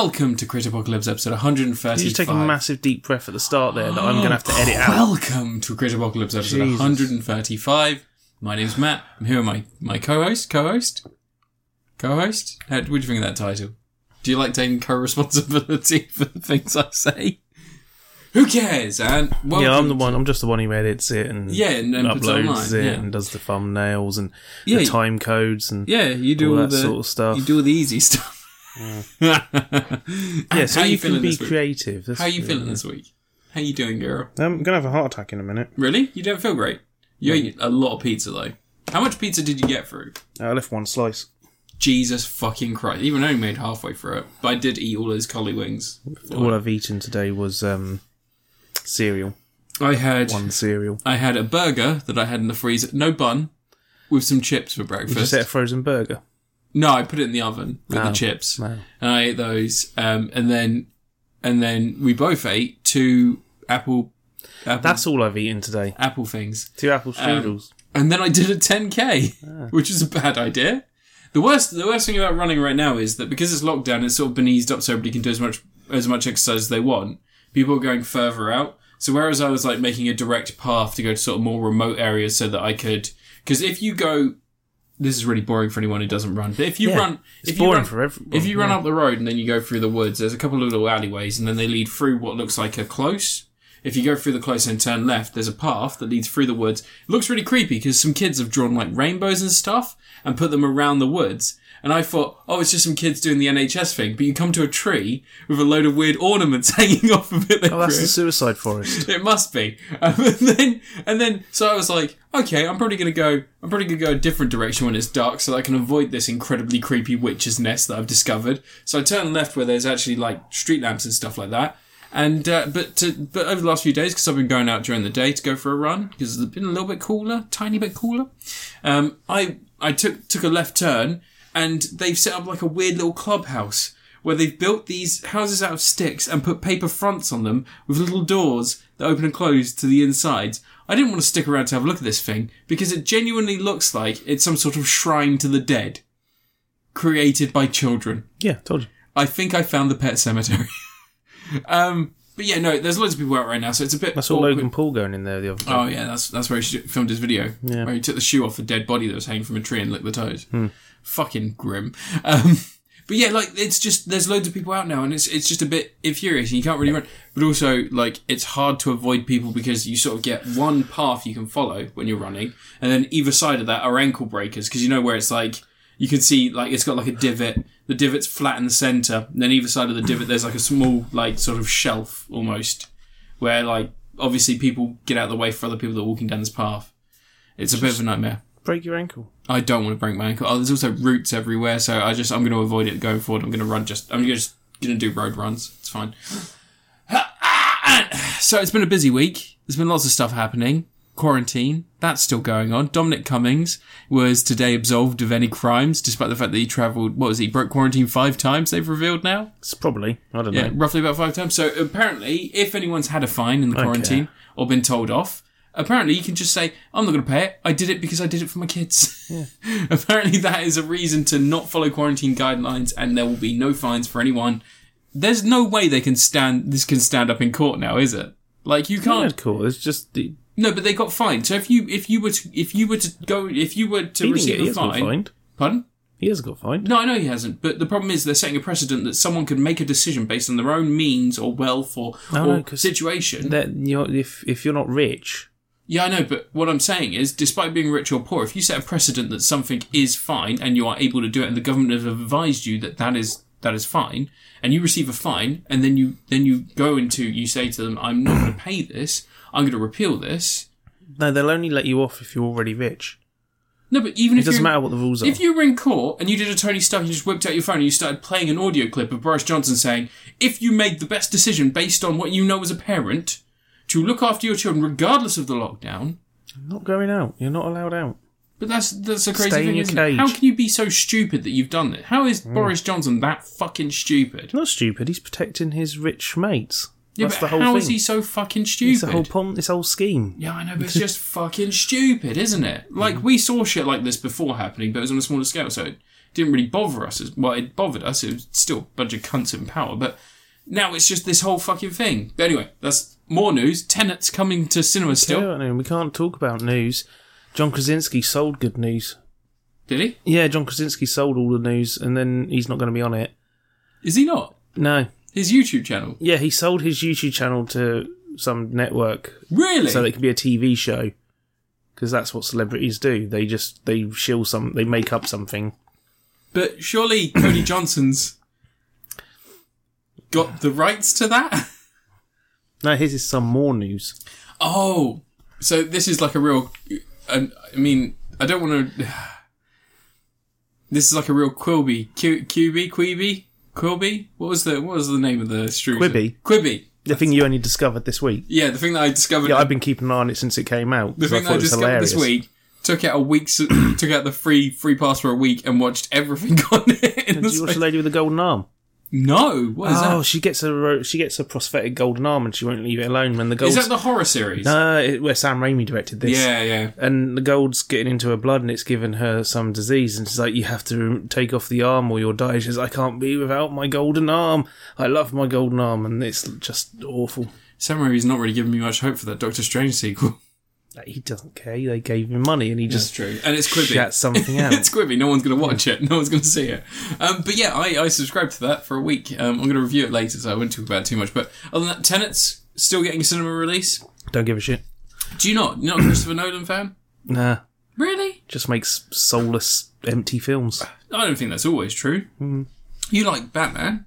Welcome to Crit Apocalypse episode 135. You just take a massive deep breath at the start there that I'm going to have to edit out. Welcome to Crit Apocalypse episode Jesus. 135. My name's Matt. I'm here with my, my co-host. Co-host? Co-host? How, what do you think of that title? Do you like taking co-responsibility for the things I say? Who cares? And welcome Yeah, I'm the one. I'm just the one who edits it and Yeah, and then puts it online, uploads it yeah. and does the thumbnails and Yeah, the time codes and Yeah, you do all all, that the sort of stuff. You do all the easy stuff. yeah. So How you, you can feeling be this week? creative. That's How you really- feeling this week? How you doing, girl? I'm gonna have a heart attack in a minute. Really? You don't feel great? You ate a lot of pizza though. How much pizza did you get through? I left one slice. Jesus fucking Christ! Even I only made halfway through it, but I did eat all those collie wings. All I've eaten today was um, cereal. I had One cereal. I had a burger that I had in the freezer, no bun, with some chips for You breakfast. just ate a frozen burger. No, I put it in the oven with the Oh, chips, wow. and I ate those. Um, and then, and then we both ate two apple, apple, That's all I've eaten today. apple things. Two apple Um, and then I did a 10k, which is a bad idea. The worst, the worst thing about running right now is that because it's lockdown, it's sort of been eased up so everybody can do as much as much exercise as they want. People are going further out. So whereas I was like making a direct path to go to sort of more remote areas so that I could, because if you go, this is really boring for anyone who doesn't run. But if you Yeah, run, it's if you run, for everyone. if you run yeah. up the road and then you go through the woods, there's a couple of little alleyways and then they lead through what looks like a close. If you go through the close and turn left, there's a path that leads through the woods. It looks really creepy because some kids have drawn like rainbows and stuff and put them around the woods. And I thought, oh, it's just some kids doing the NHS thing. But you come to a tree with a load of weird ornaments hanging off of it. Oh, that's the suicide forest. It must be. Um, and then, and then, so I was like, okay, I'm probably gonna go, I'm probably gonna go a different direction when it's dark so that I can avoid this incredibly creepy witch's nest that I've discovered. So I turned left where there's actually like street lamps and stuff like that. And, uh, but to, but over the last few days, because I've been going out during the day to go for a run, because it's been a little bit cooler, tiny bit cooler, um, I, I took, took a left turn and they've set up like a weird little clubhouse where they've built these houses out of sticks and put paper fronts on them with little doors that open and close to the insides. I didn't want to stick around to have a look at this thing because it genuinely looks like it's some sort of shrine to the dead created by children. Yeah, told you. I think I found the pet cemetery. um, but yeah, no, there's loads of people out right now, so it's a bit. I saw awkward. Logan Paul going in there the other day. Oh yeah, that's that's where he filmed his video. Yeah. Where he took the shoe off a dead body that was hanging from a tree and licked the toes. Fucking grim. Um, but yeah, like it's just there's loads of people out now, and it's it's just a bit infuriating. You can't really run, but also like it's hard to avoid people because you sort of get one path you can follow when you're running, and then either side of that are ankle breakers because you know where it's like you can see like it's got like a divot. The divot's flat in the center, and then either side of the divot there's like a small like sort of shelf almost where like obviously people get out of the way for other people that are walking down this path. It's a bit of a nightmare. Break your ankle. I don't want to break my ankle. Oh, there's also roots everywhere, so I just I'm going to avoid it going forward. I'm going to run just I'm just going to do road runs. It's fine. So it's been a busy week. There's been lots of stuff happening. Quarantine that's still going on. Dominic Cummings was today absolved of any crimes, despite the fact that he travelled. What was he? Broke quarantine five times. They've revealed now. It's probably. I don't Yeah, know. roughly about five times. So apparently, if anyone's had a fine in the quarantine or been told off, apparently you can just say, "I'm not going to pay it. I did it because I did it for my kids." apparently, that is a reason to not follow quarantine guidelines, and there will be no fines for anyone. There's no way they can stand. This can stand up in court now, is it? Like you can't. Yeah, cool. It's just the, No, but they got fined. So if you if you were to if you were to go if you were to he, receive a fine, fined. pardon. He hasn't got fined. No, I know he hasn't. But the problem is they're setting a precedent that someone could make a decision based on their own means or wealth or, No, or no, situation. That you're, if if you're not rich, Yeah, I know. But what I'm saying is, despite being rich or poor, if you set a precedent that something is fine and you are able to do it, and the government have advised you that that is that is fine, and you receive a fine, and then you then you go into you say to them, "I'm not going to pay this. I'm going to repeal this." no, they'll only let you off if you're already rich. No, but even It if it doesn't matter what the rules are. If you were in court and you did a Tony Stark, you just whipped out your phone and you started playing an audio clip of Boris Johnson saying, if you made the best decision based on what you know as a parent to look after your children regardless of the lockdown, I'm not going out. You're not allowed out. but that's that's a crazy Stay in thing, isn't it? How can you be so stupid that you've done it? How is mm. Boris Johnson that fucking stupid? Not stupid. He's protecting his rich mates. Yeah, That's but the whole how thing. is he so fucking stupid? It's the whole pon- this whole scheme. Yeah, I know, but it's just fucking stupid, isn't it? Like, mm. we saw shit like this before happening, but it was on a smaller scale, so it didn't really bother us. As, well, it bothered us. It was still a bunch of cunts in power, but now it's just this whole fucking thing. But anyway, that's more news. Tenet's coming to cinema still. Yeah, we can't talk about news. John Krasinski sold good news. Did he? Yeah, John Krasinski sold all the news, and then he's not going to be on it. Is he not? No. His YouTube channel. Yeah, he sold his YouTube channel to some network Really? so that it can be a TV show. Because that's what celebrities do. They just they shill some, they make up something. but surely Cody Johnson's got the rights to that. No, his is some more news. Oh, so this is like a real. I, I mean, I don't want to. This is like a real Quilby, Q, QB, Queeby, Quilby. What was the what was the name of the street? Quibi. Quibi. The thing you only discovered this week. Yeah, the thing that I discovered. Yeah, I've been keeping an eye on it since it came out. the I thing that I discovered hilarious. this week. Took out a week. took out the free free pass for a week and watched everything on it. In the Did you watch the lady with the golden arm? No, what is oh, that? she gets a she gets a prosthetic golden arm and she won't leave it alone when the gold Is that the horror series? no, it, where Sam Raimi directed this. yeah, yeah. And the gold's getting into her blood and it's given her some disease. And she's like, You have to take off the arm or you'll die. She says, I can't be without my golden arm. I love my golden arm. And it's just awful. Sam Raimi's not really giving me much hope for that Doctor Strange sequel. He doesn't care. They gave him money and he just That's true, and it's Quibi. shat something out. it's Quibi. No one's going to watch it. No one's going to see it. Um, but yeah, I, I subscribed to that for a week. Um, I'm going to review it later, so I won't talk about it too much. But other than that, Tenet's still getting a cinema release. Don't give a shit. Do you not? You're not a Christopher Nolan fan? Nah. Really? Just makes soulless, empty films. I don't think that's always true. You like Batman,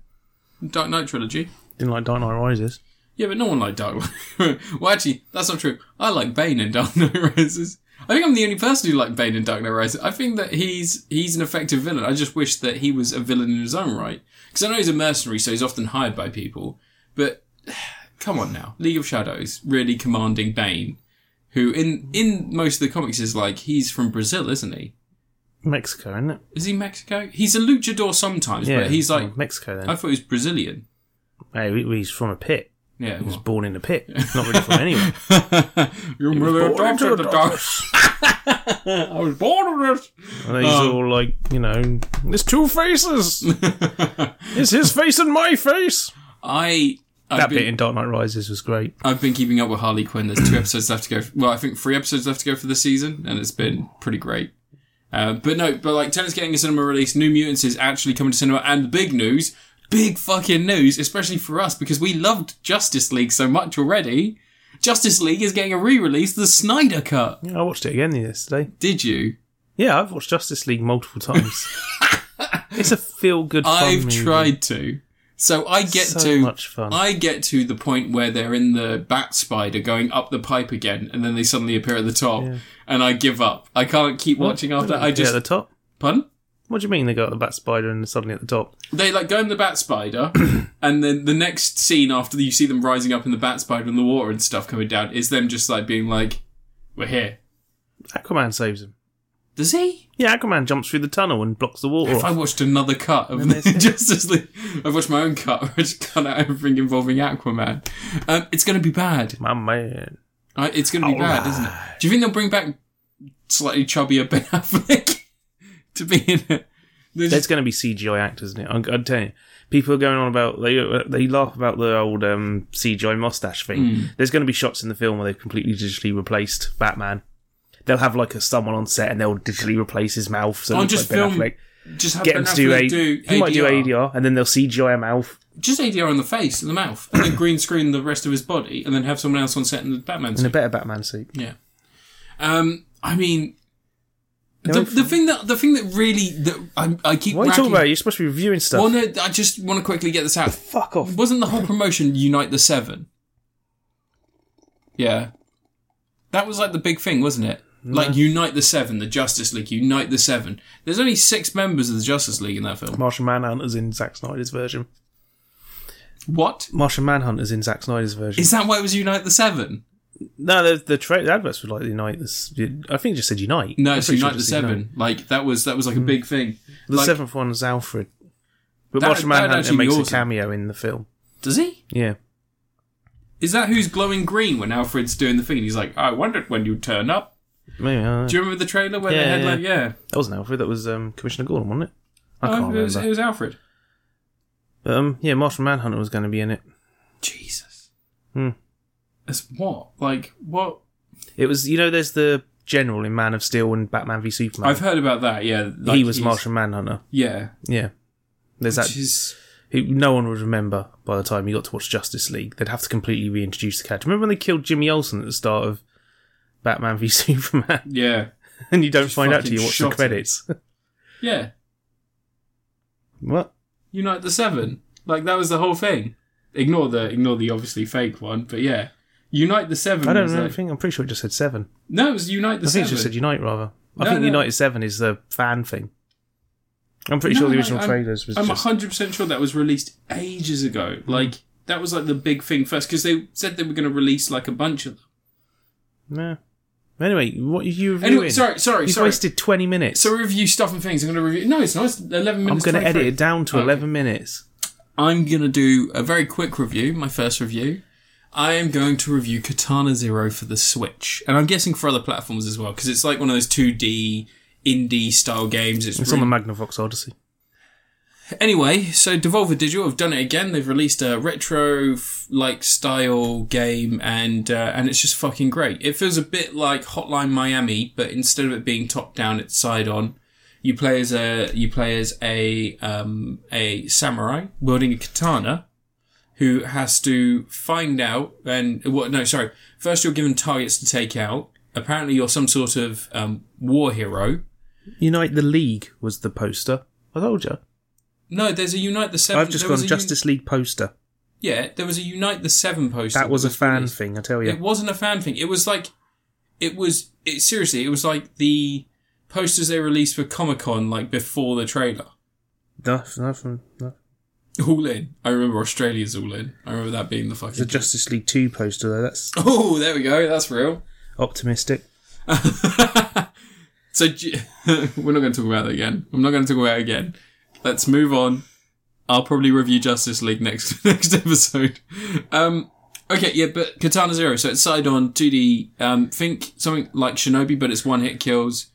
Dark Knight trilogy. Didn't like Dark Knight Rises. Yeah, but no one liked Dark Knight. well, actually, that's not true. I like Bane in Dark Knight Rises. I think I'm the only person who liked Bane in Dark Knight Rises. I think that he's he's an effective villain. I just wish that he was a villain in his own right. Because I know he's a mercenary, so he's often hired by people. But come on now, League of Shadows really commanding Bane, who in in most of the comics is like he's from Brazil, isn't he? Mexico, isn't it? Is he Mexico? He's a luchador sometimes, Yeah. but he's like Mexico then. I thought he was Brazilian. Hey, he's from a pit. Yeah, He was well. born in a pit. Not really from anywhere. You're really born a into the doc- I was born with it. And he's Um, all like, you know, there's two faces. it's his face and my face. I I've That been, bit in Dark Knight Rises was great. I've been keeping up with Harley Quinn. There's two episodes left to go. Well, I think three episodes left to go for the season, and it's been pretty great. Uh, but no, but like Tenet's getting a cinema release. New Mutants is actually coming to cinema, and the big news, big fucking news, especially for us because we loved Justice League so much already. Justice League is getting a re-release, the Snyder Cut. Yeah, I watched it again yesterday. Did you? Yeah, I've watched Justice League multiple times. it's a feel good fun I've movie. tried to. So I get so to much fun. I get to the point where they're in the bat spider going up the pipe again, and then they suddenly appear at the top, and I give up. I can't keep watching after. I just at the top. pun. What do you mean they go got the bat spider and suddenly at the top? They like go in the bat spider, and then the next scene after you see them rising up in the bat spider and the water and stuff coming down is them just like being like, "We're here." Aquaman saves him. Does he? Yeah, Aquaman jumps through the tunnel and blocks the water If I watched another cut of that's it. Justice League, I've watched my own cut where I just cut out everything involving Aquaman. Um, it's going to be bad. My man. I, it's going to be bad, isn't it? Do you think they'll bring back slightly chubbier Ben Affleck to be in it? There's just- going to be CGI actors in it. I'm, I'm telling you. People are going on about they they laugh about the old um, CGI mustache thing. Hmm. There's going to be shots in the film where they've completely digitally replaced Batman. They'll have like a someone on set and they'll digitally replace his mouth. So I'll just like film- Affleck. just have Get Ben him to do, a, do he might do ADR. ADR and then they'll CGI a mouth. Just ADR on the face and the mouth, and then green screen the rest of his body, and then have someone else on set in the Batman in a better Batman suit. Yeah. Um, I mean, the, the thing that the thing that really that I, I keep. What are you talking about? You're supposed to be reviewing stuff. Well, no, I just want to quickly get this out. Fuck off. Wasn't the whole promotion Unite the Seven? Yeah. That was like the big thing, wasn't it? Like Unite the Seven, the Justice League, Unite the Seven. There's only six members of the Justice League in that film. Martian Manhunter's in Zack Snyder's version. What? Martian Manhunter's in Zack Snyder's version. Is that why it was Unite the Seven? No, the the, tra- the adverts were like Unite. This, I think it just said Unite. No, it's sure Unite the Seven. Like that was that was like a big thing. The Like- seventh one is Alfred. But That- Martian Manhunter makes a cameo in the film. Does he? Yeah. Is that who's glowing green when Alfred's doing the thing? And he's like, I wondered when you'd turn up. Maybe, uh, Do you remember the trailer where Yeah, they had yeah. like, yeah. that wasn't Alfred. That was um, Commissioner Gordon, wasn't it? I Oh, can't it, was, remember. it was Alfred. But, um, yeah, Martian Manhunter was going to be in it. Jesus. Hmm. What? Like what? It was, you know, there's the general in Man of Steel and Batman v Superman. I've heard about that. Yeah, like he was he's- Martian Manhunter. Yeah, Yeah. There's which that. is Who no one would remember by the time you got to watch Justice League. They'd have to completely reintroduce the character. Remember when they killed Jimmy Olsen at the start of Batman v Superman? yeah, and you don't Just find out till you watch the credits. yeah. what? Unite the Seven. Like that was the whole thing. Ignore the ignore the obviously fake one, but yeah. Unite the Seven. I don't know. I think I'm pretty sure it just said seven. no, it was Unite the I think Seven. it just said Unite rather. I No, think no. United Seven is the fan thing. I'm pretty sure the no, original I'm- trailers was I'm just. 100% sure that was released ages ago. Like, that was like the big thing first, because they said they were going to release like a bunch of them. Nah. Anyway, what are you reviewing? Anyway, sorry, sorry, You've sorry. wasted 20 minutes. So review stuff and things. I'm going to review. No, it's not. It's 11 I'm minutes. going to 23. edit it down to Okay. 11 minutes. I'm going to do a very quick review, my first review. I am going to review Katana Zero for the Switch. And I'm guessing for other platforms as well, because it's like one of those 2D indie style games. It's, It's really on the Magnavox Odyssey. Anyway, so Devolver Digital have done it again. They've released a retro like style game, and uh, and it's just fucking great. It feels a bit like Hotline Miami, but instead of it being top down, it's side on. You play as a you play as a um, a samurai wielding a katana, who has to find out and what? No, sorry. First, you're given targets to take out. Apparently, you're some sort of um, war hero. Unite the League was the poster. I told you. No, there's a Unite the Seven. I've just was a Justice League poster. Yeah, there was a Unite the Seven poster. That was a fan released. thing, I tell you. It wasn't a fan thing. It was like, it was it seriously. It was like the posters they released for Comic Con, like before the trailer. Nothing, nothing. All in. I remember Australia's all in. I remember that being the fucking. The Justice League 2 poster, though. That's oh, there we go. That's real. optimistic. so we're not going to talk about that again. I'm not going to talk about it again. Let's move on. I'll probably review Justice League next next episode. Um, okay, yeah, but Katana Zero. So it's side on 2D. Um, think something like Shinobi, but it's one hit kills.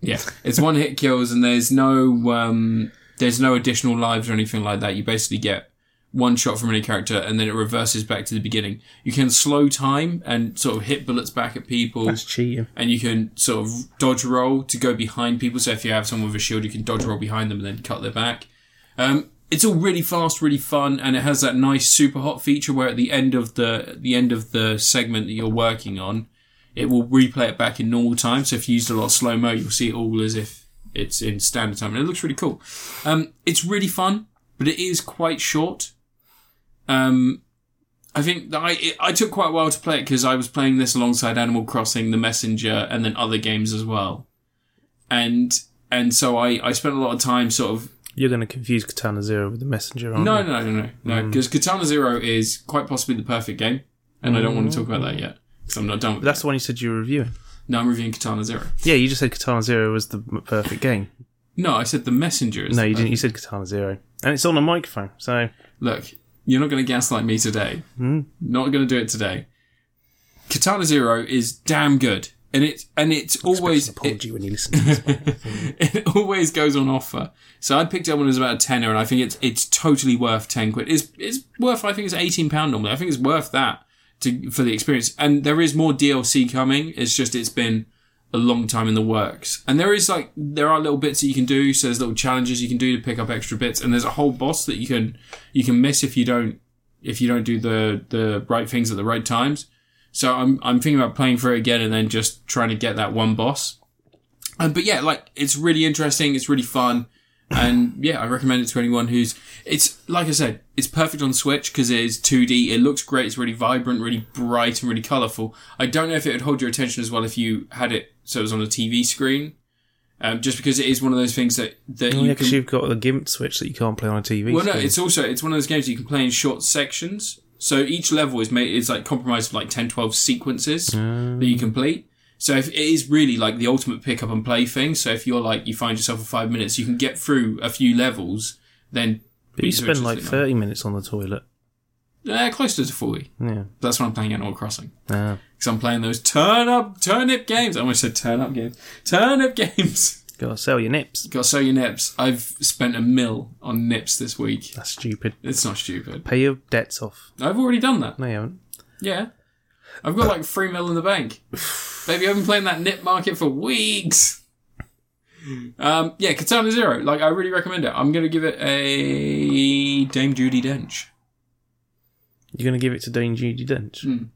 Yeah, it's one hit kills, and there's no um, there's no additional lives or anything like that. You basically get one shot from any character, and then it reverses back to the beginning. You can slow time and sort of hit bullets back at people That's cheating. and you can sort of dodge roll to go behind people. So if you have someone with a shield, you can dodge roll behind them and then cut their back. Um, it's all really fast, really fun, and it has that nice super hot feature where at the end of the the end of the segment that you're working on, it will replay it back in normal time. So if you used a lot of slow mo, you'll see it all as if it's in standard time, and it looks really cool. Um, it's really fun, but it is quite short. Um, I think that I it, I took quite a while to play it because I was playing this alongside Animal Crossing, The Messenger, and then other games as well, and and so I I spent a lot of time sort of You're going to confuse Katana Zero with the Messenger, aren't no you? no no no no because Katana Zero is quite possibly the perfect game, and I don't want to talk about that yet because I'm not done with But that's the one you said you were reviewing. It. No, I'm reviewing Katana Zero. Yeah, you just said Katana Zero was the perfect game. No, I said The Messenger. Is No, you didn't. You said Katana Zero. And it's on a microphone, so Look, you're not going to gaslight me today. Hmm. Not going to do it today. Katana Zero is damn good, and it and it's always an it- when you listen to this. it always goes on offer. So I picked up when it was about a tenner, and I think it's it's totally worth ten quid. It's it's worth. I think it's eighteen pound normally. I think it's worth that to for the experience. And there is more DLC coming. It's just it's been a long time in the works. And there is like there are little bits that you can do. So there's little challenges you can do to pick up extra bits. And there's a whole boss that you can you can miss if you don't if you don't do the the right things at the right times. So I'm I'm thinking about playing for it again and then just trying to get that one boss. Um, but yeah, like it's really interesting. It's really fun, and yeah, I recommend it to anyone who's. It's like I said, it's perfect on Switch because it is 2D. It looks great. It's really vibrant, really bright, and really colourful. I don't know if it would hold your attention as well if you had it so it was on a TV screen. Um, just because it is one of those things that that Oh, you because you've got the GIMP switch that you can't play on a TV. Well, no, it's also it's one of those games that you can play in short sections. So each level is made is like comprised of like 10, 12 sequences that you complete. So if it is really like the ultimate pick up and play thing. So if you're like you find yourself for five minutes, you can get through a few levels. Then But you spend like the- 30 minutes on the toilet. uh, closer to forty. Yeah. That's when I'm playing Animal Crossing Ah. because I'm playing those turn up turnip games. I almost said turn up games. Turnip games. Gotta sell your nips. Got to sell your nips. I've spent a mill on nips this week. That's stupid. It's not stupid. Pay your debts off. I've already done that. No, you haven't. Yeah. I've got like three mil in the bank. Baby, I've been playing that nip market for weeks. Um, yeah, Katana Zero. Like, I really recommend it. I'm going to give it a Dame Judi Dench. You're gonna give it to Dame Judi Dench. Hmm.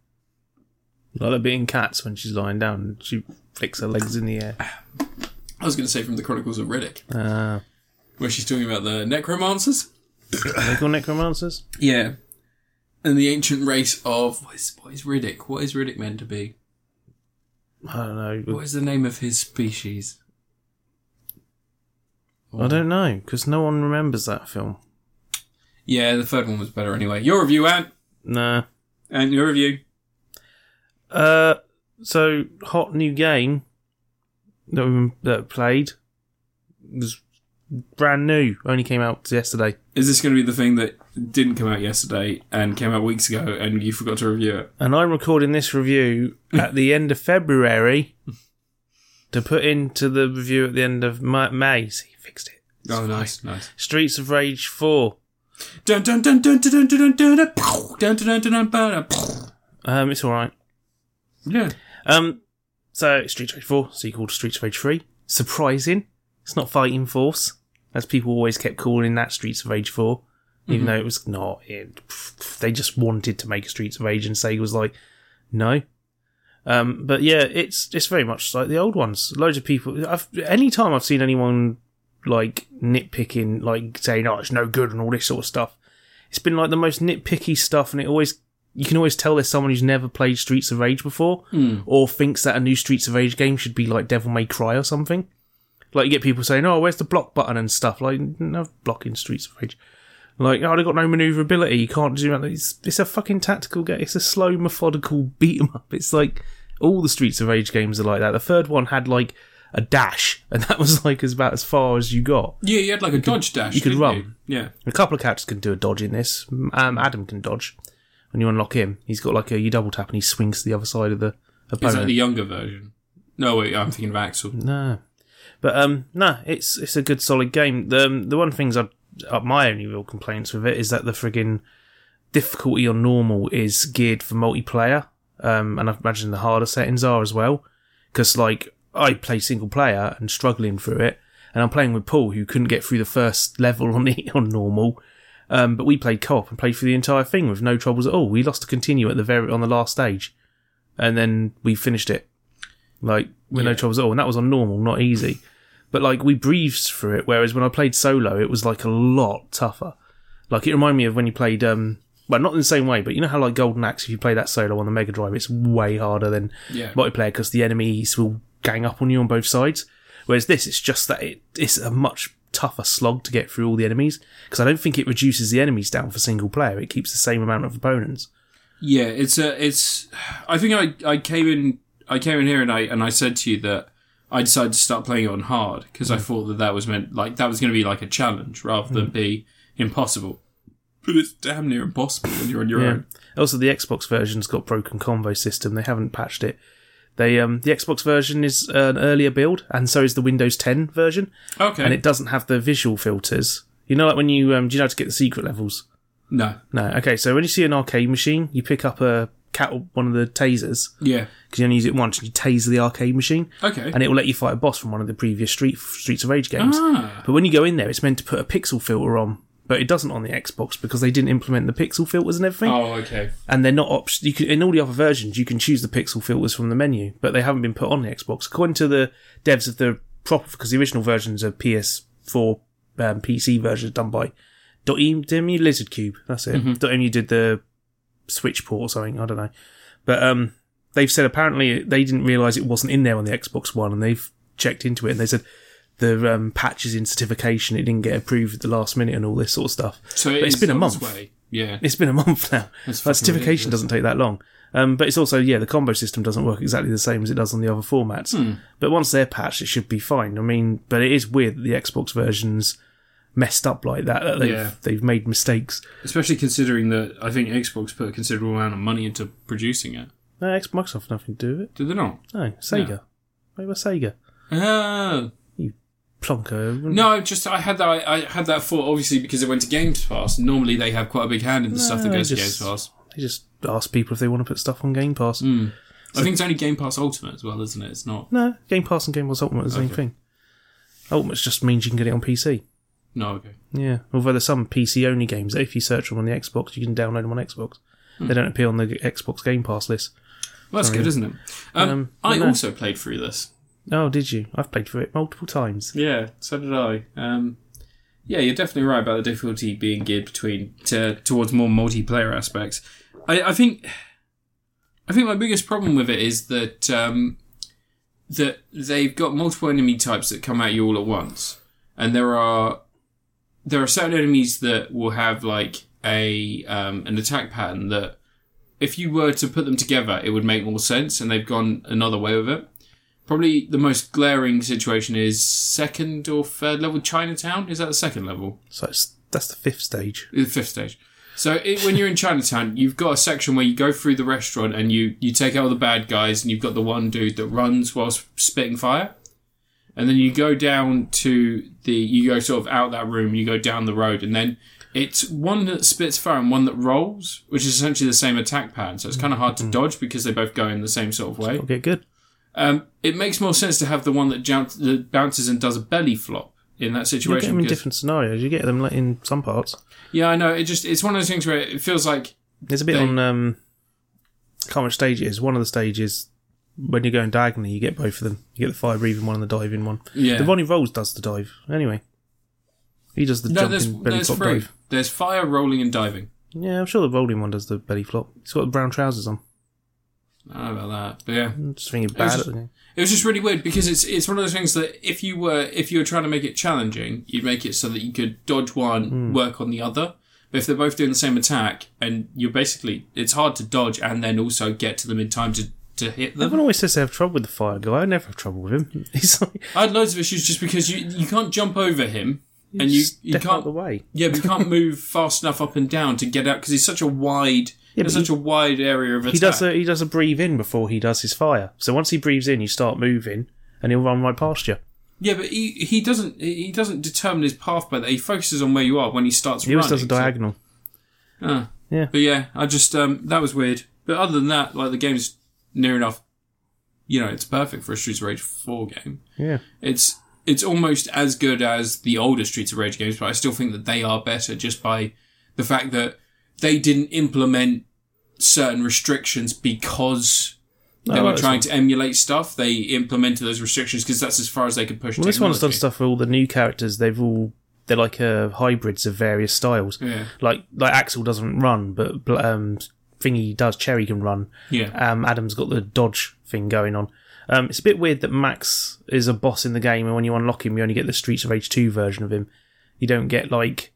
Like the being cats when she's lying down and she flicks her legs in the air. I was going to say from the Chronicles of Riddick, Uh, where she's talking about the necromancers. they called necromancers? Yeah. And the ancient race of. What is, what is Riddick? What is Riddick meant to be? I don't know. What is the name of his species? I don't know because no one remembers that film. Yeah, the third one was better anyway. Your review, Ant. Nah. And your review. Uh, so hot new game that we that played was brand new. Only came out yesterday. Is this going to be the thing that didn't come out yesterday and came out weeks ago, and you forgot to review it. And I'm recording this review at the end of February to put into the review at the end of May. See, fixed it. It's oh, fine. nice, nice. Streets of Rage 4. Um, it's alright. Yeah. Um, so, Streets of Rage 4, sequel to Streets of Rage 3. Surprising. It's not Fighting Force, as people always kept calling that Streets of Rage 4 even though it was not. It, they just wanted to make Streets of Rage, and Sega was like, no. Um, but yeah, it's it's very much like the old ones. Loads of people. I've any time I've seen anyone like nitpicking, like saying, "Oh, it's no good" and all this sort of stuff. It's been like the most nitpicky stuff, and it always you can always tell there's someone who's never played Streets of Rage before, or thinks that a new Streets of Rage game should be like Devil May Cry or something. Like you get people saying, "Oh, where's the block button and stuff?" Like no blocking Streets of Rage. Like, oh, they got no maneuverability. You can't do that. It's, it's a fucking tactical game. It's a slow, methodical beat 'em up. It's like all the Streets of Rage games are like that. The third one had like a dash, and that was like as about as far as you got. Yeah, you had like a dodge dash. you could run. Yeah. A couple of characters can do a dodge in this. Um, Adam can dodge. When you unlock him, he's got like a you double tap and he swings to the other side of the opponent. Is that the younger version? No, wait, I'm thinking of Axel. No, but um, no, it's it's a good solid game. The um, the one things I my only real complaints with it is that the friggin' difficulty on normal is geared for multiplayer. Um, and I imagine the harder settings are as well. Because like I play single player and struggling through it, and I'm playing with Paul who couldn't get through the first level on the on normal. Um, but we played co-op and played through the entire thing with no troubles at all. We lost to continue at the very on the last stage, and then we finished it like with no troubles at all. And that was on normal, not easy. But like we breezed through it. Whereas when I played solo, it was like a lot tougher. Like it reminded me of when you played, um, well, not in the same way, but you know how like Golden Axe, if you play that solo on the Mega Drive, it's way harder than Yeah. multiplayer because the enemies will gang up on you on both sides. Whereas this, it's just that it, it's a much tougher slog to get through all the enemies because I don't think it reduces the enemies down for single player. It keeps the same amount of opponents. Yeah, it's a, it's. I think I, I came in, I came in here and I and I said to you that I decided to start playing on hard because I thought that that was meant like that was going to be like a challenge rather than be impossible. But it's damn near impossible when you're on your Yeah. own. Also, the Xbox version's got broken combo system. They haven't patched it. They um the Xbox version is an earlier build, and so is the Windows 10 version, Okay. and it doesn't have the visual filters. You know, like when you um, do you know how to get the secret levels? no. No. Okay, so when you see an arcade machine, you pick up a cat one of the tasers Yeah. because you only use it once, and you tase the arcade machine, Okay. and it will let you fight a boss from one of the previous Street Streets of Rage games. ah. But when you go in there, it's meant to put a pixel filter on, but it doesn't on the Xbox because they didn't implement the pixel filters and everything Oh, okay. and they're not op- you can in all the other versions you can choose the pixel filters from the menu but they haven't been put on the xbox according to the devs of the proper because the original versions are ps4 um, pc versions done by Dotemu Lizardcube that's it Dotemu did the switch port or something i don't know but um they've said apparently they didn't realize it wasn't in there on the xbox one and they've checked into it and they said the um, patches in certification it didn't get approved at the last minute and all this sort of stuff So But it's been a month. Way. Yeah. it's been a month now. That's certification ridiculous. doesn't take that long. Um, but it's also, yeah, the combo system doesn't work exactly the same as it does on the other formats. Hmm. But once they're patched, it should be fine. I mean, but it is weird that the Xbox version's messed up like that. that they've, Yeah. they've made mistakes. Especially considering that I think Xbox put a considerable amount of money into producing it. No, Xbox have nothing to do with it. Did they not? No, Sega. Wait, what's Sega? Oh. You plonker. No, just I had that. I, I had that thought obviously because it went to Games Pass. Normally they have quite a big hand in the stuff that goes just- to Games Pass. They just ask people if they want to put stuff on Game Pass. Mm. I think it's only Game Pass Ultimate as well, isn't it? It's not. No, Game Pass and Game Pass Ultimate are the same thing. Ultimate just means you can get it on PC. No, okay. Yeah, although there's some PC only games that if you search them on the Xbox, you can download them on Xbox. Hmm. They don't appear on the Xbox Game Pass list. Well, that's Sorry. good, isn't it? Um, Um, I no. also played through this. Oh, did you? I've played through it multiple times. Yeah, so did I. Um, yeah, you're definitely right about the difficulty being geared between to, towards more multiplayer aspects. I, I think, I think my biggest problem with it is that um, that they've got multiple enemy types that come at you all at once, and there are there are certain enemies that will have like a um, an attack pattern that if you were to put them together, it would make more sense, and they've gone another way with it. Probably the most glaring situation is second or third level Chinatown. Is that the second level? So it's, that's the fifth stage. The fifth stage. So it, when you're in Chinatown, you've got a section where you go through the restaurant and you, you take out all the bad guys, and you've got the one dude that runs whilst spitting fire. And then you go down to the, you go sort of out that room, you go down the road, and then it's one that spits fire and one that rolls, which is essentially the same attack pattern. So it's kind of hard to dodge because they both go in the same sort of way. It'll good. Um, it makes more sense to have the one that, jounce, that bounces and does a belly flop in that situation. You get them in different scenarios. You get them like, in some parts. yeah, I know. It just it's one of those things where it feels like There's a bit They- on. Um, can't remember stage it is. One of the stages when you're going diagonally, you get both of them. You get the fire breathing one and the diving one. yeah. The who rolls does the dive. Anyway, he does the no, there's jumping belly there's flop three. dive. There's fire, rolling, and diving. Yeah, I'm sure the rolling one does the belly flop. He's got the brown trousers on. I don't know about that, but yeah, I'm just thinking was bad just- at the game. it was just really weird because it's it's one of those things that if you were if you were trying to make it challenging, you'd make it so that you could dodge one, Hmm. work on the other. But if they're both doing the same attack, and you're basically it's hard to dodge and then also get to them in time to to hit them. Everyone always says they have trouble with the fire guy. I never have trouble with him. He's like, I had loads of issues just because you you can't jump over him, and you you can't the way. yeah, but you can't move fast enough up and down to get out because he's such a wide Yeah, but such a wide area of attack. He does a he does a breathe in before he does his fire. So once he breathes in, you start moving, and he'll run right past you. yeah, but he he doesn't he doesn't determine his path by that. He focuses on where you are when he starts He running. always does a so- diagonal. Ah. Yeah. But yeah, I just um that was weird. But other than that, like the game's near enough. You know, it's perfect for a Streets of Rage four game. Yeah, It's it's almost as good as the older Streets of Rage games, but I still think that they are better just by the fact that they didn't implement certain restrictions because they Oh, were trying to emulate stuff. They implemented those restrictions because that's as far as they could push. Well, this one's done stuff for all the new characters. They've all they're like uh, hybrids of various styles. Yeah, Like like Axel doesn't run, but um, Thingy he does. Cherry can run. yeah. Um, Adam's got the dodge thing going on. Um, it's a bit weird that Max is a boss in the game, and when you unlock him, you only get the Streets of Rage two version of him. You don't get like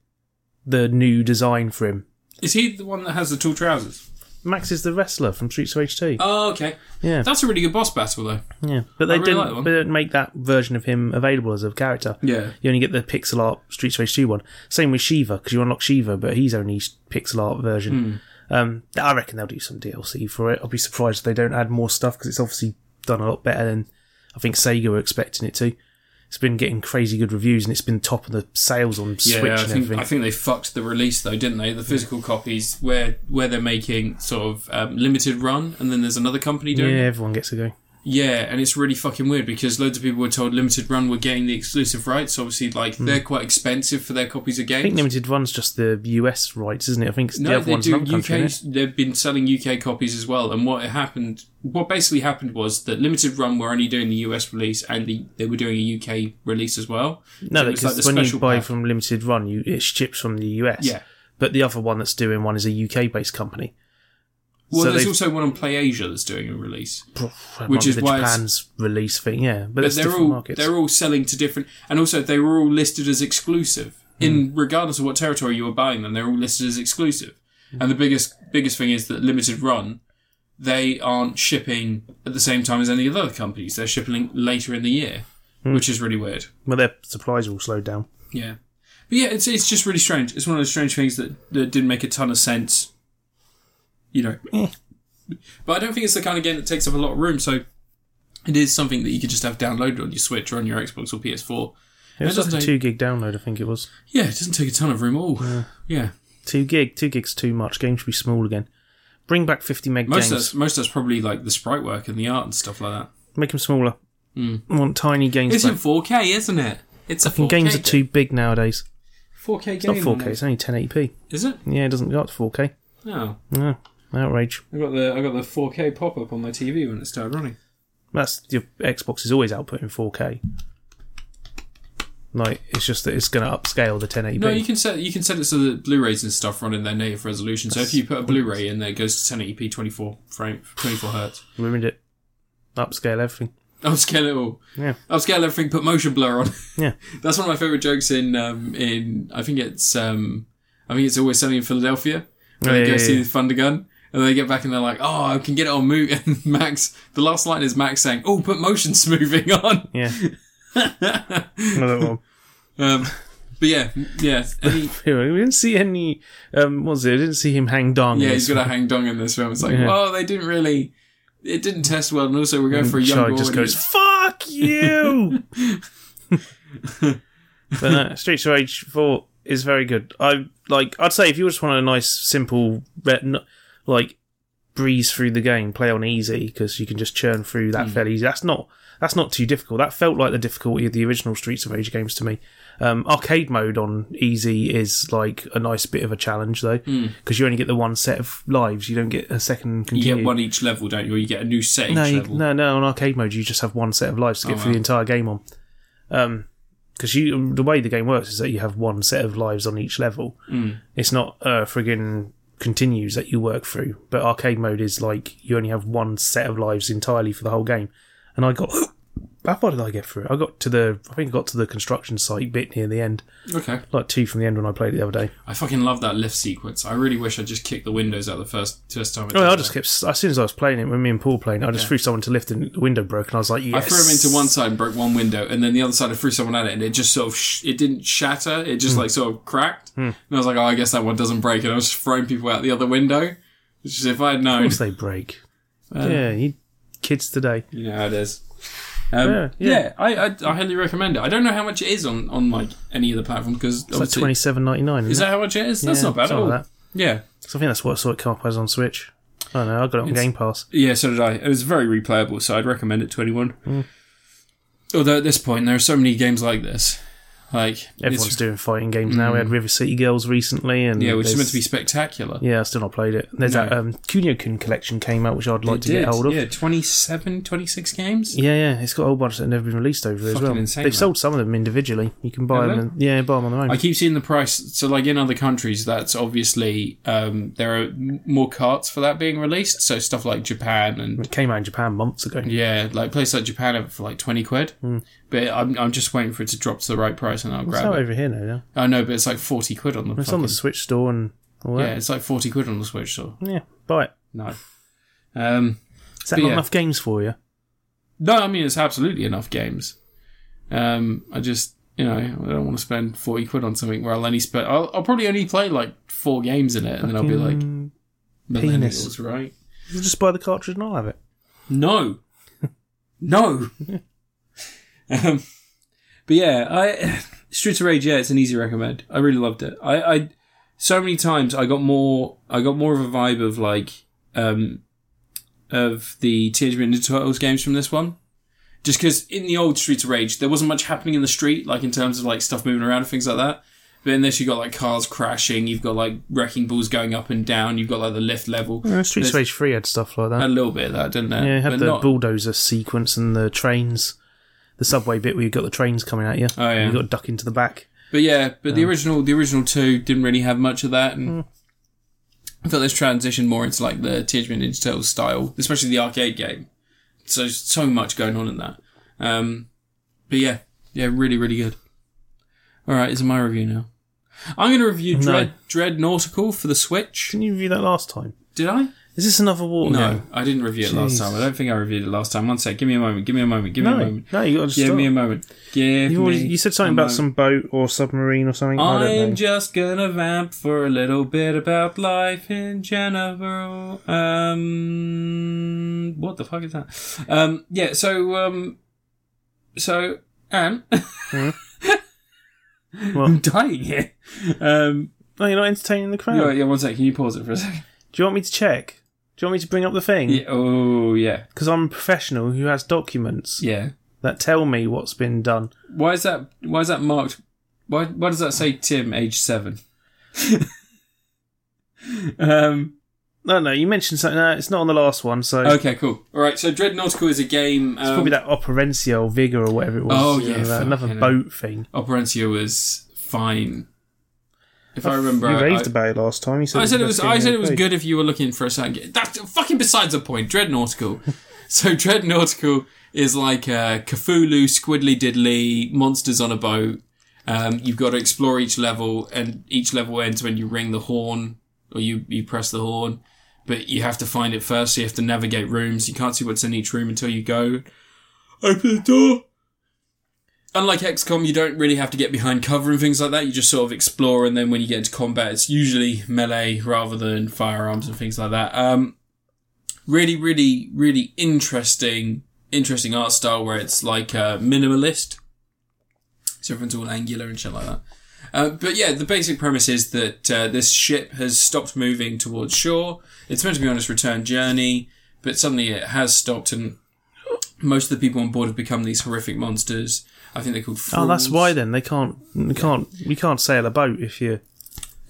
the new design for him. Is he the one that has the tall trousers? Max is the wrestler from Streets of Rage two. Oh, okay. Yeah, That's a really good boss battle, though. yeah, but they really didn't. like they didn't make that version of him available as a character. Yeah. You only get the pixel art Streets of Rage 2 one. Same with Shiva, because you unlock Shiva, but he's only pixel art version. Um, I reckon they'll do some DLC for it. I'll be surprised if they don't add more stuff, because it's obviously done a lot better than I think Sega were expecting it to. It's been getting crazy good reviews, and it's been top of the sales on Yeah, Switch I and think everything. I think they fucked the release though, didn't they? The physical copies where where they're making sort of um, limited run, and then there's another company doing. yeah, everyone gets a go. Yeah, and it's really fucking weird because loads of people were told limited run were getting the exclusive rights. Obviously, like they're quite expensive for their copies of Hmm. I games. think Limited Run's just the US rights, isn't it? I think it's the other they one's do UK. Country, they've been selling UK copies as well. And what happened, what basically happened was that limited run were only doing the US release, and the, they were doing a UK release as well. No, So because like when you buy pack. from Limited Run, you it ships from the US. Yeah. But the other one that's doing one is a UK based company. Well, So there's also one on Play Asia that's doing a release. Which is why it's- Japan's release thing, yeah. But, but it's they're all markets. they're all selling to different, and also they were all listed as exclusive. Hmm. In regardless of what territory you were buying them, they're all listed as exclusive. Hmm. And the biggest biggest thing is that limited run, they aren't shipping at the same time as any of the other companies. They're shipping later in the year, Hmm. which is really weird. well, their supplies are all slowed down. Yeah, but yeah, it's it's just really strange. It's one of those strange things that that didn't make a ton of sense. You know, Eh. but I don't think it's the kind of game that takes up a lot of room. So it is something that you could just have downloaded on your Switch or on your Xbox or PS4. It was It like a two gig download, I think it was. Yeah, it doesn't take a ton of room at all. Yeah. Two gig, two gigs too much. Games should be small again. Bring back 50 meg Most of games. that's most of that's probably like the sprite work and the art and stuff like that. Make them smaller. Hmm. I want tiny games It's back. in 4K, isn't it? It's a 4K. Games are too big nowadays. 4K It's not 4K, it's only 1080p. Is it? Yeah, it doesn't go up to 4K. No. No, outrage. I got the I got the 4K pop up on my TV when it started running. That's your Xbox is always outputting 4K. Like it's just that it's going to upscale the 1080p. No, you can set you can set it so that Blu-rays and stuff run in their native resolution. So if you put a Blu-ray in there, it goes to 1080p, 24 frame, 24 hertz. ruined it. Upscale everything. Upscale it all. Yeah. Upscale everything. Put motion blur on. Yeah. That's one of my favorite jokes in um, in I think it's um, I think it's always sunny in Philadelphia. Where Oh, they go yeah, see yeah. the Thunder Gun. And they get back and they're like, "Oh, I can get it on move." And Max, the last line is Max saying, "Oh, put motion smoothing on." Yeah. Another one. Um, but yeah, yeah, any, We didn't see any. Um, what was it? I didn't see him hang dong. yeah. he's got a hang dong in this film. It's like, Yeah. well, they didn't really. It didn't test well, and also we're going for a Charlie younger just goes, "Fuck you." but no, Streets of Rage Four is very good. I like. I'd say if you just want a nice, simple, like breeze through the game, play on easy because you can just churn through Hmm. that fairly easy. That's not. That's not too difficult. That felt like the difficulty of the original Streets of Rage games to me. Um, arcade mode on easy is like a nice bit of a challenge though, because you only get the one set of lives. You don't get a second Hmm. You get one each level, don't you? Or you get a new set each No, you, level. no, no. On arcade mode, you just have one set of lives to get Oh, through wow. the entire game on. Um, because you the way the game works is that you have one set of lives on each level. Mm. It's not a friggin' continues that you work through, but arcade mode is like you only have one set of lives entirely for the whole game. And I got how far did I get through? it? I got to the I think I got to the construction site bit near the end, Okay. like two from the end when I played it the other day. I fucking love that lift sequence. I really wish I just kicked the windows out the first first time. Oh, I just kept as soon as I was playing it when me and Paul playing, it, I just threw someone to lift and the window broke, and I was like, yes. I threw him into one side and broke one window, and then the other side I threw someone at it, and it just sort of sh- it didn't shatter. It Hmm. just like sort of cracked, and I was like, oh, I guess that one doesn't break, and I was just throwing people out the other window. Which is if I had Of known, course they break. yeah, you kids today. you know how it is. Um, Yeah, yeah, yeah. I, I I highly recommend it. I don't know how much it is on on like any of the platforms because It's like twenty seven ninety nine. Is that how much it is? That's not bad at all. That. Yeah, So I think that's what I saw it come up as on Switch. I don't know. I got it on It's- Game Pass. Yeah, so did I. It was very replayable, so I'd recommend it to anyone. Hmm. Although at this point, there are so many games like this. Like, Everyone's doing fighting games now. We had River City Girls recently, and yeah, which is meant to be spectacular. Yeah, I still not played it. There's No. that um, Kunio-kun collection came out, which I'd like It to did, get hold of. Yeah, 27, 26 games. Yeah, yeah, it's got a whole bunch that have never been released over as well. insane, They've man. sold some of them individually. You can buy Have them. And, yeah, buy them on their own. I keep seeing the price. So, like in other countries, that's obviously um, there are more carts for that being released. So stuff like Japan and it came out in Japan months ago. yeah, like places like Japan have for like twenty quid. But I'm I'm just waiting for it to drop to the right price and I'll. It's grab out it. over here now. Yeah. I know, but it's like forty quid on the. It's on the fucking- Switch store and all yeah, it's like forty quid on the Switch store. Yeah, buy it. No. Um, Is that But not yeah. enough games for you? no, I mean it's absolutely enough games. Um, I just you know I don't want to spend forty quid on something where I'll only spend. I'll, I'll probably only play like four games in it, and then I'll be like Mm, millennials, right? you just buy the cartridge and I'll have it. No, no. um, but yeah, I Streets of Rage. Yeah, it's an easy recommend. I really loved it. I, I so many times I got more. I got more of a vibe of like um of the Teenage Mutant Ninja Turtles games from this one. Just because in the old Streets of Rage there wasn't much happening in the street, like in terms of like stuff moving around and things like that. But in this, you got like cars crashing, you've got like wrecking balls going up and down, you've got like the lift level. Yeah, Streets of Rage 3 had stuff like that. A little bit of that, didn't it? Yeah, it had But the not- bulldozer sequence and the trains, the subway bit where you've got the trains coming at you. Oh, yeah. You got to duck into the back. But yeah, but the original, the original two didn't really have much of that, and I felt this transition more into like the Teenage Mutant Ninja Turtles style, especially the arcade game. So so much going on in that. Um, but yeah, yeah, really, really good. All right, is it my review now? I'm going to review Dread Dread Nautical for the Switch. Didn't you review that last time? Did I? Is this another water No, game? I didn't review it last time. I don't think I reviewed it last time. One sec. Give me a moment. Give me a moment. Give me a No, moment. no, you got to Give start. me a moment. Give you, me. you said something a about moment. some boat or submarine or something. I don't I'm know. just gonna vamp for a little bit about life in general. Um, what the fuck is that? Um, yeah. So, um, so Anne, I'm dying here. Um, Oh, you're not entertaining the crowd. yeah, yeah, one sec. Can you pause it for a second? Do you want me to check? Do you want me to bring up the thing? Yeah. Oh, yeah. Because I'm a professional who has documents Yeah. that tell me what's been done. Why is that? Why is that marked? Why? Why does that say Tim, age seven? um. No, no, you mentioned something. No, it's not on the last one, so Okay. Cool. All right. So Dread is a game. it's Um, probably that Operencia or Vigor or whatever it was. Oh, you know, yeah, that- another fucking hell. boat thing. Operencia was fine. If I remember, you raved I- about it last time. You said I said it was. I said it was good if you were looking for a game. That's fucking besides the point. Dread Nautical. so Dread Nautical is like a Cthulhu, Squiddly Diddly, monsters on a boat. Um, you've got to explore each level, and each level ends when you ring the horn or you you press the horn. But you have to find it first. So you have to navigate rooms. You can't see what's in each room until you go. Open the door. Unlike XCOM, you don't really have to get behind cover and things like that. You just sort of explore, and then when you get into combat, it's usually melee rather than firearms and things like that. Um, really, really, really interesting, interesting art style where it's like uh, minimalist. So everyone's all angular and shit like that. Uh, but yeah, the basic premise is that uh, this ship has stopped moving towards shore. It's meant to be on its return journey, but suddenly it has stopped, and most of the people on board have become these horrific monsters. I think they're called. Oh, that's why then they can't. They can't. You can't sail a boat if you.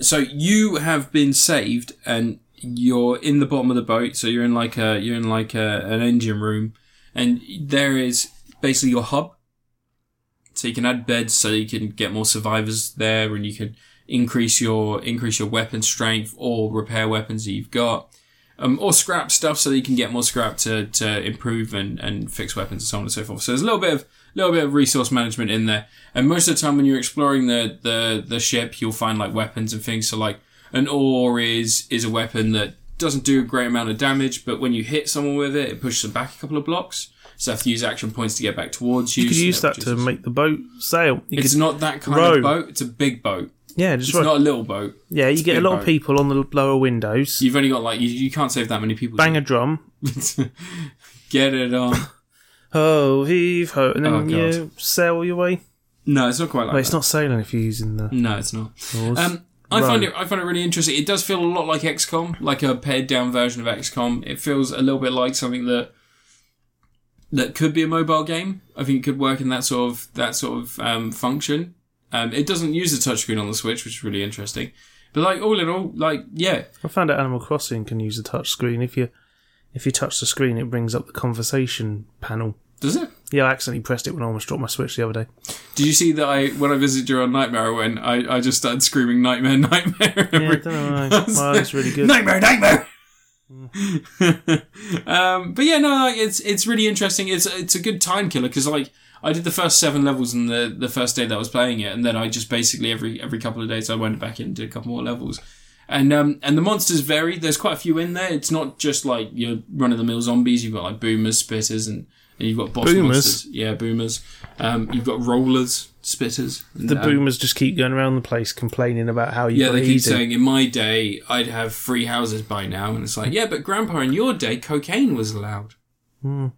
so you have been saved and you're in the bottom of the boat so you're in like a you're in like a, an engine room and there is basically your hub so you can add beds so you can get more survivors there and you can increase your increase your weapon strength or repair weapons that you've got um, or scrap stuff so that you can get more scrap to, to improve and, and fix weapons and so on and so forth. So there's a little bit of little bit of resource management in there. And most of the time when you're exploring the, the, the ship, you'll find like weapons and things. So like an ore is is a weapon that doesn't do a great amount of damage, but when you hit someone with it, it pushes them back a couple of blocks. So you have to use action points to get back towards you. You could use that to make the boat sail. You It's not that kind row. of boat. It's a big boat. yeah, just It's row. not a little boat. yeah. You get a big lot boat. of people on the lower windows. You've only got like you, you can't save that many people. Bang a drum. Get it on. Ho heave ho, and then Oh, you sail your way. No, it's not quite like Wait, it's not sailing if you're using the No, it's not. oars. Um, I Row. find it. I find it really interesting. It does feel a lot like XCOM, like a pared down version of XCOM. It feels a little bit like something that that could be a mobile game. I think it could work in that sort of that sort of um, function. Um, it doesn't use the touchscreen on the Switch, which is really interesting. But like all in all, like yeah, I found out Animal Crossing can use a touch screen. If you if you touch the screen, it brings up the conversation panel. Does it? Yeah, I accidentally pressed it when I almost dropped my Switch the other day. Did you see that I when I visited you on Nightmare when I, I just started screaming Nightmare Nightmare? Yeah, I every- don't know. Well, it's really good. Nightmare, nightmare. um, but yeah, no, like it's it's really interesting. It's it's a good time killer because like I did the first seven levels in the the first day that I was playing it, and then I just basically every every couple of days I went back in and did a couple more levels. And um and the monsters vary. There's quite a few in there. It's not just like your run of the mill zombies. You've got like boomers, spitters, and, and you've got boss Boomers? monsters. Yeah, boomers. Um, you've got rollers, spitters. The um, boomers just keep going around the place complaining about how you yeah, they keep breathe. saying in my day I'd have free houses by now, and it's like, yeah, but Grandpa, in your day, cocaine was allowed, Hmm.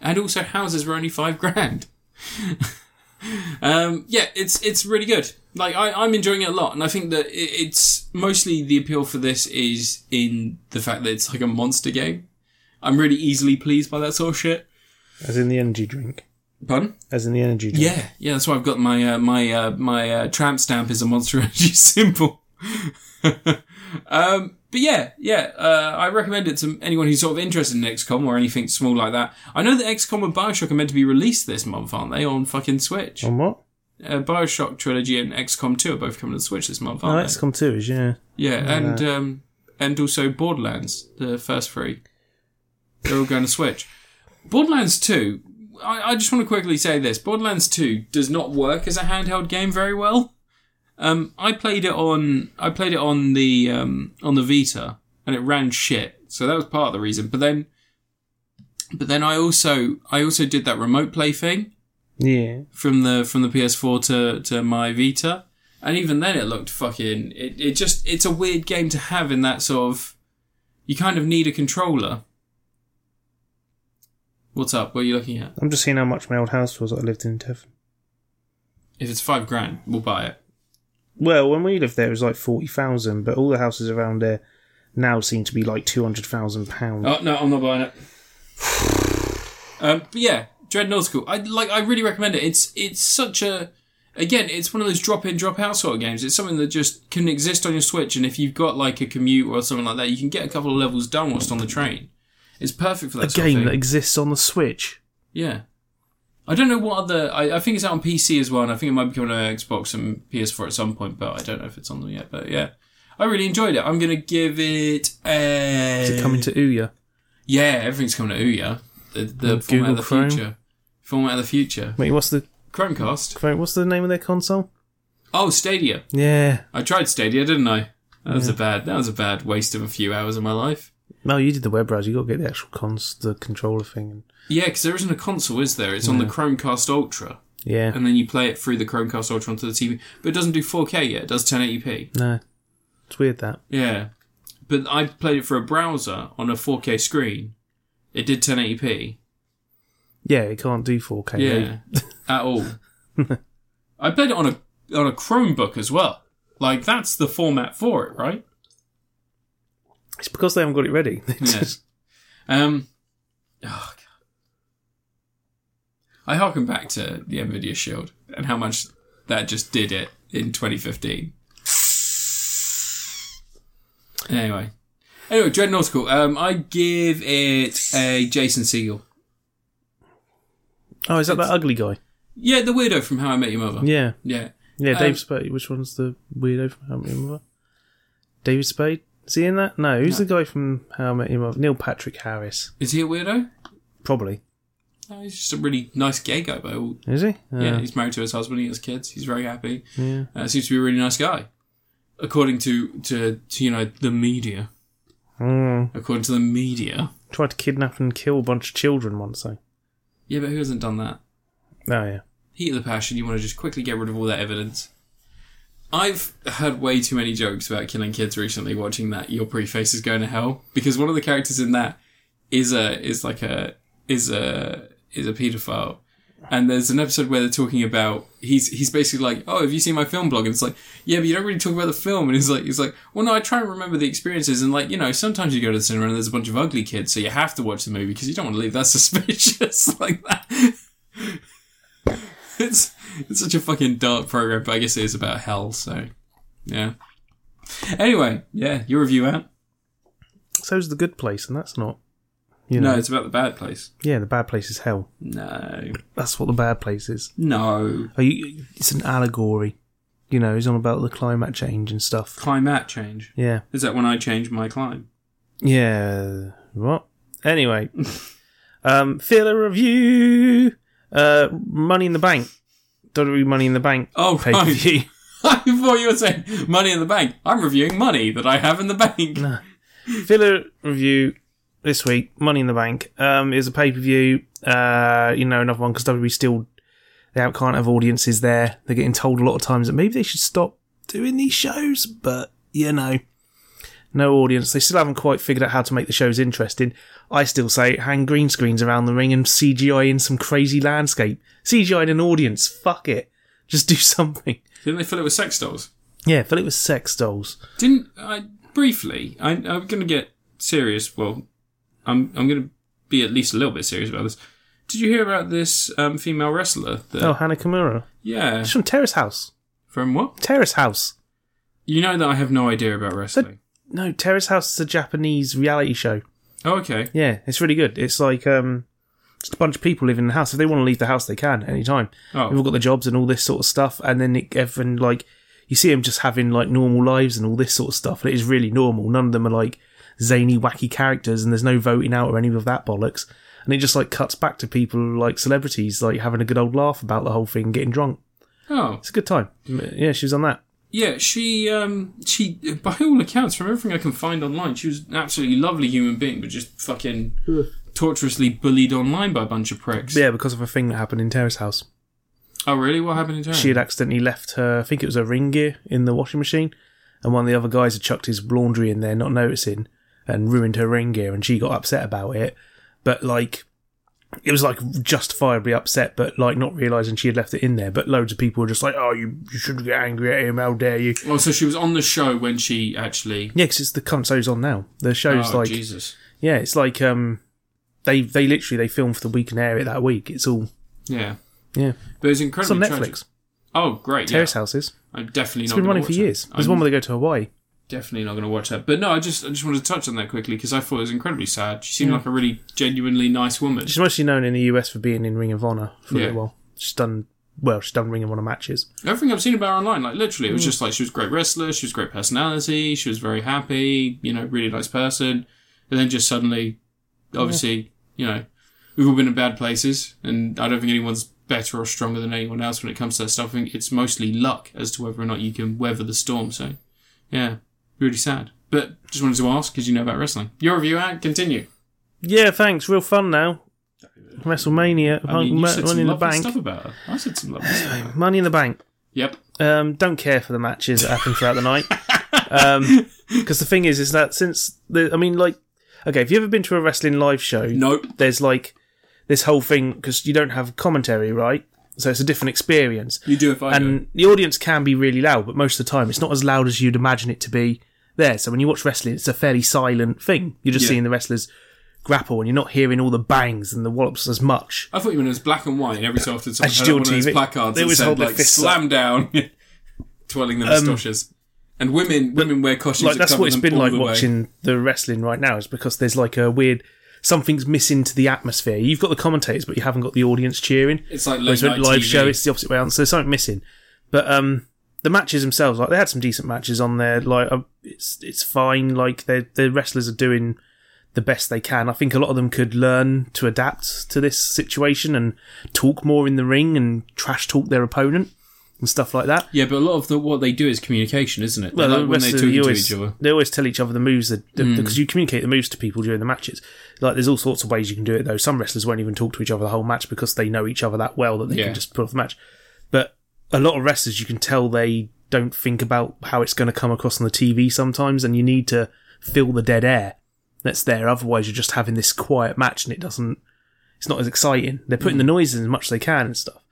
and also houses were only five grand. um, yeah, it's it's really good. Like I, I'm enjoying it a lot, and I think that it, it's mostly the appeal for this is in the fact that it's like a monster game. I'm really easily pleased by that sort of shit. As in the energy drink. Pardon? As in the energy drink. Yeah, yeah, that's why I've got my uh, my uh, my uh, tramp stamp is a Monster Energy symbol. um, but yeah, yeah, uh, I recommend it to anyone who's sort of interested in XCOM or anything small like that. I know that XCOM and Bioshock are meant to be released this month, aren't they? On fucking Switch. On what? Uh, Bioshock trilogy and XCOM two are both coming to the Switch this month, Oh, aren't they? XCOM 2 is, yeah. they? Yeah, and um, and also Borderlands, the first three. They're all going to Switch. Borderlands 2, I, I just want to quickly say this. Borderlands 2 does not work as a handheld game very well. Um, I played it on, I played it on the, um, on the Vita and it ran shit. So that was part of the reason. But then, but then I also, I also did that remote play thing Yeah. from the, from the PS4 to, to my Vita. And even then it looked fucking, it, it just, it's a weird game to have in that sort of, you kind of need a controller. What's up? What are you looking at? I'm just seeing how much my old house was that I lived in in Devon. If it's five grand, we'll buy it. Well, when we lived there, it was like forty thousand, but all the houses around there now seem to be like two hundred thousand pounds. Oh no, I'm not buying it. um, but yeah, Dread Nautical. I like. I really recommend it. It's it's such a. Again, it's one of those drop in, drop out sort of games. It's something that just can exist on your Switch, and if you've got like a commute or something like that, you can get a couple of levels done whilst on the train. It's perfect for that A sort game of that exists on the Switch. Yeah. I don't know what other. I, I think it's out on PC as well, and I think it might be coming on uh, Xbox and PS4 at some point, but I don't know if it's on them yet. But yeah, I really enjoyed it. I'm gonna give it a. Is it coming to Ouya? Yeah, everything's coming to Ouya. The, the format Google of the Chrome? future. Format of the future. Wait, what's the Chromecast. what's the name of their console? Oh, Stadia. Yeah. I tried Stadia, didn't I? That was a bad. That was a bad waste of a few hours of my life. No, you did the web browser. You got to get the actual cons, the controller thing. And, Yeah, because there isn't a console, is there? It's on the Chromecast Ultra, yeah. and then you play it through the Chromecast Ultra onto the TV. But it doesn't do 4K yet. It does 1080p. No, it's weird that. Yeah, but I played it for a browser on a 4K screen. It did 1080p. Yeah, it can't do 4K. Yeah, at all. I played it on a on a Chromebook as well. Like that's the format for it, right? It's because they haven't got it ready. yes. Um. Oh god. I harken back to the Nvidia Shield and how much that just did it in 2015. Anyway, anyway, Dread Nautical. Um, I give it a Jason Segel. oh, is that that ugly guy? Yeah, the weirdo from How I Met Your Mother. Yeah. Yeah. Yeah, Um, Dave Spade. Which one's the weirdo from How I Met Your Mother? David Spade? Is he in that? No, who's the guy from How I Met Your Mother? Neil Patrick Harris. Is he a weirdo? Probably. No, he's just a really nice gay guy, by all. Is he? Yeah, Uh, he's married to his husband. He has kids. He's very happy. yeah. Uh, seems to be a really nice guy, according to, to to you know the media. Mm. According to the media. Tried to kidnap and kill a bunch of children once, though. Yeah, but who hasn't done that? Oh, yeah. Heat of the passion. You want to just quickly get rid of all that evidence. I've heard way too many jokes about killing kids recently. Watching that, your preface is going to hell because one of the characters in that is a is like a is a is a paedophile. And there's an episode where they're talking about he's he's basically like, oh, have you seen my film blog? And it's like, yeah, but you don't really talk about the film. And he's like, he's like, well, no, I try and remember the experiences. And like, you know, sometimes you go to the cinema and there's a bunch of ugly kids, so you have to watch the movie because you don't want to leave that suspicious like that. it's it's such a fucking dark program, but I guess it is about hell. So yeah. Anyway, yeah, your review out. So's The Good Place, and that's not. You No, know. it's about the bad place. Yeah, the bad place is hell. No, That's what the bad place is. no, Oh, you, it's an allegory. You know, it's on about the climate change and stuff. climate change. Yeah. Is that when I change my climb? Yeah. What? Anyway. um, filler review. Uh, Money in the Bank. WWE Money in the Bank Oh, pay per right. view. I thought you were saying money in the bank. I'm reviewing money that I have in the bank. No. Filler review this week. Money in the Bank um, is a pay per view. Uh, you know, another one because WWE still they can't have audiences there. They're getting told a lot of times that maybe they should stop doing these shows, but you know, no audience. They still haven't quite figured out how to make the shows interesting. I still say hang green screens around the ring and CGI in some crazy landscape. CGI in an audience. Fuck it. Just do something. Didn't they fill it with sex dolls? Yeah, fill it with sex dolls. Didn't I briefly? I, I'm going to get serious. Well, I'm I'm going to be at least a little bit serious about this. Did you hear about this um, female wrestler? That, Oh, Hana Kimura. yeah. She's from Terrace House. From what? Terrace House. You know that I have no idea about wrestling. No, Terrace House is a Japanese reality show. Oh, okay. Yeah, it's really good. It's like um, just a bunch of people living in the house. If they want to leave the house, they can anytime. Oh. They've all got the jobs and all this sort of stuff. And then it, everyone like you see them just having like normal lives and all this sort of stuff. And it is really normal. None of them are like zany, wacky characters, and there's no voting out or any of that bollocks. And it just like cuts back to people like celebrities like having a good old laugh about the whole thing, getting drunk. Oh, It's a good time. Yeah, she was on that. Yeah. She, um, she, by all accounts, from everything I can find online, she was an absolutely lovely human being, but just fucking torturously bullied online by a bunch of pricks. Yeah, because of a thing that happened in Terrace House. Oh, really? What happened in town? she had accidentally left her, I think it was her ring gear in the washing machine, and one of the other guys had chucked his laundry in there, not noticing, and ruined her ring gear, and she got upset about it. But like, it was like justifiably upset, but like not realizing she had left it in there. But loads of people were just like, "Oh, you, you shouldn't get angry at him. How dare you?" Oh, so she was on the show when she actually. Yeah, because it's the current show's on now. The show's oh, like Jesus. yeah, it's like um, they they literally they filmed for the week and air it that week. It's all Yeah. yeah. But it's It's on Netflix. tragic. Oh, great. Yeah. Terrace Houses. I'm definitely It's not been running for it. years. There's I'm one where they go to Hawaii. Definitely not going to watch that. But no, I just I just wanted to touch on that quickly because I thought it was incredibly sad. She seemed like a really genuinely nice woman. She's mostly known in the US for being in Ring of Honor for a Yeah. little while. She's done well. She's done Ring of Honor matches. Everything I've seen about her online, like literally, it Mm. was just like she was a great wrestler, she was a great personality, she was very happy, you know, really nice person, and then just suddenly, obviously, you know, we've all been in bad places, and I don't think anyone's better or stronger than anyone else when it comes to that stuff. I think it's mostly luck as to whether or not you can weather the storm. So, yeah, really sad. But just wanted to ask because you know about wrestling. Your review, Ant, continue. Yeah, thanks. Real fun now. WrestleMania, I mean, you Mon- said Money some in the Bank. stuff about her. I said some lovely stuff. Money in the Bank. Yep. Um, don't care for the matches that happen throughout the night. Because the thing is, is that since the, I mean, like, okay, if you ever been to a wrestling live show, Nope. there's like this whole thing because you don't have commentary, right? So it's a different experience, You do if I and the audience can be really loud, but most of the time it's not as loud as you'd imagine it to be there. So when you watch wrestling, it's a fairly silent thing. You're just Yeah. seeing the wrestlers grapple, and you're not hearing all the bangs and the wallops as much. I thought you meant it was black and white, and every so often someone had up on one of TV. placards They that said like "slam down," twirling the um, moustaches. and women, women wear costumes. like that's what it's been like the watching the wrestling right now is because there's like a weird something's missing to the atmosphere. You've got the commentators, but you haven't got the audience cheering. It's like late night live TV. show, it's the opposite way around. So there's something missing. But um, the matches themselves, like they had some decent matches on there. Like uh, it's it's fine. Like the the wrestlers are doing the best they can. I think a lot of them could learn to adapt to this situation and talk more in the ring and trash talk their opponent and stuff like that. Yeah, but a lot of the, what they do is communication, isn't it? Well, They like when they're talking you to always, each other. they always tell each other the moves that Hmm. because you communicate the moves to people during the matches. Like there's all sorts of ways you can do it though. Some wrestlers won't even talk to each other the whole match because they know each other that well that they Yeah. can just put off the match. But a lot of wrestlers you can tell they don't think about how it's going to come across on the TV sometimes, and you need to fill the dead air that's there. Otherwise, you're just having this quiet match and it doesn't. It's not as exciting. They're putting the noises in as much as they can and stuff.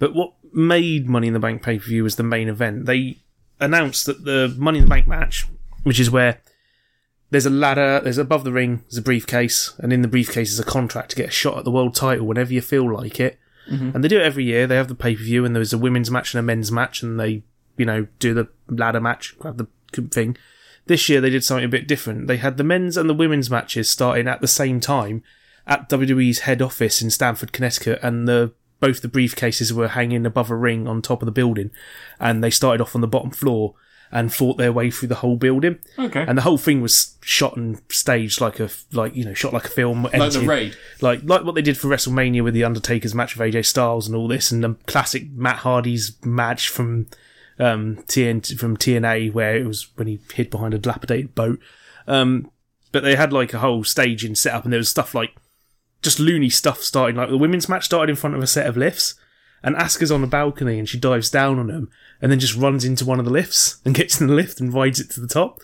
But what made Money in the Bank pay per view as the main event. They announced that the Money in the Bank match, which is where there's a ladder, there's above the ring, there's a briefcase, and in the briefcase is a contract to get a shot at the world title whenever you feel like it. Mm-hmm. And they do it every year. They have the pay per view, and there's a women's match and a men's match, and they, you know, do the ladder match, grab the thing. This year they did something a bit different. They had the men's and the women's matches starting at the same time at WWE's head office in Stamford, Connecticut, and the both the briefcases were hanging above a ring on top of the building, and they started off on the bottom floor and fought their way through the whole building. Okay. And the whole thing was shot and staged like a like you know shot like a film. like the raid. like like what they did for WrestleMania with the Undertaker's match with AJ Styles and all this, and the classic Matt Hardy's match from um TN from TNA where it was when he hid behind a dilapidated boat. Um, but they had like a whole staging set up, and there was stuff like just loony stuff starting. Like the women's match started in front of a set of lifts, and Asuka's on the balcony and she dives down on them, and then just runs into one of the lifts and gets in the lift and rides it to the top.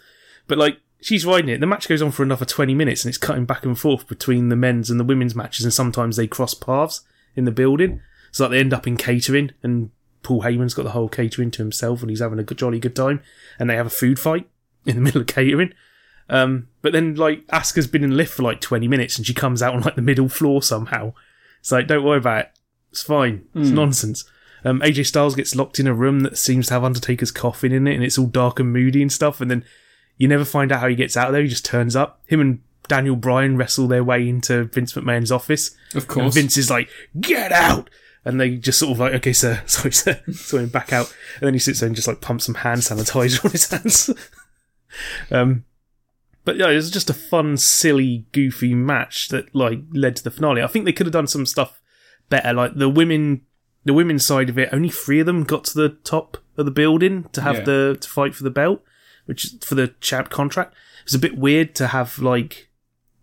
But like she's riding it. The match goes on for another 20 minutes and it's cutting back and forth between the men's and the women's matches and sometimes they cross paths in the building. So like they end up in catering and Paul Heyman's got the whole catering to himself and he's having a jolly good time and they have a food fight in the middle of catering. Um, but then like Asuka's been in the lift for like 20 minutes and she comes out on like the middle floor somehow. It's like, don't worry about it. It's fine. It's nonsense. Um, AJ Styles gets locked in a room that seems to have Undertaker's coffin in it and it's all dark and moody and stuff. And then you never find out how he gets out of there. He just turns up. Him and Daniel Bryan wrestle their way into Vince McMahon's office. Of And course. Vince is like, get out! And they just sort of like, okay, sir, sorry, sir. So him back out. And then he sits there and just like pumps some hand sanitizer on his hands. um, but yeah, it was just a fun, silly, goofy match that like led to the finale. I think they could have done some stuff better. Like the women, the women's side of it, only three of them got to the top of the building to have Yeah. the to fight for the belt, which is for the champ contract. It was a bit weird to have like,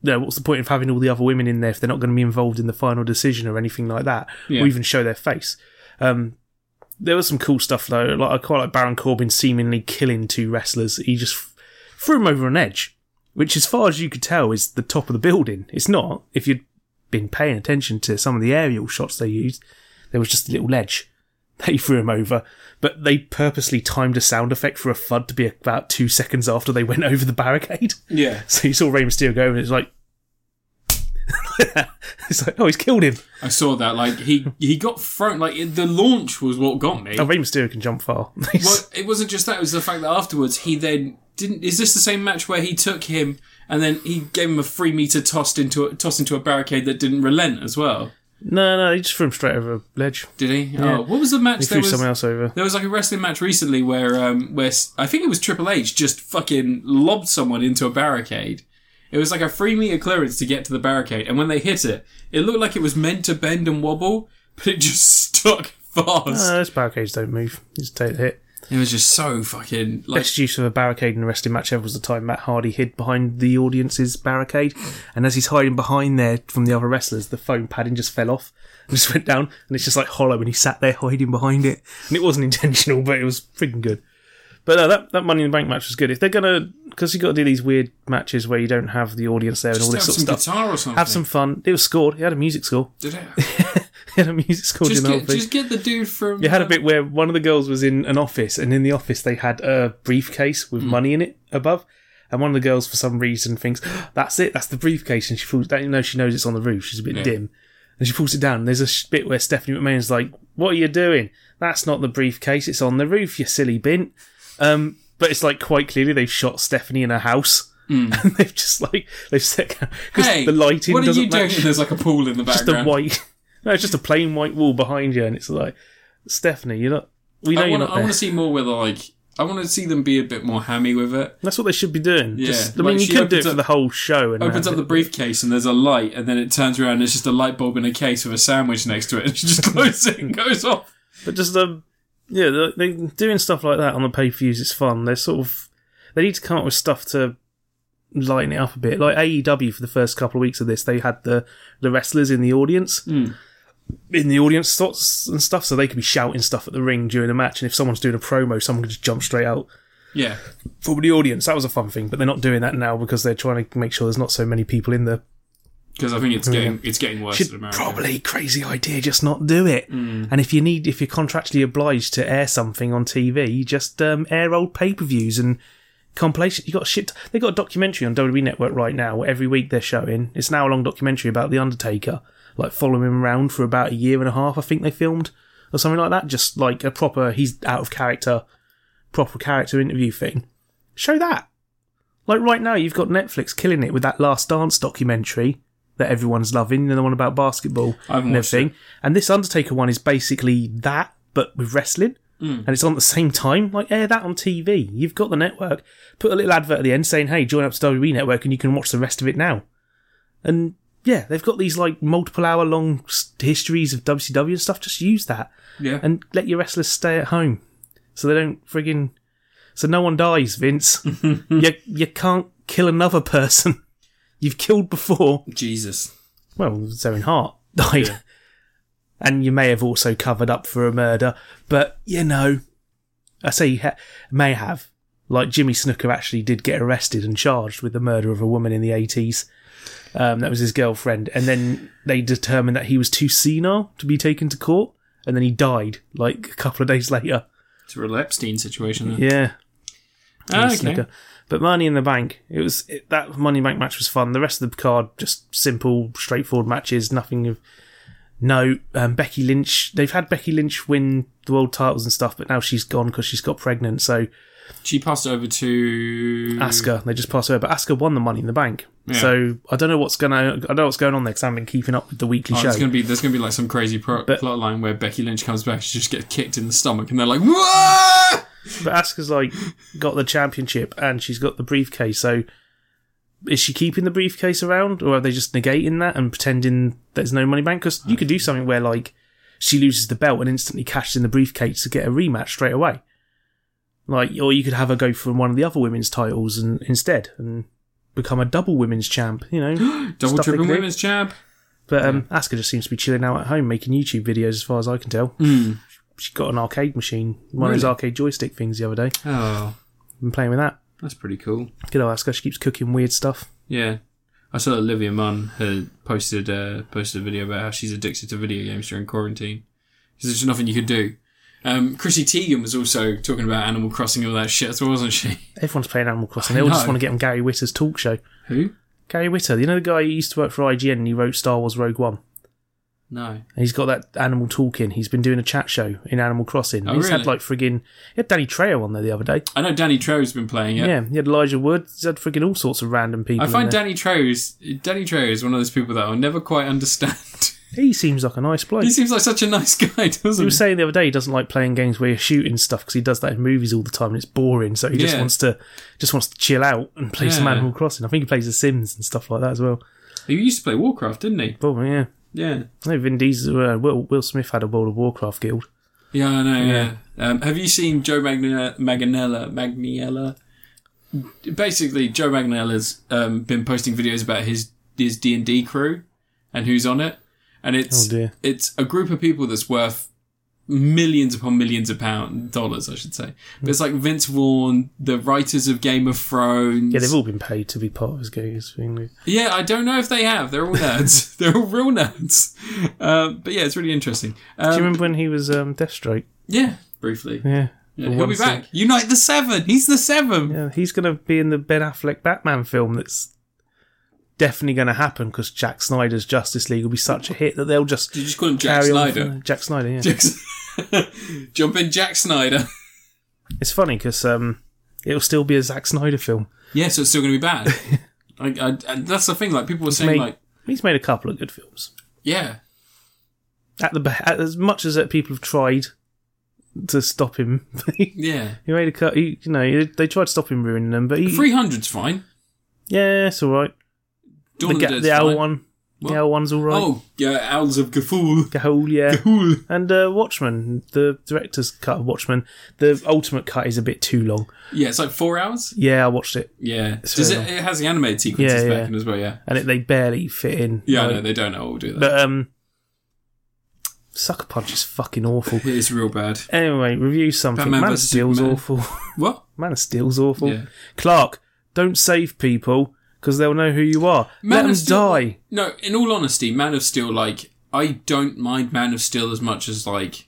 you know, what's the point of having all the other women in there if they're not going to be involved in the final decision or anything like that, Yeah. or even show their face. Um, there was some cool stuff though. Like I quite like Baron Corbin seemingly killing two wrestlers. He just f- threw him over an edge, which, as far as you could tell, is the top of the building. It's not. If you'd been paying attention to some of the aerial shots they used, there was just a little ledge. They threw him over, but they purposely timed a sound effect for a FUD to be about two seconds after they went over the barricade. Yeah. So you saw Rey Mysterio go and it's like, it's like, oh, he's killed him. I saw that. Like he he got thrown. Like the launch was what got me. Oh, Rey Mysterio can jump far. Well, it wasn't just that. It was the fact that afterwards he then didn't. Is this the same match where he took him and then he gave him a three meter tossed into a, tossed into a barricade that didn't relent as well? no, no, he just threw him straight over a ledge. Did he? Oh, what was the match? He there threw was someone else over. there was like a wrestling match recently where um where I think it was Triple H just fucking lobbed someone into a barricade. It was like a three meter clearance to get to the barricade, and when they hit it, it looked like it was meant to bend and wobble, but it just stuck fast. No, those barricades don't move. You just take the hit. it was just so fucking like Best use of a barricade in a wrestling match ever was the time Matt Hardy hid behind the audience's barricade, and as he's hiding behind there from the other wrestlers, the foam padding just fell off and just went down, and it's just like hollow, and he sat there hiding behind it, and it wasn't intentional, but it was freaking good. But no, that that Money in the Bank match was good. If they're gonna, because you got to do these weird matches where you don't have the audience there and all this sort of stuff. guitar or something. Have some fun. It was scored. He had a music score. Did it? He had a music score. just get just get the dude from. You had a bit where one of the girls was in an office, and in the office they had a briefcase with money in it above. And one of the girls, for some reason, thinks that's it, that's the briefcase, and she pulls. Don't you know she knows it's on the roof? She's a bit Yeah. dim, and she pulls it down. And there's a bit where Stephanie McMahon's like, "What are you doing? That's not the briefcase. It's on the roof. You silly bint." Um, but it's like quite clearly they've shot Stephanie in a house, and they've just like they've set because. Hey, the lighting what are doesn't you doing? match There's like a pool in the background. just a white. No, it's just a plain white wall behind you, and it's like Stephanie, you're not. We know I you're want not I want to see more with like. I want to see them be a bit more hammy with it. That's what they should be doing. Yeah, Just, I like mean, you could do it opens for up- the whole show and Opens up the briefcase and there's a light, and then it turns around and it's just a light bulb in a case with a sandwich next to it, and she just closes it and goes off. but just um, yeah, they they doing stuff like that on the pay per views. It's fun. They're sort of they need to come up with stuff to lighten it up a bit. Like AEW for the first couple of weeks of this, they had the the wrestlers in the audience. Hmm. In the audience slots and stuff, so they could be shouting stuff at the ring during a match, and if someone's doing a promo, someone could just jump straight out Yeah, for the audience. That was a fun thing, but they're not doing that now because they're trying to make sure there's not so many people in the because I think it's getting it's getting worse should in America. probably crazy idea just not do it. And if you need if you're contractually obliged to air something on tv just um, air old pay-per-views and compilation. You got shit. They got a documentary on wwe network right now where every week they're showing. It's now a long documentary about the undertaker like following him around for about a year and a half i think they filmed or something like that. Just like a proper he's out of character proper character interview thing. Show that. Like right now you've got netflix killing it with that last dance documentary that everyone's loving, you know, the one about basketball and everything. And this Undertaker one is basically that, but with wrestling. Hmm. And it's on at the same time. Like, air that on TV. You've got the network. Put a little advert at the end saying, hey, join up to WWE Network and you can watch the rest of it now. And yeah, they've got these like multiple hour long histories of WCW and stuff. Just use that Yeah, and let your wrestlers stay at home so they don't friggin' so no one dies, Vince. you you can't kill another person. You've killed before. Jesus. Well, Zoe Hart died. And you may have also covered up for a murder, but you know, I say you ha- may have. Like Jimmy Snuka actually did get arrested and charged with the murder of a woman in the 80s. Um, that was his girlfriend. And then they determined that he was too senile to be taken to court. And then he died like a couple of days later. It's a real Epstein situation. Then. Yeah. Ah, okay. Snooker. But Money in the Bank, it was it, that Money in the Bank match was fun. The rest of the card just simple, straightforward matches. Nothing of no. Um, Becky Lynch, they've had Becky Lynch win the world titles and stuff, but now she's gone because she's got pregnant. So She passed over to Asuka, they just passed her. But Asuka won the Money in the Bank. Yeah. So I don't know what's gonna. I don't know what's going on there because I haven't been keeping up with the weekly Oh, show. there's gonna be there's gonna be like some crazy pro- But- plot line where Becky Lynch comes back, she just gets kicked in the stomach, and they're like, "Whoa!" But Asuka's like got the championship and she's got the briefcase. So is she keeping the briefcase around, or are they just negating that and pretending there's no money bank? Because you could do something where like she loses the belt and instantly cashes in the briefcase to get a rematch straight away. Like, or you could have her go for one of the other women's titles and instead and become a double women's champ. You know, Double triple women's champ. but um, Asuka just seems to be chilling out at home making YouTube videos, as far as I can tell. She got an arcade machine, one of those arcade joystick things the other day. Oh, Been playing with that. that's pretty cool. Good old Asuka. She keeps cooking weird stuff. Yeah. I saw Olivia Munn had posted uh, posted a video about how she's addicted to video games during quarantine. Because there's nothing you could do. Um, Chrissy Teigen was also talking about Animal Crossing and all that shit, as well, wasn't she? Everyone's playing Animal Crossing. I They all just want to get on Gary Whitta's talk show. Who? Gary Whitta, you know the guy who used to work for IGN and he wrote Star Wars Rogue One? No. And he's got that animal talking. He's been doing a chat show in Animal Crossing. Oh, he's had like friggin' he had Danny Trejo on there the other day. I know Danny Trejo's been playing it. Yeah, he had Elijah Wood. He's had friggin' all sorts of random people. I in find. Danny Trejo's Danny Trejo is one of those people that I'll never quite understand. he seems like a nice bloke. he seems like such a nice guy, doesn't He he? was saying the other day he doesn't like playing games where you're shooting stuff because he does that in movies all the time and it's boring. So he just Yeah. wants to just wants to chill out and play some Animal Crossing. I think he plays The Sims and stuff like that as well. He used to play Warcraft, didn't he? But yeah, Yeah. I know Vin Diesel, uh, Will, Will Smith had a World of Warcraft guild. Yeah, I know. Yeah. Yeah. Um, have you seen Joe Magna- Maganella? Magniella? Basically, Joe Magniella's um, been posting videos about his his D and D crew and who's on it, and it's Oh it's a group of people that's worth millions upon millions of pound dollars, I should say. But it's like Vince Vaughn, the writers of Game of Thrones. Yeah, they've all been paid to be part of his games thing. Yeah, I don't know if they have. They're all nerds. They're all real nerds. Um, but yeah, it's really interesting. Um, Do you remember when he was um, Deathstroke? Yeah, briefly. Yeah. Yeah, he'll be back. Unite the Seven. He's the Seven. Yeah, he's going to be in the Ben Affleck Batman film that's definitely going to happen because Jack Snyder's Justice League will be such a hit that they'll just Did you just call him Jack Snyder? Jack Snyder, yeah. Jack's- Jump in, Jack Snyder. It's funny because um, it'll still be a Zack Snyder film. Yeah, so it's still going to be bad. I, I, and that's the thing. Like people were saying, made- like, He's made a couple of good films. yeah, At the at, as much as that people have tried to stop him, yeah. he made a cut. He, you know, they tried to stop him ruining them, but he, Three hundred's fine. yeah, it's all right. Dawn The, of the the owl one, What? the owl one's all right. Oh, yeah, Owls of Gafool. Ga'Hoole, yeah. Gafool. And uh, Watchmen, the director's cut of Watchmen, the ultimate cut is a bit too long. Yeah, it's like four hours. Yeah, I watched it, Yeah, It's does it? It has the animated sequences Yeah, back yeah. in as well. Yeah, and it, they barely fit in. yeah. like- no, they don't know. We'll do that. but um, Sucker Punch is fucking awful. it is real bad. Anyway, review something. Batman Man of Steel's Superman. awful. What? Man of Steel's awful. Yeah. Clark, don't save people because they'll know who you are. Man Let them Steel- die. No, in all honesty, Man of Steel, like, I don't mind Man of Steel as much as, like,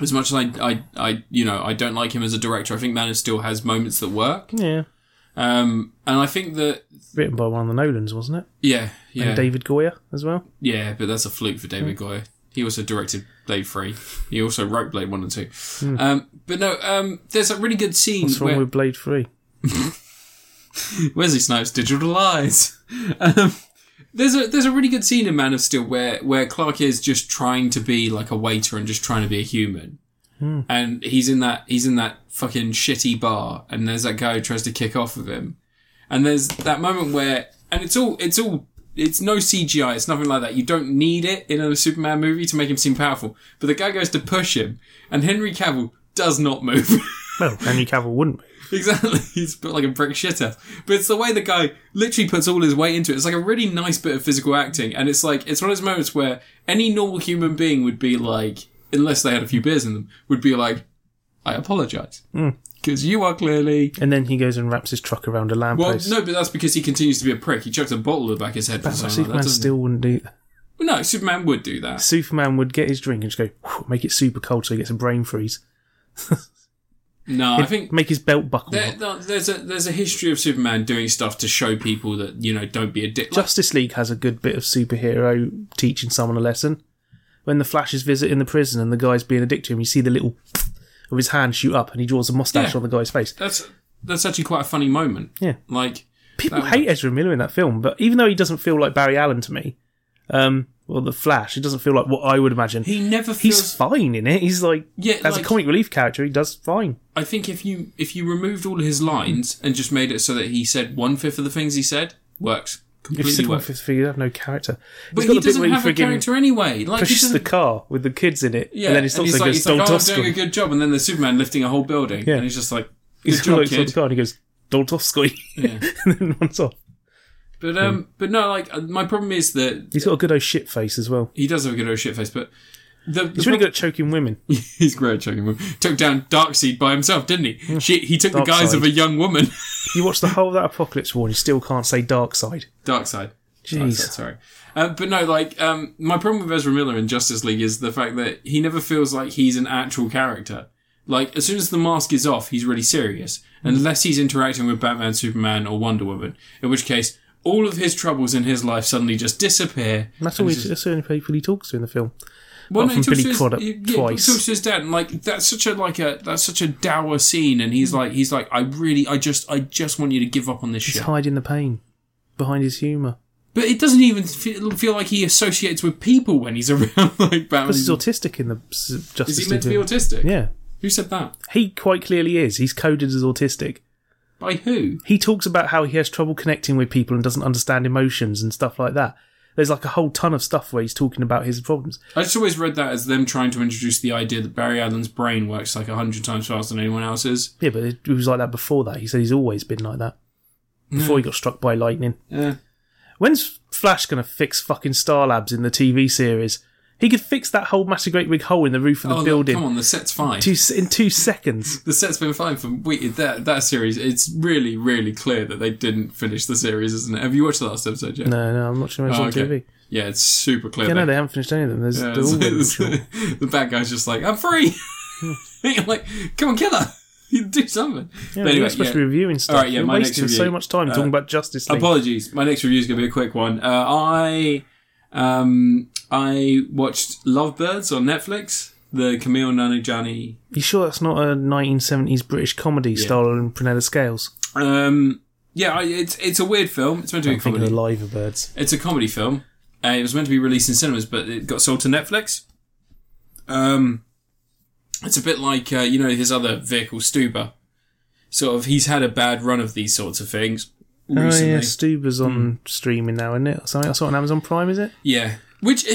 as much as I, I, I, you know, I don't like him as a director. I think Man of Steel has moments that work. Yeah, Um, and I think that, written by one of the Nolans, wasn't it? yeah, yeah, And David Goyer as well. yeah, but that's a fluke for David Goyer. He also directed Blade 3. He also wrote Blade 1 and 2. Um, but no, um, there's a really good scene What's wrong where, with Blade Three? Wesley Snipes' digital eyes. Um, there's a there's a really good scene in Man of Steel where where Clark is just trying to be like a waiter and just trying to be a human, and he's in that he's in that fucking shitty bar, and there's that guy who tries to kick off of him, and there's that moment where and it's all it's all it's no CGI, it's nothing like that. You don't need it in a Superman movie to make him seem powerful, but the guy goes to push him, and Henry Cavill does not move. Well, Henry Cavill wouldn't. be. Exactly. He's put like a brick shitter. But it's the way the guy literally puts all his weight into it. It's like a really nice bit of physical acting. And it's like, it's one of those moments where any normal human being would be like, unless they had a few beers in them, would be like, I apologize. Hmm. Because you are clearly. And then he goes and wraps his truck around a lamp. Well, no, but that's because he continues to be a prick. He chucks a bottle at the back of his head But something like Superman that. still wouldn't do. he? No, Superman would do that. Superman would get his drink and just go make it super cold so he gets a brain freeze. No, I think Make his belt buckle. there, no, there's a there's a history of Superman doing stuff to show people that you know don't be a dick. Justice League has a good bit of superhero teaching someone a lesson. When the Flash is visiting the prison and the guy's being a dick to him, you see the little of his hand shoot up and he draws a mustache Yeah. on the guy's face. that's that's actually quite a funny moment. Yeah. Like People That- hate Ezra Miller in that film, but even though he doesn't feel like Barry Allen to me, um, well, the Flash, it doesn't feel like what I would imagine. he never He's feels. fine in it. He's like, Yeah, as like- a comic relief character, he does fine. I think if you if you removed all his lines and just made it so that he said one fifth of the things he said, works If you completely said one works. fifth you have no character. But He's he doesn't have a character anyway. Like he pushes the car with the kids in it, Yeah, and then he's and like, he's like, "Don't oh, I'm doing a good job, and then the Superman lifting a whole building, Yeah. and he's just like, good He's job, like, kid. the car and he goes, Doltovsky, Yeah. and then runs off. But um, but no, like uh, my problem is that He's got a good old shit face as well. he does have a good old shit face, but the, the He's really good at choking women. He's great at choking women. Took down Darkseid by himself, didn't he? She, he took the guise Darkseid. of a young woman. You watch the whole of that Apocalypse War and you still can't say Dark Side. Darkseid. Jeez. Darkseid, sorry. Uh, but no, like, um, my problem with Ezra Miller in Justice League is the fact that he never feels like he's an actual character. Like, as soon as the mask is off, he's really serious. Unless he's interacting with Batman, Superman, or Wonder Woman. In which case, all of his troubles in his life suddenly just disappear. That's and all he, he's just- that's the only people he talks to in the film. Well, no, he talks his- he- yeah, twice. He talks to his dad, and like that's such a like a that's such a dour scene, and he's like he's like I really I just I just want you to give up on this He's shit. hiding the pain behind his humour. But it doesn't even feel, feel like he associates with people when he's around like Batman. Because he's autistic in the Justice Is he meant to be autistic? Yeah. Who said that? He quite clearly is. He's coded as autistic. By who? He talks about how he has trouble connecting with people and doesn't understand emotions and stuff like that. There's like a whole ton of stuff where he's talking about his problems. I just always read that as them trying to introduce the idea that Barry Allen's brain works like a hundred times faster than anyone else's. Yeah, but it was like that before that. He said he's always been like that. Before he got struck by lightning. Yeah. When's Flash going to fix fucking Star Labs in the TV series? He could fix that whole massive great big hole in the roof of the oh, building come on, the set's fine. two, in two seconds. the set's been fine for we, that that series. It's really, really clear that they didn't finish the series, isn't it? Have you watched the last episode yet? No, no, I'm not sure it's Oh, on okay. TV. Yeah, it's super clear. Yeah, no, they- haven't finished any of them. There's, Yeah, it's- it's- the bad guy's just like, I'm free. You're like, come on, kill her. You do something. Yeah, but anyway, you're supposed yeah. to be reviewing stuff. All right, yeah, You're my next wasting review. so much time Uh, talking about Justice League. Apologies. My next review is going to be a quick one. Uh, I um I watched Lovebirds on Netflix. The Camille Nanjiani. you sure that's not a 1970s British comedy starring Prunella Scales? Um, yeah, I, it's it's a weird film. It's meant to be a comedy. of Live Birds. It's a comedy film. Uh, it was meant to be released in cinemas, but it got sold to Netflix. Um, it's a bit like uh, you know his other vehicle, Stuber. Sort of, he's had a bad run of these sorts of things recently. Oh yeah, Stuber's on streaming now, isn't it? Something I saw on Amazon Prime, is it? Yeah. Which,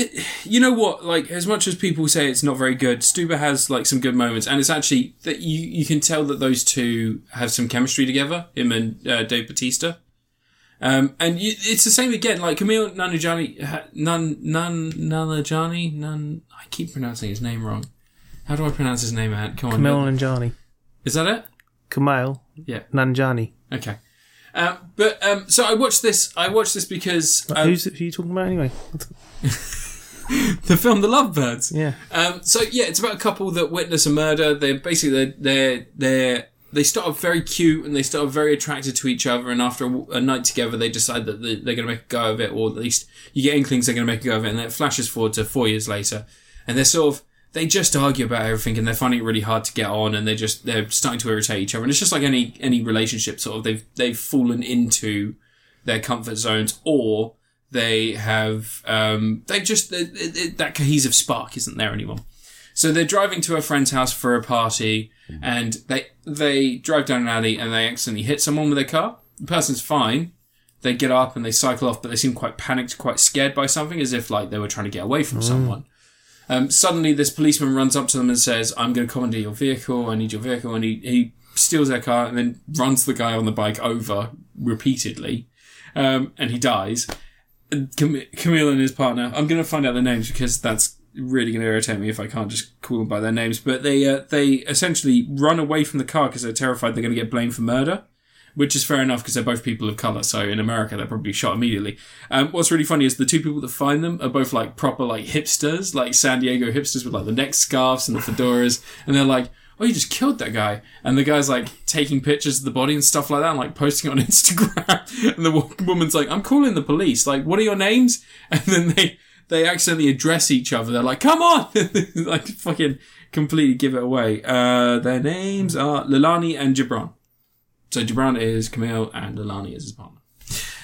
you know what, like, as much as people say it's not very good, Stuber has, like, some good moments, and it's actually, that you, you can tell that those two have some chemistry together, him and uh, Dave Batista. Um, and you, it's the same again, like, Camille Nanajani, Nan, Nan, Nanajani, Nan, I keep pronouncing his name wrong. How do I pronounce his name, Ant? Come on. Kumail Nanjiani. Is that it? Kumail Yeah. Nanjiani. Okay. Um, but, um, so I watched this, I watched this because, um, Who's who are you talking about anyway? the film The Lovebirds. Yeah. Um, so yeah, it's about a couple that witness a murder. They're basically they're they're, they're they start off very cute and they start off very attracted to each other. And after a, a night together, they decide that they- they're going to make a go of it, or at least you get inklings they're going to make a go of it. And then it flashes forward to four years later, and they're sort of they just argue about everything and they're finding it really hard to get on and they're just they're starting to irritate each other. And it's just like any any relationship, sort of they've they've fallen into their comfort zones or they have um, they've just it, it, that cohesive spark isn't there anymore. So they're driving to a friend's house for a party, and they they drive down an alley and they accidentally hit someone with their car. The person's fine. They get up and they cycle off, but they seem quite panicked, quite scared by something, as if like they were trying to get away from someone. Um, suddenly, this policeman runs up to them and says, "I'm going to commandeer your vehicle. I need your vehicle." And he he steals their car and then runs the guy on the bike over repeatedly, um, and he dies. Cam- Camille and his partner. I'm going to find out their names because that's really going to irritate me if I can't just call them by their names. But they uh, they essentially run away from the car because they're terrified they're going to get blamed for murder. Which is fair enough because they're both people of colour. So in America, they're probably shot immediately. Um, what's really funny is the two people that find them are both like proper like hipsters, like San Diego hipsters with like the neck scarves and the fedoras, and they're like, "Oh, you just killed that guy," and the guy's like taking pictures of the body and stuff like that, and like posting on Instagram, and the woman's like, "I'm calling the police. Like, what are your names?" And then they they accidentally address each other. They're like, "Come on!" like fucking completely give it away. Uh, their names are Leilani and Jibran. So Jibran is Camille and Leilani is his partner.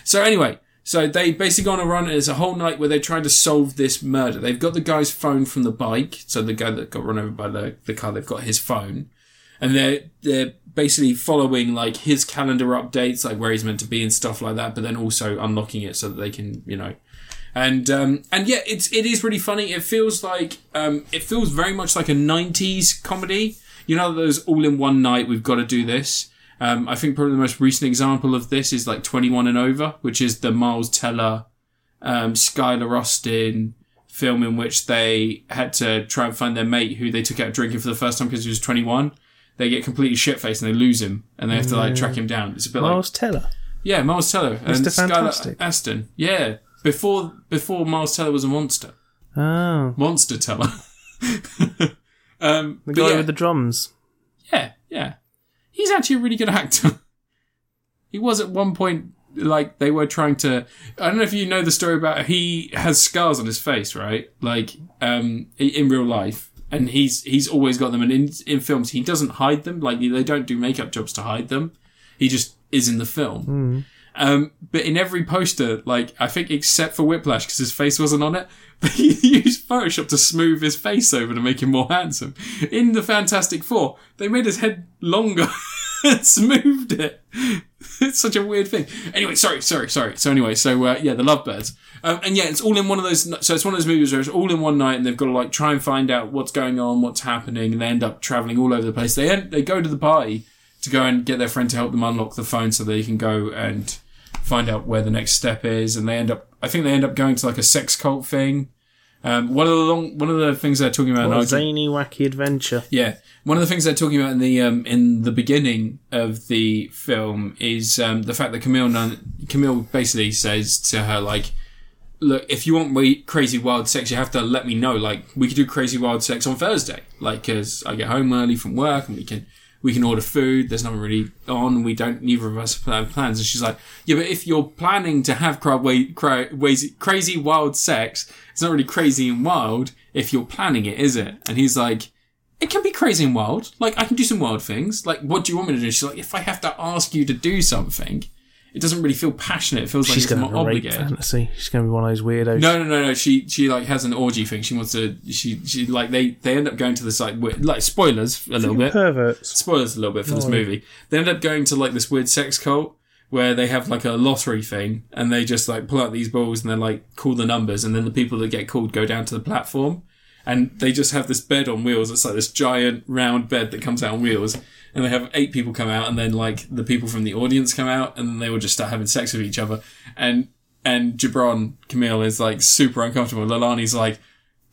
So anyway, so they basically go on a run. It's a whole night where they're trying to solve this murder. They've got the guy's phone from the bike. So the guy that got run over by the, the car, they've got his phone. And they're, they're basically following like his calendar updates, like where he's meant to be and stuff like that, but then also unlocking it so that they can, you know, and um, and yeah, it's it is really funny. It feels like um, it feels very much like a '90s comedy. You know, those all in one night. We've got to do this. Um, I think probably the most recent example of this is like 21 and over, which is the Miles Teller, um, Skylar Astin, film in which they had to try and find their mate who they took out drinking for the first time because he was 21. They get completely shit faced and they lose him and they have to like track him down. It's a bit like Miles Teller. yeah, Miles Teller and Skylar. Astin. Yeah, before before Miles Teller was a monster, Oh, monster Teller. um, the guy yeah, with the drums. yeah, yeah, he's actually a really good actor. he was at one point like they were trying to. I don't know if you know the story about he has scars on his face, right? Like um, in real life. And he's he's always got them, and in in films he doesn't hide them. Like they don't do makeup jobs to hide them. He just is in the film. Um, but in every poster, like I think except for Whiplash, because his face wasn't on it, they used Photoshop to smooth his face over to make him more handsome. In the Fantastic Four, they made his head longer and smoothed it. It's such a weird thing. Anyway, sorry, sorry, sorry. So anyway, so uh, yeah, the Lovebirds, um, and yeah, it's all in one of those. So it's one of those movies where it's all in one night, and they've got to like try and find out what's going on, what's happening, and they end up traveling all over the place. They end, they go to the party to go and get their friend to help them unlock the phone so they can go and find out where the next step is, and they end up. I think they end up going to like a sex cult thing. Um, one of the long, one of the things they're talking about. What a zany, wacky adventure. yeah, one of the things they're talking about in the um, in the beginning of the film is um, the fact that Kumail Nun- Kumail basically says to her like, "Look, if you want we- crazy wild sex, you have to let me know. Like, we could do crazy wild sex on Thursday, like, because I get home early from work and we can." We can order food. There's nothing really on. We don't. Neither of us have plans. And she's like, "Yeah, but if you're planning to have cra- wa- cra- crazy wild sex, it's not really crazy and wild if you're planning it, is it?" And he's like, it can be crazy and wild. Like, I can do some wild things. Like, what do you want me to do? She's like, if I have to ask you to do something, it doesn't really feel passionate. It feels like She's going to have a rape fantasy. She's going to be one of those weirdos. No, no, no, no. She, she like has an orgy thing. She wants to. She, she like they, they end up going to this like weird, like spoilers a little bit. Perverts. Spoilers a little bit for this movie. They end up going to like this weird sex cult where they have like a lottery thing and they just like pull out these balls and they like call the numbers and then the people that get called go down to the platform and they just have this bed on wheels. It's like this giant round bed that comes out on wheels and they have eight people come out and then like the people from the audience come out and they will just start having sex with each other and and Jibran Kumail is like super uncomfortable. Leilani's like,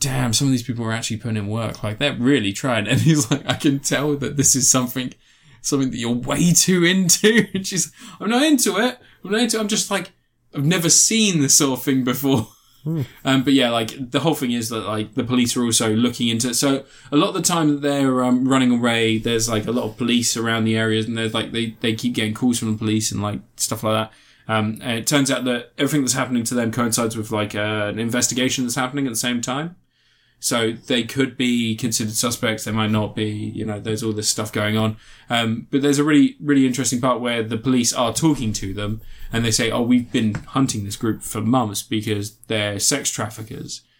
damn, some of these people are actually putting in work. Like they're really trying. And he's like, I can tell that this is something, something that you're way too into. And she's, I'm not into it. I'm not into it. I'm just like, I've never seen this sort of thing before. Um, but yeah, like the whole thing is that like the police are also looking into it. So a lot of the time that they're um, running away, there's like a lot of police around the areas, and there's like they they keep getting calls from the police and like stuff like that. Um, and it turns out that everything that's happening to them coincides with like uh, an investigation that's happening at the same time. So they could be considered suspects. They might not be. You know, there's all this stuff going on. Um, but there's a really, really interesting part where the police are talking to them and they say, "Oh, we've been hunting this group for months because they're sex traffickers."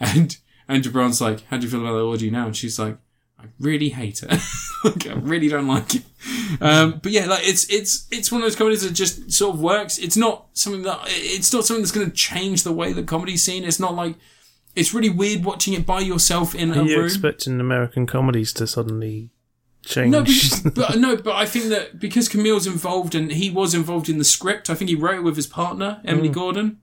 And and Jibran's like, "How do you feel about the orgy now?" And she's like, "I really hate it. like, I really don't like it." Um, but yeah, like it's it's it's one of those comedies that just sort of works. It's not something that it's not something that's going to change the way that comedy's seen. It's not like it's really weird watching it by yourself in a Are you room. expecting American comedies to suddenly change? No, but, but no, but I think that because Kumail's involved and he was involved in the script, I think he wrote it with his partner Emily Gordon.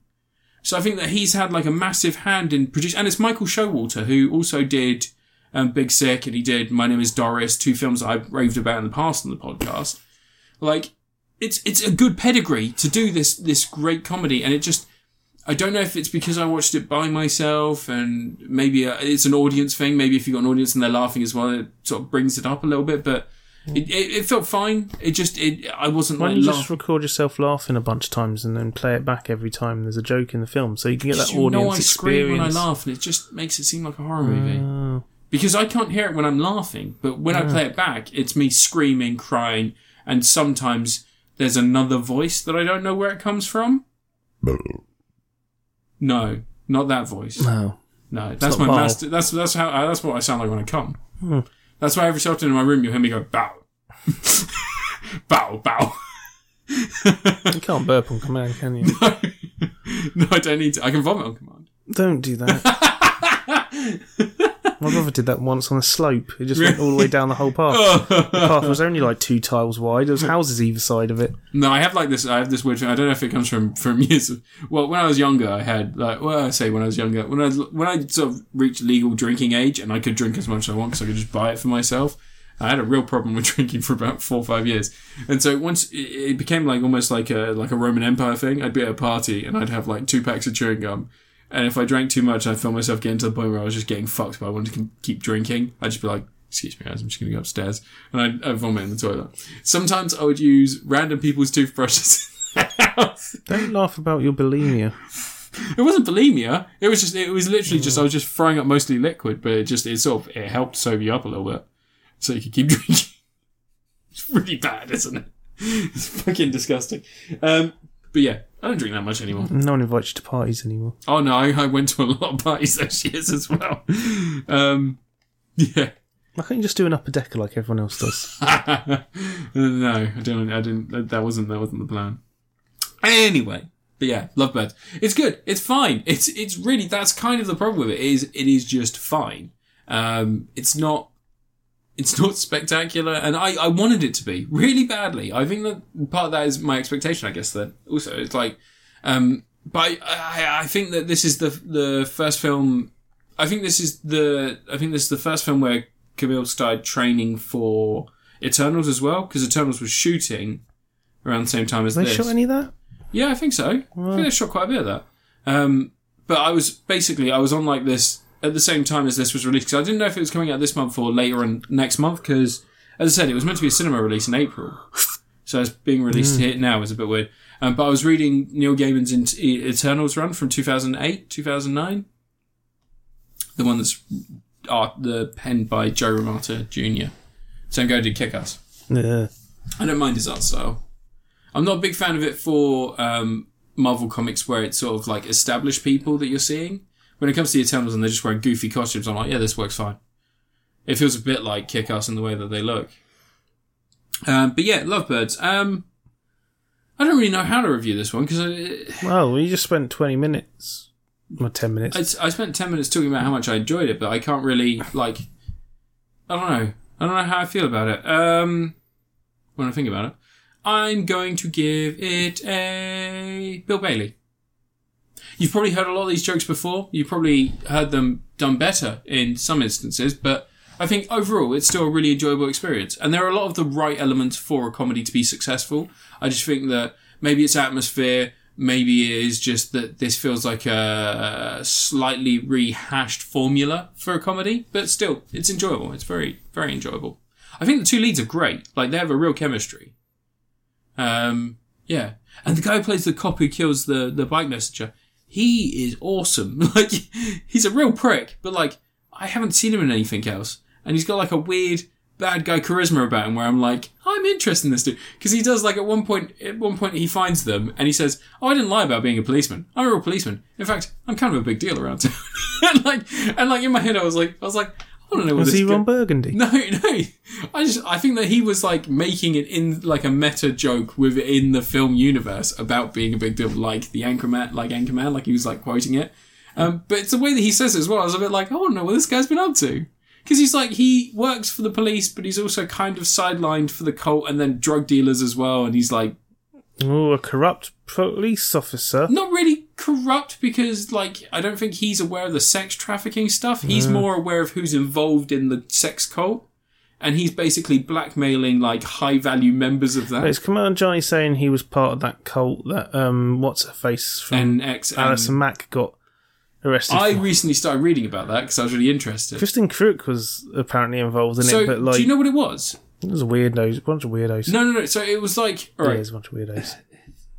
So I think that he's had like a massive hand in producing, and it's Michael Showalter who also did um, Big Sick and he did My Name Is Doris, two films that I've raved about in the past on the podcast. Like, it's it's a good pedigree to do this this great comedy, and it just I don't know if it's because I watched it by myself and maybe uh, it's an audience thing. Maybe if you've got an audience and they're laughing as well, it sort of brings it up a little bit. But it, it, it felt fine. It just it I wasn't Why like don't you just laughing. record yourself laughing a bunch of times and then play it back every time there's a joke in the film, so you can get that you audience know I scream when I experience? laugh, and it just makes it seem like a horror movie. Oh. because I can't hear it when I'm laughing, but when I play it back, it's me screaming, crying, and sometimes there's another voice that I don't know where it comes from. No, not that voice. no. No, that's my bow. master. That's that's how uh, that's what I sound like when I come. That's why every so often in my room you'll hear me go bow, bow, bow. You can't burp on command, can you? No. no, I don't need to. I can vomit on command. Don't do that. My brother did that once on a slope. It just went all the way down the whole path. the path was only like two tiles wide. There was houses either side of it. No, I have like this. I have this weird thing. I don't know if it comes from from years. Of, well, when I was younger, I had like. Well, I say when I was younger, when I when I sort of reached legal drinking age, and I could drink as much as I want because I could just buy it for myself. I had a real problem with drinking for about four or five years, and so once it, it became like almost like a like a Roman Empire thing. I'd be at a party and I'd have like two packs of chewing gum, and if I drank too much, I felt myself getting to the point where I was just getting fucked, but I wanted to keep drinking. I'd just be like, excuse me guys, I'm just going to go upstairs. And I'd, I'd vomit in the toilet. Sometimes I would use random people's toothbrushes. Don't laugh about your bulimia. it wasn't bulimia. It was just, it was literally just, I was just throwing up mostly liquid, but it just, it sort of, it helped sober you up a little bit. So you could keep drinking. it's really bad, isn't it? It's fucking disgusting. Um, but yeah, I don't drink that much anymore. No one invites you to parties anymore. Oh no, I, I went to a lot of parties those years as well. Um, yeah. Why can't you just do an upper decker like everyone else does? no, I don't. I didn't. That wasn't. That wasn't the plan. Anyway, but yeah, Lovebirds. It's good. It's fine. It's it's really that's kind of the problem with it. Is it is just fine. Um, it's not. It's not spectacular, and I, I wanted it to be really badly. I think that part of that is my expectation. I guess that also it's like, um, but I, I, think that this is the the first film. I think this is the I think this is the first film where Kumail started training for Eternals as well, because Eternals was shooting around the same time as They this. shot any of that? Yeah, I think so. I think they shot quite a bit of that. Um, but I was basically I was on like this at the same time as this was released because I didn't know if it was coming out this month or later on next month because, as I said, it was meant to be a cinema release in April, so it's being released here now is a bit weird. Um, but I was reading Neil Gaiman's Eternals run from 2008, 2009, the one that's art the penned by Joe Romita Jr. Same guy who did Kick-Ass. Yeah. I don't mind his art style. I'm not a big fan of it for um, Marvel comics where it's sort of like established people that you're seeing. When it comes to the Eternals and they're just wearing goofy costumes, I'm like, yeah, this works fine. It feels a bit like Kick-Ass in the way that they look. Um, but yeah, Lovebirds. Um, I don't really know how to review this one because I, Well, you just spent 20 minutes. Or 10 minutes. I, I spent 10 minutes talking about how much I enjoyed it, but I can't really, like, I don't know. I don't know how I feel about it. Um, when I think about it, I'm going to give it a Bill Bailey. You've probably heard a lot of these jokes before. You've probably heard them done better in some instances, but I think overall it's still a really enjoyable experience. And there are a lot of the right elements for a comedy to be successful. I just think that maybe it's atmosphere, maybe it is just that this feels like a slightly rehashed formula for a comedy, but still, it's enjoyable. It's very, very enjoyable. I think the two leads are great. Like, they have a real chemistry. Um, yeah. And the guy who plays the cop who kills the, the bike messenger, he is awesome. Like, he's a real prick, but like, I haven't seen him in anything else. And he's got like a weird bad guy charisma about him where I'm like, I'm interested in this dude. Cause he does like at one point, at one point he finds them and he says, Oh, I didn't lie about being a policeman. I'm a real policeman. In fact, I'm kind of a big deal around town. and like, and like in my head I was like, I was like, I don't know what Was this he Ron Burgundy? no, no. I just I think that he was like making it in like a meta joke within the film universe about being a big deal, like the Anchorman, like Anchorman, like he was like quoting it. Um, but it's the way that he says it as well. I was a bit like, I want to know what this guy's been up to. Because he's like, he works for the police, but he's also kind of sidelined for the cult and then drug dealers as well. And he's like, Oh, a corrupt police officer. not really corrupt because like I don't think he's aware of the sex trafficking stuff. He's more aware of who's involved in the sex cult. And he's basically blackmailing like high value members of that. It's Commander Johnny saying he was part of that cult that, um, what's her face from and X and Mac got arrested I for. recently started reading about that because I was really interested. Kristin Kreuk was apparently involved in So, it, but like, do you know what it was? it was a weirdos, a bunch of weirdos. No, no, no. So it was like, all Yeah, right, it was a bunch of weirdos.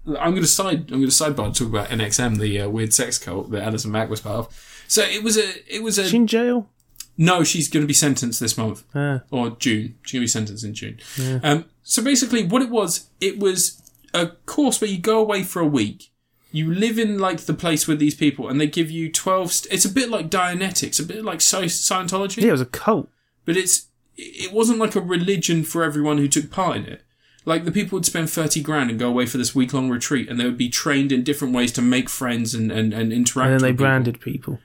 I'm going to side. I'm going to sidebar to talk about NXIVM, the uh, weird sex cult that Alison Mack was part of. So it was a, it was a. Is she in jail? no, she's going to be sentenced this month. Ah, or June. She's gonna be sentenced in June. Um, so basically, what it was, it was a course where you go away for a week. You live in like the place with these people, and they give you twelve. St- it's a bit like Dianetics, a bit like Scientology, yeah, it was a cult. but it's it wasn't like a religion for everyone who took part in it. Like the people would spend thirty grand and go away for this week long retreat, and they would be trained in different ways to make friends and and, and interact. And then they people. branded people.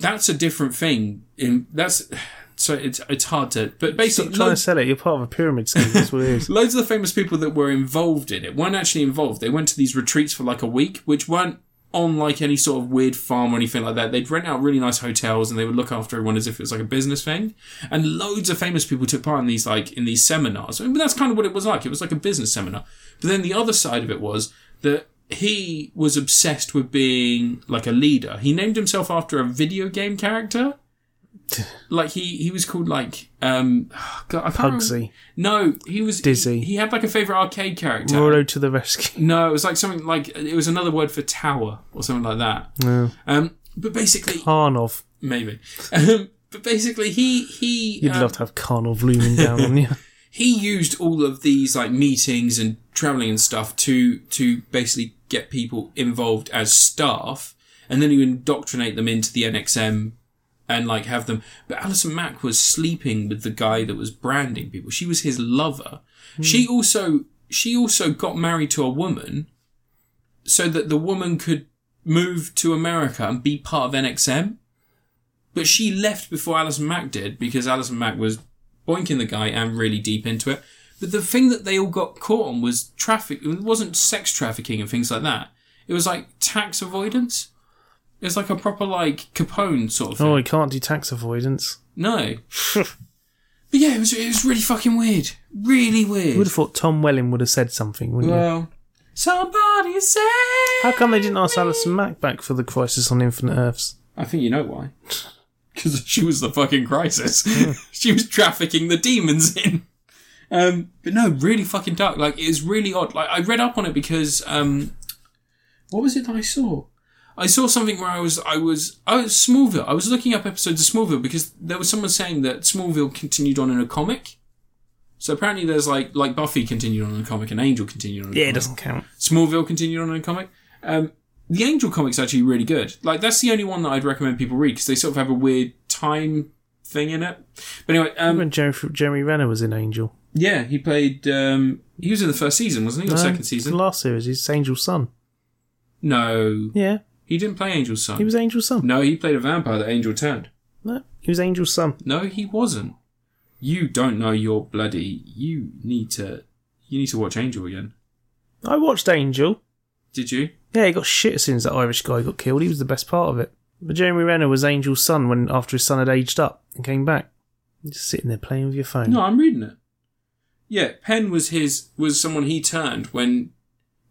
that's a different thing. In that's so it's it's hard to. But Stop basically, trying to sell it. You're part of a pyramid scheme. That's what it is. loads of the famous people that were involved in it weren't actually involved. They went to these retreats for like a week, which weren't on like any sort of weird farm or anything like that. They'd rent out really nice hotels and they would look after everyone as if it was like a business thing. And loads of famous people took part in these like in these seminars. I mean, that's kind of what it was like. It was like a business seminar. But then the other side of it was that he was obsessed with being like a leader. He named himself after a video game character. Like he, he was called like um God, I can't remember- Pugsy. No, he was Dizzy. He, he had like a favorite arcade character. Roro to the rescue. No, it was like something like it was another word for tower or something like that. No. Um, but basically, Karnov. maybe. Um, but basically, he he You'd um, love to have Karnov looming down on you. he used all of these like meetings and traveling and stuff to to basically get people involved as staff, and then he would indoctrinate them into the NXIVM and like have them. But Alison Mack was sleeping with the guy that was branding people. She was his lover. Hmm. She also she also got married to a woman so that the woman could move to America and be part of NXIVM. But she left before Alison Mack did because Alison Mack was boinking the guy and really deep into it. But the thing that they all got caught on was traffic. It wasn't sex trafficking and things like that. It was like tax avoidance. It was like a proper like Capone sort of thing. Oh, he can't do tax avoidance. No. but yeah, it was it was really fucking weird. Really weird. You would have thought Tom Welling would have said something, wouldn't you? Well, somebody say. How come they didn't ask Alison Mack back for the Crisis on Infinite Earths? I think you know why. Because she was the fucking crisis. she was trafficking the demons in. Um, but no, really fucking dark. Like it was really odd. Like I read up on it because um, what was it that I saw? I saw something where I was I was I was Smallville. I was looking up episodes of Smallville because there was someone saying that Smallville continued on in a comic. So apparently there's like like Buffy continued on in a comic and Angel continued on. In a Yeah, it doesn't count. Smallville continued on in a comic. Um, the Angel comic's actually really good. Like that's the only one that I'd recommend people read because they sort of have a weird time thing in it. But anyway, um, When Jeremy, Jeremy Renner was in Angel. yeah, he played. Um, he was in the first season, wasn't he? Or No, second The season? last series, he's Angel's son. No, Yeah, he didn't play Angel's son. he was Angel's son. No, he played a vampire that Angel turned. No, he was Angel's son. No, he wasn't. You don't know your bloody. You need to. You need to watch Angel again. I watched Angel. Did you? Yeah, he got shit as soon as that Irish guy got killed. He was the best part of it. But Jeremy Renner was Angel's son when after his son had aged up and came back. Just sitting there playing with your phone. No, I'm reading it. Yeah, Penn was his was someone he turned when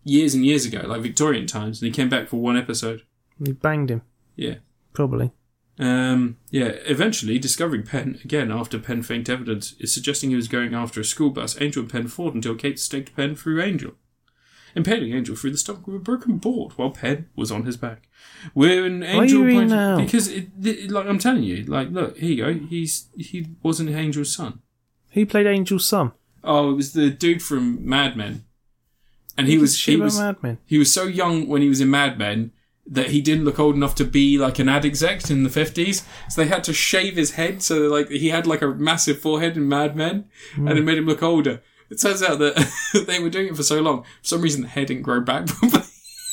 years and years ago, like Victorian times, and he came back for one episode. He banged him, Yeah. probably. Um, yeah, eventually discovering Penn again after Penn faint evidence is suggesting he was going after a school bus. Angel and Penn fought until Kate staked Penn through Angel, impaling Angel through the stomach with a broken board while Penn was on his back. When are Angel you pointed- now? because it, it- like I'm telling you, like look, here you go. He's he wasn't Angel's son. Who played Angel's son? Oh, it was the dude from Mad Men, and he was he was Mad Men. he was so young when he was in Mad Men that he didn't look old enough to be like an ad exec in the fifties. So they had to shave his head so that, like he had like a massive forehead in Mad Men, and it made him look older. It turns out that they were doing it for so long. For some reason, the hair didn't grow back properly.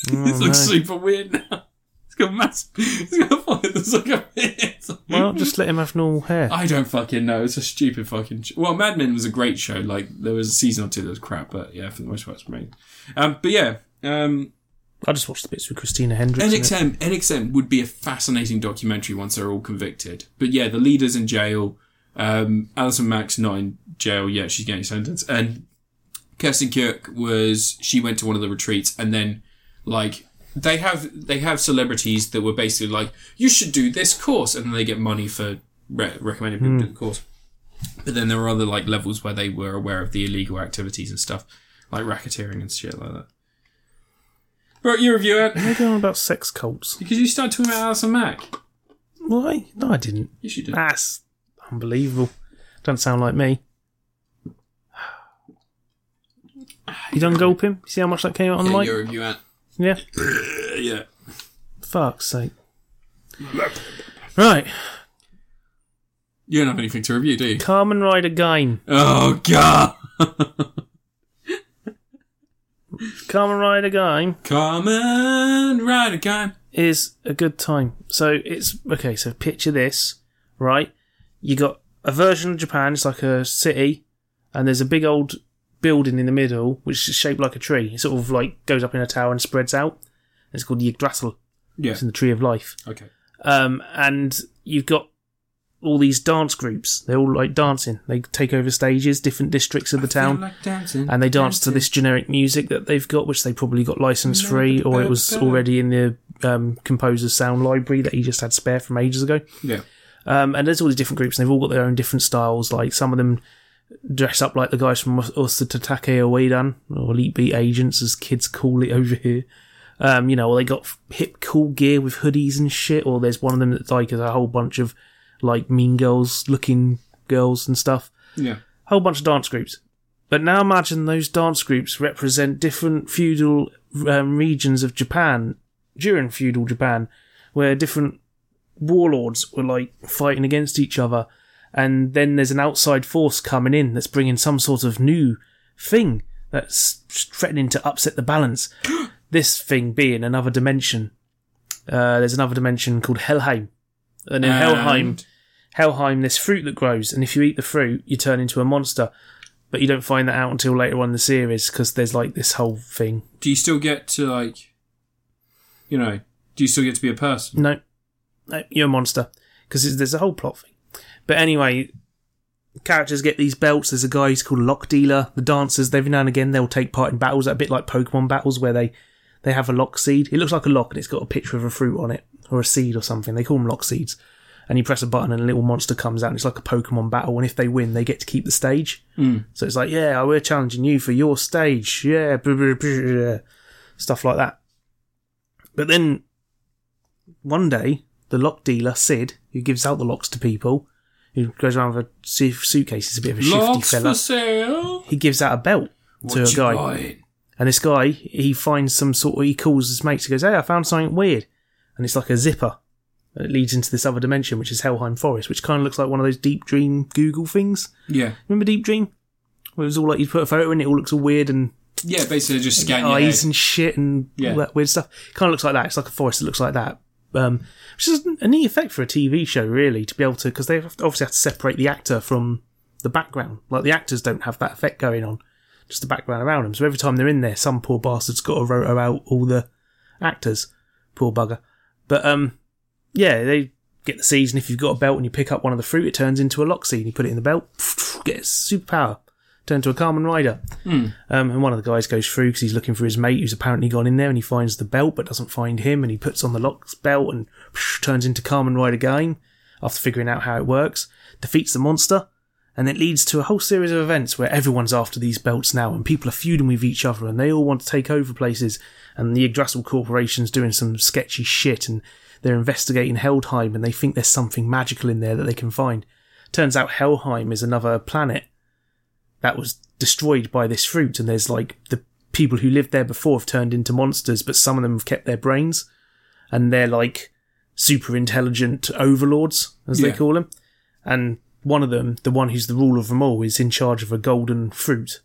it looks no. super weird now. It's got massive. It's got that's like a. Why not just let him have normal hair? I don't fucking know. It's a stupid fucking. Sh- well, Mad Men was a great show. Like there was a season or two that was crap, but yeah, for the most part, it's great. Um, but yeah, um, I just watched the bits with Christina Hendricks. NXIVM NXIVM would be a fascinating documentary once they're all convicted. But yeah, the leaders in jail. Um, Alison Mack's not in jail yet; she's getting sentenced. And Kristin Kreuk was she went to one of the retreats, and then like they have they have celebrities that were basically like, you should do this course, and then they get money for re- recommending people to do the hmm. course. But then there were other like levels where they were aware of the illegal activities and stuff, like racketeering and shit like that. Right, your review, Ed. They're going on about sex cults. Because you started talking about Alison Mack. Why? No, I didn't. Yes, you did. That's unbelievable. Don't sound like me. You done gulping? You see how much that came out on the yeah, mic? your review, Ed. Yeah. yeah. Fuck's sake. Right. You don't have anything to review, do you? Carmen Rider Gaim. Oh, God. Carmen Rider Gaim. Come and ride a gun. is a good time. So it's okay. So picture this, right? You got a version of Japan. It's like a city, and there's a big old building in the middle, which is shaped like a tree. It sort of like goes up in a tower and spreads out. It's called the Yggdrasil. Yeah. It's in the Tree of Life. Okay. Um, and you've got all these dance groups. They're all like dancing. They take over stages, different districts of the town, like dancing, and they dance to this generic music that they've got, which they probably got license free, or it was already in the um, composer's sound library that he just had spare from ages ago. Yeah. Um, and there's all these different groups, and they've all got their own different styles. Like some of them dress up like the guys from Osu! Tatakae! Ouendan, or Elite Beat Agents, as kids call it over here. Um, you know, or they got hip cool gear with hoodies and shit, or there's one of them that's like a whole bunch of like mean girls looking girls and stuff. Yeah. Whole bunch of dance groups. But now imagine those dance groups represent different feudal um, regions of Japan during feudal Japan, where different warlords were like fighting against each other, and then there's an outside force coming in that's bringing some sort of new thing that's threatening to upset the balance. this thing being another dimension. Uh, there's another dimension called Helheim, and in Helheim, Helheim, there's fruit that grows, and if you eat the fruit, you turn into a monster. But you don't find that out until later on in the series because there's like this whole thing. Do you still get to like, you know, do you still get to be a person? No, no you're a monster because there's a whole plot thing. But anyway, characters get these belts. There's a guy who's called a lock dealer. The dancers, every now and again, they'll take part in battles, a bit like Pokemon battles where they they have a lock seed. It looks like a lock and it's got a picture of a fruit on it or a seed or something. They call them lock seeds. And you press a button and a little monster comes out and it's like a Pokemon battle. And if they win, they get to keep the stage. Mm. So it's like, yeah, we're challenging you for your stage. Yeah, blah, blah, blah, blah, stuff like that. But then one day, the lock dealer, Sid, who gives out the locks to people, who goes around with a suitcase, is a bit of a shifty Locks fella. for sale. He gives out a belt What to a guy. buying? And this guy, he finds some sort of, he calls his mates, he goes, hey, I found something weird. And it's like a zipper. And it leads into this other dimension, which is Helheim Forest, which kind of looks like one of those Deep Dream Google things. Yeah. Remember Deep Dream? Where it was all like, you put a photo in, it all looks all weird and Yeah, basically just scan your eyes and shit and Yeah. all that weird stuff. Kind of looks like that. It's like a forest that looks like that. Um, which is a neat effect for a TV show, really, to be able to, because they obviously have to separate the actor from the background. Like the actors don't have that effect going on, just the background around them. So every time they're in there, some poor bastard's got to roto out all the actors. Poor bugger. But um, yeah, they get the seeds, and if you've got a belt and you pick up one of the fruit, it turns into a lock seed. You put it in the belt, get a superpower, turn to a Carmen Rider. Um, and one of the guys goes through because he's looking for his mate who's apparently gone in there and he finds the belt but doesn't find him and he puts on the lock's belt and turns into Carmen Rider again after figuring out how it works, defeats the monster, and it leads to a whole series of events where everyone's after these belts now and people are feuding with each other and they all want to take over places and the Yggdrasil Corporation's doing some sketchy shit and they're investigating Helheim and they think there's something magical in there that they can find. Turns out Helheim is another planet that was destroyed by this fruit, and there's like the people who lived there before have turned into monsters, but some of them have kept their brains, and they're like super intelligent overlords, as they call them. And one of them, the one who's the ruler of them all, is in charge of a golden fruit.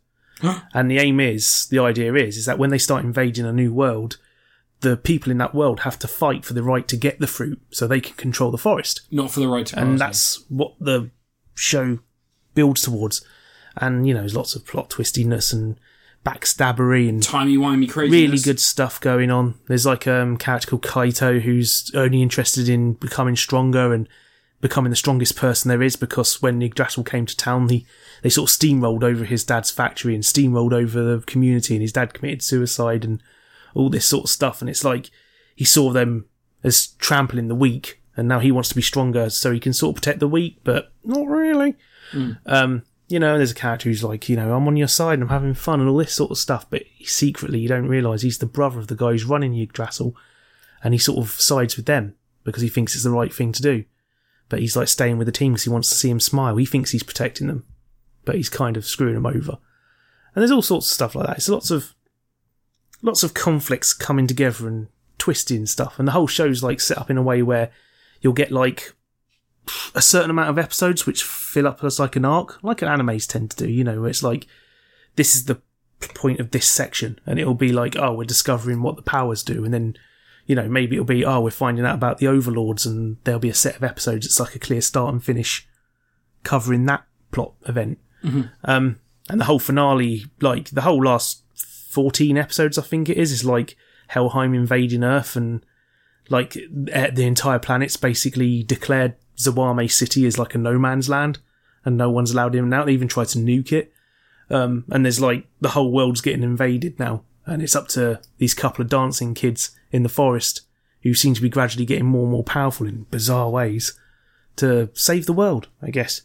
and the aim is, the idea is, is that when they start invading a new world, the people in that world have to fight for the right to get the fruit so they can control the forest Not for the right to and that's what the show builds towards. And you know, there's lots of plot twistiness and backstabbery and timey-wimey craziness. really good stuff going on. There's like um, a character called Kaito who's only interested in becoming stronger and becoming the strongest person there is because when Yggdrasil came to town, they, they sort of steamrolled over his dad's factory and steamrolled over the community and his dad committed suicide and all this sort of stuff. And it's like he saw them as trampling the weak and now he wants to be stronger so he can sort of protect the weak, but not really. Um, you know, there's a character who's like, you know, I'm on your side and I'm having fun and all this sort of stuff, but secretly you don't realise he's the brother of the guy who's running Yggdrasil and he sort of sides with them because he thinks it's the right thing to do. But he's like staying with the team because he wants to see him smile. He thinks he's protecting them, but he's kind of screwing them over. And there's all sorts of stuff like that. It's lots of lots of conflicts coming together and twisting stuff. And the whole show's like set up in a way where you'll get like a certain amount of episodes which fill up as like an arc, like an animes tend to do, you know, where it's like this is the point of this section, and it'll be like, oh, we're discovering what the powers do, and then you know, maybe it'll be, oh, we're finding out about the overlords and there'll be a set of episodes. It's like a clear start and finish covering that plot event. Um, and the whole finale, like the whole last 14 episodes, I think it is, is like Helheim invading Earth and like eh, the entire planet's basically declared Zawame City as like a no man's land and no one's allowed in and out. They even tried to nuke it. Um, and there's like the whole world's getting invaded now. And it's up to these couple of dancing kids in the forest who seem to be gradually getting more and more powerful in bizarre ways to save the world, I guess.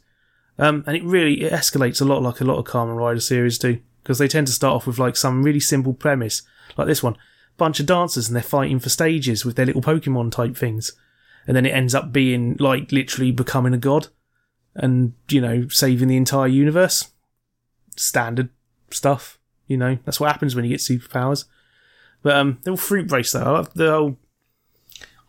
Um, and it really it escalates a lot like a lot of Carmen Rider series do because they tend to start off with like some really simple premise like this one bunch of dancers and they're fighting for stages with their little Pokemon type things. And then it ends up being like literally becoming a god and you know saving the entire universe. Standard stuff you know? That's what happens when you get superpowers. But um they're fruit race though. I love the whole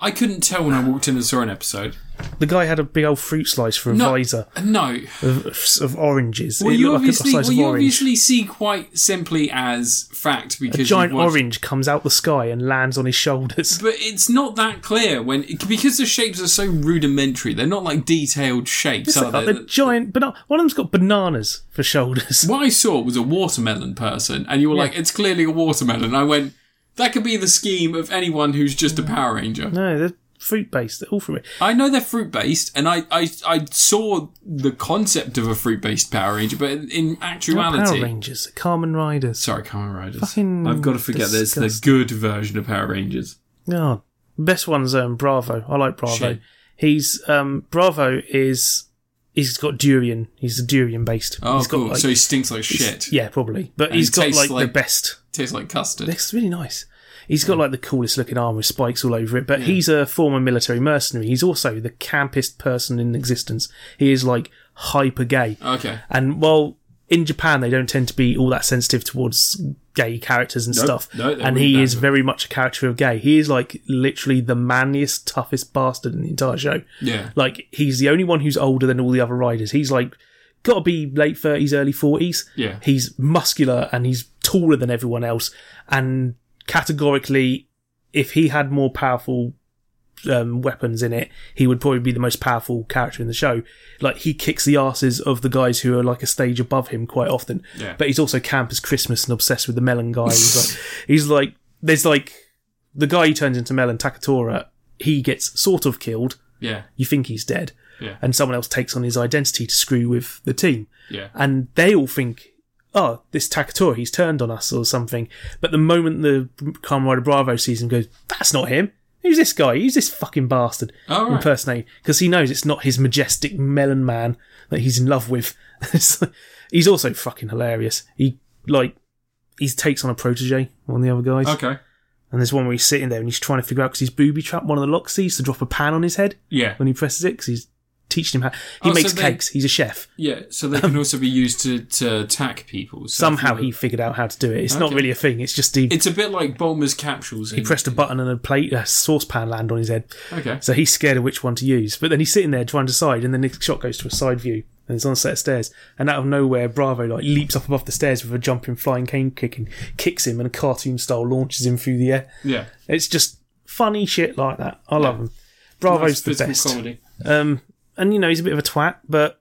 I couldn't tell when I walked in and saw an episode. the guy had a big old fruit slice for a No. visor No. of, of oranges Well, it you looked like a slice well, you obviously see quite simply as fact because a giant watched- orange comes out the sky and lands on his shoulders. But it's not that clear when because the shapes are so rudimentary. They're not like detailed shapes, are Like they? the giant, but one of them's got bananas for shoulders. what I saw was a watermelon person, and you were like, "It's clearly a watermelon." And I went, "That could be the scheme of anyone who's just a Power Ranger." No, they're fruit based. They're all fruit. I know they're fruit based, and I, I I saw the concept of a fruit based Power Ranger, but in, in Power actuality, Rangers, Carmen Riders. sorry, Kamen Riders. Fucking I've got to forget there's the good version of Power Rangers. Oh, best one's um, Bravo. I like Bravo. Shit. He's um, Bravo is he's got durian. He's a durian based. Oh, he's got, cool. like- so he stinks like shit. yeah, probably. But And he's got tastes like, the best. Tastes like custard. It's really nice. He's got like the coolest looking arm with spikes all over it, but he's a former military mercenary. He's also the campest person in existence. He is like hyper gay. Okay. And while in Japan they don't tend to be all that sensitive towards gay characters and Nope. stuff, No, and he is very much a character of gay. He is like literally the manliest, toughest bastard in the entire show. Yeah. Like he's the only one who's older than all the other riders. He's like got to be late thirties, early forties. Yeah. He's muscular and he's taller than everyone else. And categorically, if he had more powerful um, weapons in it, he would probably be the most powerful character in the show. Like he kicks the asses of the guys who are like a stage above him quite often. Yeah. But he's also camp as Christmas and obsessed with the melon guy. He's like, he's like, there's like the guy who turns into Melon Takatora. He gets sort of killed. Yeah. You think he's dead, Yeah. and someone else takes on his identity to screw with the team Yeah. and they all think, oh, this Takatora, he's turned on us or something. But the moment the Kamen Rider Bravo season goes, that's not him. Who's this guy? Who's this fucking bastard All right. impersonating? Because he knows it's not his majestic melon man that he's in love with. He's also fucking hilarious. He like he takes on a protege, one of the other guys, Okay. and there's one where he's sitting there and he's trying to figure out because he's booby trapped one of the locks to drop a pan on his head Yeah. when he presses it because he's teaching him how he Oh, so makes they- cakes. He's a chef. Yeah. So they can also be used to, to attack people. So Somehow he figured out how to do it. It's not really a thing. It's just he, It's a bit like Bulma's capsules. he pressed a button and a plate, a saucepan land on his head. Okay. So he's scared of which one to use. But then he's sitting there trying to decide, and then the shot goes to a side view, and it's on a set of stairs. And out of nowhere, Bravo like leaps up above the stairs with a jumping flying cane kick and kicks him, and a cartoon style launches him through the air. Yeah. It's just funny shit like that. I love him. Bravo's Nice the best. comedy. Um, and you know he's a bit of a twat, but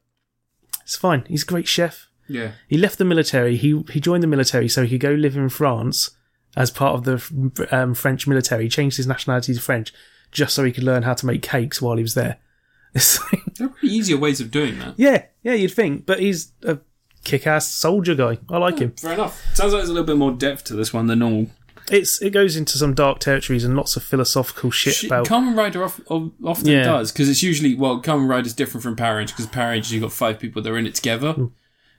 it's fine. He's a great chef. Yeah. He left the military. He he joined the military so he could go live in France as part of the um, French military. He changed his nationality to French just so he could learn how to make cakes while he was there. There are pretty easier ways of doing that. yeah, yeah, you'd think, but he's a kick-ass soldier guy. I like him. Fair enough. Sounds like there's a little bit more depth to this one than normal. It's it goes into some dark territories and lots of philosophical shit Sh- about. Kamen Rider of, of, often Yeah. does because it's usually well, Kamen Rider is different from Power Rangers because Power Rangers you've got five people that are in it together, Hmm.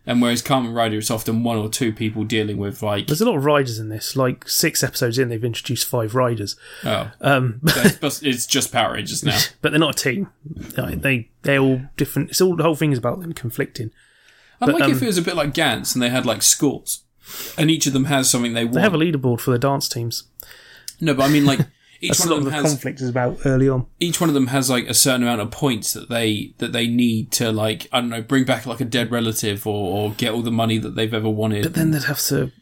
and whereas Kamen Rider it's often one or two people dealing with like There's a lot of riders in this. Like six episodes in, they've introduced five riders, oh, um, but it's just Power Rangers now. but they're not a team. Like, They they're all different. It's all the whole thing is about them conflicting. I like um, if it was a bit like Gantz and they had like schools, and each of them has something they want. They have a leaderboard for the dance teams. no, but I mean like each That's one of them the has conflict is about early on. each one of them has like a certain amount of points that they that they need to like I don't know bring back like a dead relative or, or get all the money that they've ever wanted. But then they'd have to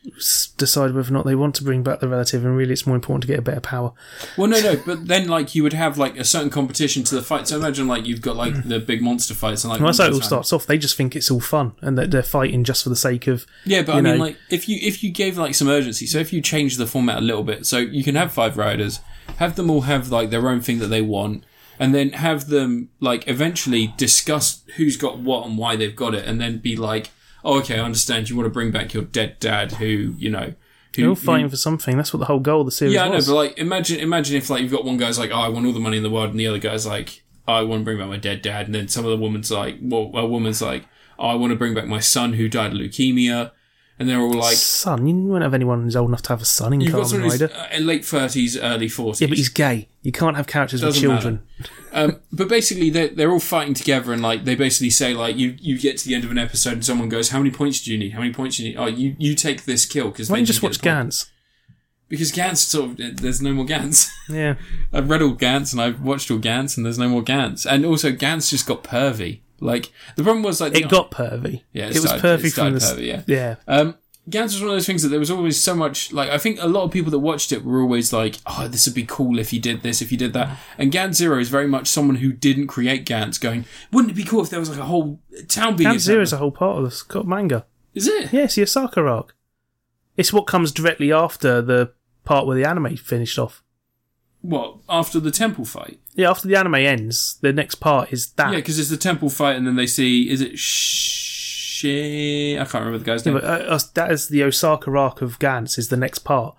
decide whether or not they want to bring back the relative, and really, it's more important to get a better power. Well, no, no, but then like you would have like a certain competition to the fight. So imagine like you've got like the big monster fights and like And that's how it all one at a time. starts off. They just think it's all fun, and that they're fighting just for the sake of. Yeah, but I mean, like if you if you gave like some urgency, so if you change the format a little bit, so you can have five riders, have them all have like their own thing that they want, and then have them like eventually discuss who's got what and why they've got it, and then be like, oh, okay, I understand. You want to bring back your dead dad, who you know, who They're all who- fighting for something. That's what the whole goal of the series yeah, I know, was. but like imagine imagine if like you've got one guy's like, oh, I want all the money in the world, and the other guy's like, oh, I want to bring back my dead dad, and then some of the woman's like, well, a woman's like, oh, I want to bring back my son who died of leukemia, and they're all like. son, you won't have anyone who's old enough to have a son in You've got Kamen someone who's Rider. uh, late thirties, early forties. Yeah, but he's gay. You can't have characters with Doesn't children. um, but basically, they're they're all fighting together, and like they basically say, like you you get to the end of an episode, and someone goes, "How many points do you need? How many points do you need? Oh, you you take this kill because Why don't you just watch Gantz? Because Gantz sort of there's no more Gantz. Yeah. I've read all Gantz and I've watched all Gantz, and there's no more Gantz. And also, Gantz just got pervy. Like the problem was like the, It got pervy. yeah, it was started- pervy it from the. pervy, yeah. Yeah. Um, Gantz was one of those things that there was always so much like I think a lot of people that watched it were always like, "Oh, this would be cool if you did this, if you did that." And Gantz Zero is very much someone who didn't create Gantz, going, "Wouldn't it be cool if there was like a whole town being?" Gantz Zero is a whole part of the Scott manga. Is it? Yes, the Osaka arc. It's what comes directly after the part where the anime finished off. What after the temple fight? Yeah, after the anime ends, the next part is that. Yeah, because it's the temple fight, and then they see is it Shi? I can't remember the guy's Yeah, name. but uh, that is the Osaka arc of Gantz is the next part.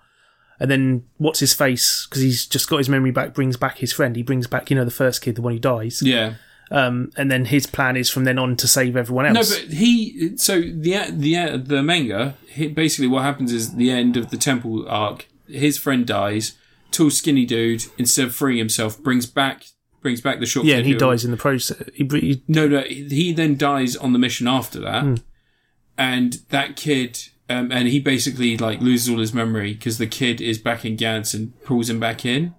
And then what's his face? Because he's just got his memory back, brings back his friend. He brings back, you know, the first kid, the one who dies. yeah. Um, and then his plan is from then on to save everyone else. No, but he. So the the the manga. He, basically, what happens is the end of the temple arc. His friend dies. Tall, skinny dude, instead of freeing himself, brings back brings back the short. yeah, and he dies in the process. He, he, No, no. He then dies on the mission after that, Hmm. and that kid. Um, and he basically like loses all his memory because the kid is back in Gantz and pulls him back in.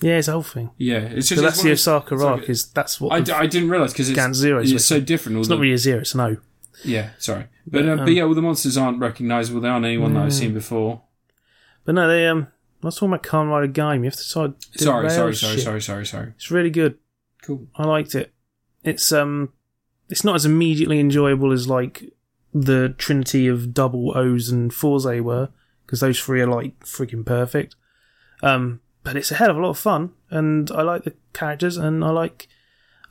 yeah, it's a whole thing. Yeah, it's just So that's the Osaka like arc. is that's what I, d- I didn't realize because it's, Gantz Zero is it's so different. It's the, not really a zero. It's an O. yeah, sorry, but uh, but yeah, all the monsters aren't recognizable. They aren't anyone that I've seen before. But no, they um. I was talking about Kamen Rider Gaim. You have to decide. the Sorry, rail sorry, sorry, shit. sorry, sorry, sorry. It's really good. Cool. I liked it. It's um, it's not as immediately enjoyable as like the trinity of double O's and Fourze were, because those three are like freaking perfect. Um, but it's a hell of a lot of fun, and I like the characters, and I like,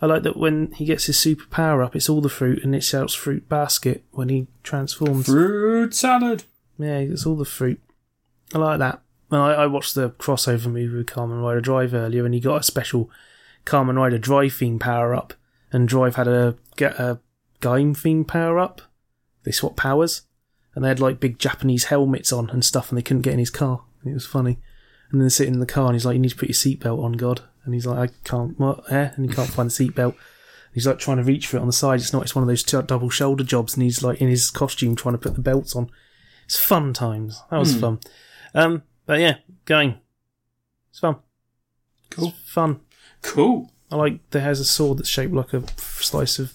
I like that when he gets his super power up, it's all the fruit, and it shouts fruit basket when he transforms. Fruit salad. Yeah, it's all the fruit. I like that. And I, I watched the crossover movie with Carmen Rider Drive earlier, and he got a special Carmen Rider Drive theme power up, and Drive had a get a game theme power up. They swap powers, and they had like big Japanese helmets on and stuff, and they couldn't get in his car. It was funny. And then they're sitting in the car, and he's like, "You need to put your seatbelt on, God." And he's like, "I can't, what? Eh?" And he can't find the seatbelt. He's like trying to reach for it on the side. It's not. It's one of those two double shoulder jobs, and he's like in his costume trying to put the belts on. It's fun times. That was fun. Um, but yeah, going. It's fun. Cool. It's fun. Cool. I like that has a sword that's shaped like a slice of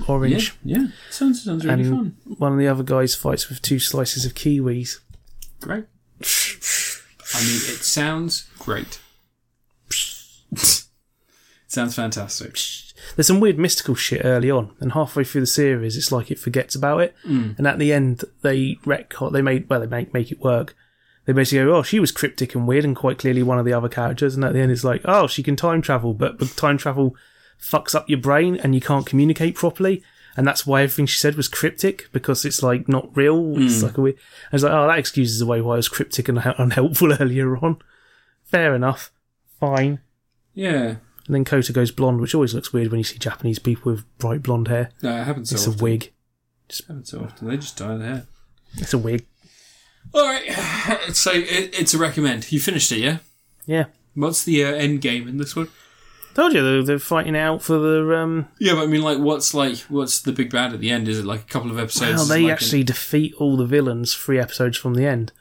Yeah, orange. yeah. Sounds sounds really And- fun. One of the other guys fights with two slices of kiwis. Great. I mean, it sounds great. sounds fantastic. There's some weird mystical shit early on, and halfway through the series, it's like it forgets about it. Mm. And at the end, they retcon. They made well, they make make it work. They basically go, "Oh, she was cryptic and weird, and quite clearly one of the other characters." And at the end, it's like, "Oh, she can time travel, but, but time travel fucks up your brain, and you can't communicate properly." And that's why everything she said was cryptic because it's like not real. It's hmm. like a weird. I was like, "Oh, that excuses away why I was cryptic and unhelpful earlier on." Fair enough, fine. Yeah. And then Kota goes blonde, which always looks weird when you see Japanese people with bright blonde hair. No, it happens so It's often. a wig. It happens so often. They just dye their hair. It's a wig. All right. So it, it's a recommend. You finished it, yeah? Yeah. What's the uh, end game in this one? Told you they're, they're fighting out for the. Um, Yeah, but I mean, like, what's like, what's the big bad at the end? Is it like a couple of episodes? well, they like actually defeat all the villains three episodes from the end,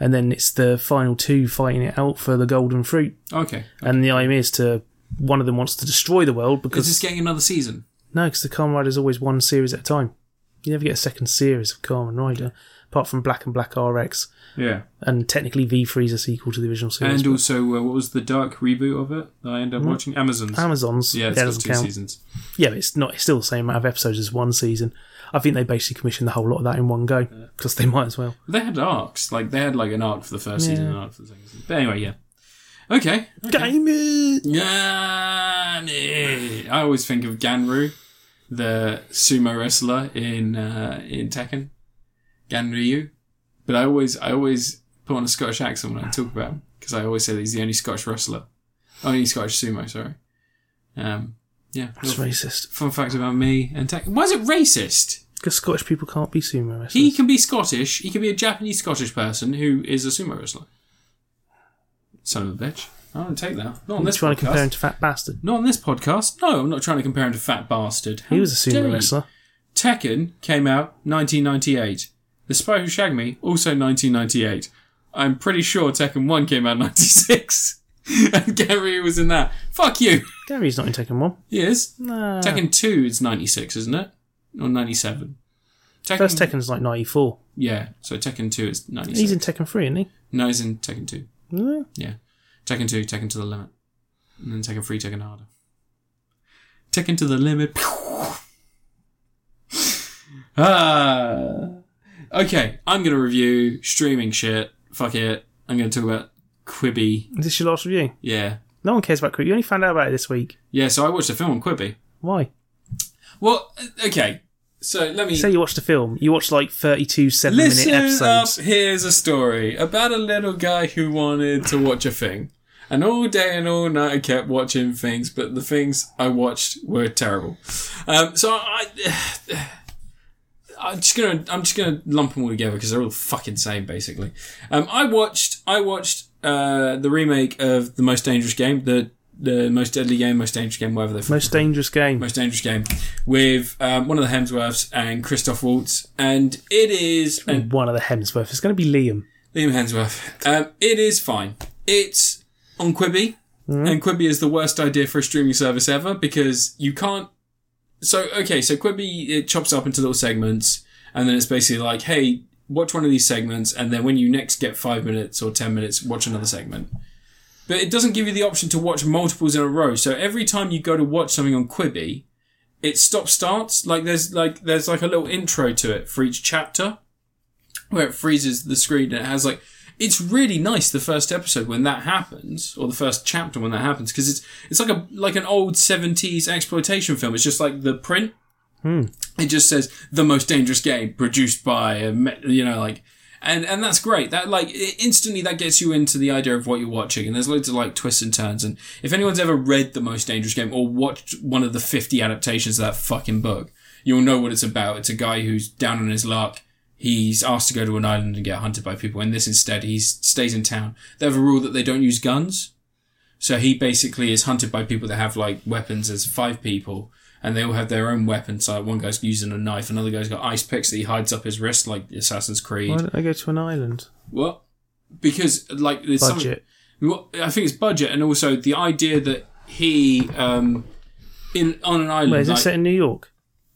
and then it's the final two fighting it out for the golden fruit. An, okay. And the aim is to one of them wants to destroy the world Is because this getting another season? no, because the Kamen is always one series at a time. You never get a second series of Kamen Rider, apart from Black and Black RX, Yeah. and technically V3 is a sequel to the original series. And but also, uh, what was the dark reboot of it that I ended up watching? Amazons. Amazons yeah, it's got doesn't two count. seasons. Yeah, but it's not. It's still the same amount of episodes as one season. I think they basically commissioned the whole lot of that in one go because they might as well. They had arcs. Like, they had like an arc for the first season and an arc for the second season. But anyway, yeah. Okay. Game it! Ganry. I always think of Ganryu, the sumo wrestler in uh, in Tekken, Ganryu. But I always I always put on a Scottish accent when I talk about him because I always say that he's the only Scottish wrestler, only Scottish sumo. Sorry. Um. Yeah. That's racist. Fun fact about me and Tekken. Why is it racist? Because Scottish people can't be sumo wrestlers. He can be Scottish. He can be a Japanese Scottish person who is a sumo wrestler. Son of a bitch. I don't take that. Not on this trying podcast. to compare him to Fat Bastard. Not on this podcast. No, I'm not trying to compare him to Fat Bastard. He was a sumo wrestler. Tekken came out 1998. The Spy Who Shagged Me also 1998. I'm pretty sure Tekken 1 came out 96. and Gary was in that. Fuck you. Gary's not in Tekken 1. He is. Nah. Tekken 2 is 96, isn't it? Or 97. Tekken, First Tekken's like 94. Yeah, so Tekken 2 is 96. He's in Tekken 3, isn't he? no, he's in Tekken 2. Yeah. Yeah. Tekken 2, Tekken to the limit. And then Tekken 3, Tekken harder. Tekken to the limit. ah. Okay, I'm going to review streaming shit. Fuck it. I'm going to talk about Quibi. Is this your last review? Yeah. No one cares about Creed. You only found out about it this week. Yeah, so I watched a film on Quibi. Why? Well, okay. So let me. Say you watched a film. You watched like 32 seven Listen minute episodes. up. Here's a story about a little guy who wanted to watch a thing. And all day and all night I kept watching things, but the things I watched were terrible. Um, so I, I'm just gonna, I'm just gonna lump them all together because they're all fucking same, basically. Um, I watched, I watched, uh, the remake of the most dangerous game, the, the most deadly game, most dangerous game, whatever they Most dangerous game. most dangerous game with um, one of the Hemsworths and Christoph Waltz, and it is and One of the Hemsworths. It's going to be Liam. Liam Hemsworth. Um, it is fine. It's on Quibi, and Quibi is the worst idea for a streaming service ever because you can't. So okay, so Quibi it chops up into little segments, and then it's basically like, hey, watch one of these segments, and then when you next get five minutes or ten minutes, watch another segment. But it doesn't give you the option to watch multiples in a row. So every time you go to watch something on Quibi, it stop starts. Like there's like there's like a little intro to it for each chapter, where it freezes the screen and it has like it's really nice the first episode when that happens or the first chapter when that happens because it's it's like a like an old 70s exploitation film. It's just like the print. Hmm. It just says the most dangerous game produced by uh, you know like and and that's great. That like instantly that gets you into the idea of what you're watching and there's loads of like twists and turns and if anyone's ever read the most dangerous game or watched one of the 50 adaptations of that fucking book you'll know what it's about. It's a guy who's down on his luck he's asked to go to an island and get hunted by people. And this instead, he stays in town. They have a rule that they don't use guns. So he basically is hunted by people that have like weapons as five people. And they all have their own weapons. So one guy's using a knife, another guy's got ice picks that he hides up his wrist like Assassin's Creed. Why don't they go to an island? What? Because like there's Budget. well, I think it's budget, and also the idea that he um in on an island. Where is it like- set in New York?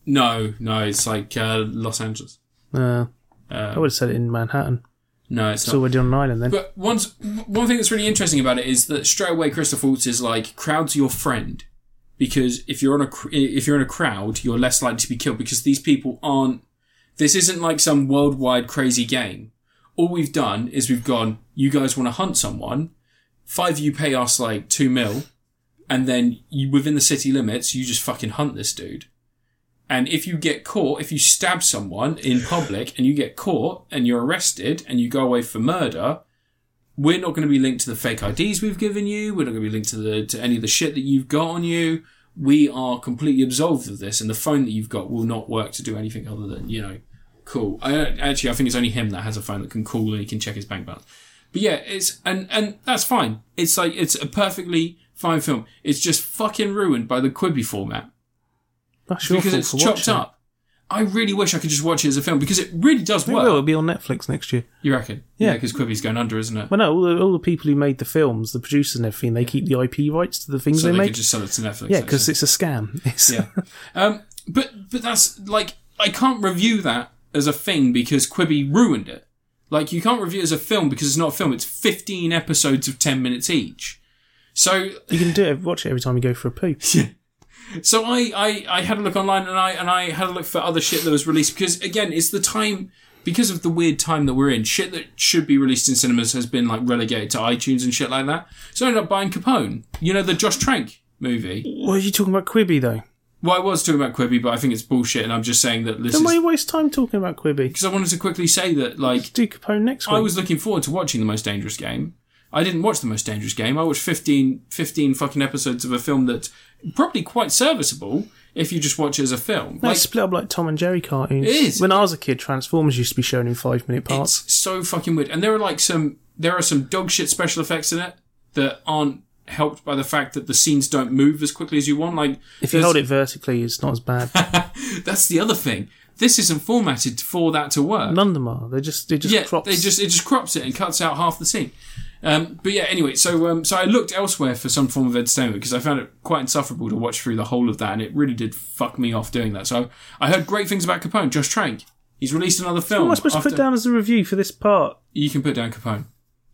no, no, it's like uh, Los Angeles. Uh, Uh, I would have said it in Manhattan. no, it's It's not. already on an island then. But once, one thing that's really interesting about it is that straight away Christoph Waltz is like crowds your friend because if you're on a if you're in a crowd, you're less likely to be killed because these people aren't. This isn't like some worldwide crazy game. All we've done is we've gone. You guys want to hunt someone? Five of you pay us like two mil, and then you within the city limits, you just fucking hunt this dude. And if you get caught, if you stab someone in public and you get caught and you're arrested and you go away for murder, we're not going to be linked to the fake IDs we've given you. We're not going to be linked to the to any of the shit that you've got on you. We are completely absolved of this, and the phone that you've got will not work to do anything other than you know, cool. I actually I think it's only him that has a phone that can call and he can check his bank balance. But yeah, it's and and that's fine. It's like it's a perfectly fine film. It's just fucking ruined by the Quibi format That's your because fault it's for chopped watching up. I really wish I could just watch it as a film because it really does It work. will. It'll be on Netflix next year. You reckon? Yeah. because Quibi's going under, isn't it? Well, no, all the, all the people who made the films, the producers and everything, they keep the IP rights to the things So they they make. could just sell it to Netflix. yeah, actually. because it's a scam. It's, yeah. Um, but but that's like I can't review that as a thing because Quibi ruined it. Like you can't review it as a film because it's not a film. It's 15 episodes of 10 minutes each. So You can do it. Watch it every time you go for a poo. so I, I, I had a look online and I and I had a look for other shit that was released because again it's the time because of the weird time that we're in. Shit that should be released in cinemas has been like relegated to iTunes and shit like that. So I ended up buying Capone. You know the Josh Trank movie. What are you talking about Quibi though? Well, I was talking about Quibi, but I think it's bullshit, and I'm just saying that this Then why is you waste time talking about Quibi? because I wanted to quickly say that like Do Capone next week. I was looking forward to watching the most dangerous game. I didn't watch the most dangerous game. I watched 15, 15 fucking episodes of a film that's probably quite serviceable if you just watch it as a film. They Like, split up like Tom and Jerry cartoons. It is. When I was a kid, Transformers used to be shown in five minute parts. it's so fucking weird. And there are like some, there are some dog shit special effects in it that aren't helped by the fact that the scenes don't move as quickly as you want. Like, If you hold it vertically, it's not as bad. that's the other thing. This isn't formatted for that to work. None of them are. They just they just yeah, crops. they just it just crops it and cuts out half the scene. Um, but yeah, anyway, so um, so I looked elsewhere for some form of entertainment because I found it quite insufferable to watch through the whole of that, and it really did fuck me off doing that. So I heard great things about Capone. Josh Trank, he's released another film. What am I supposed to put down as a review for this part? You can put down Capone.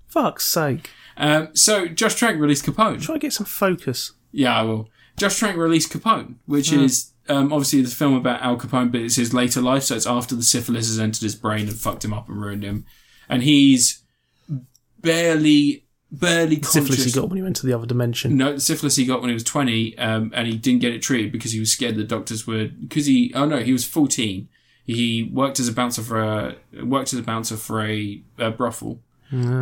Fuck's sake! Um, so Josh Trank released Capone. Try to get some focus. Yeah, I will. Josh Trank released Capone, which is um, obviously the film about Al Capone, but it's his later life. So it's after the syphilis has entered his brain and fucked him up and ruined him, and he's barely, barely conscious. Syphilis he got when he went to the other dimension. No, syphilis he got when he was 20, um, and he didn't get it treated because he was scared the doctors would, because he, oh no, he was 14. He worked as a bouncer for a, worked as a bouncer for a, a brothel,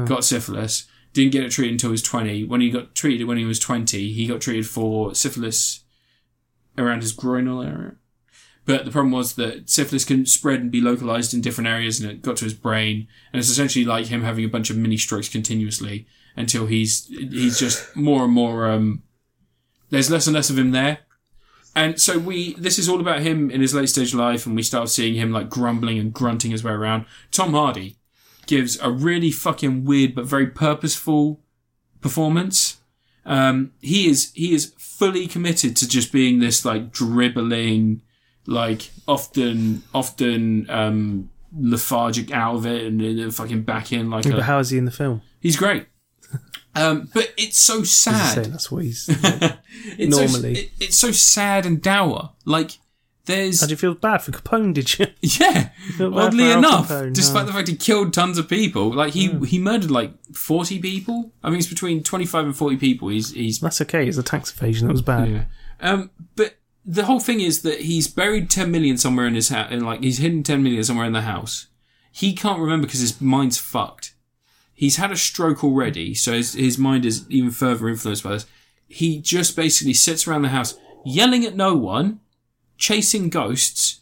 got syphilis, didn't get it treated until he was 20. When he got treated when he was 20, he got treated for syphilis around his groinal area. But the problem was that syphilis can spread and be localized in different areas and it got to his brain. And it's essentially like him having a bunch of mini strokes continuously until he's, he's just more and more, um, there's less and less of him there. And so we, this is all about him in his late stage life and we start seeing him like grumbling and grunting his way around. Tom Hardy gives a really fucking weird but very purposeful performance. Um, he is, he is fully committed to just being this like dribbling, like often, often, um, lethargic out of it and then fucking back in like But a, how is he in the film? he's great. Um, but it's so sad. that's what he's. It's so- Normally. it, it's so sad and dour. Like there's How do you feel bad for Capone? Did you? yeah. bad Oddly enough, Capone, despite no. the fact he killed tons of people, like he he murdered like forty people. I mean, it's between twenty five and forty people. He's he's That's okay. It's a tax evasion. That was bad. yeah. Um, but the whole thing is that he's buried ten million somewhere in his house, and like he's hidden ten million somewhere in the house. He can't remember because his mind's fucked. He's had a stroke already, so his, his mind is even further influenced by this. He just basically sits around the house yelling at no one, chasing ghosts.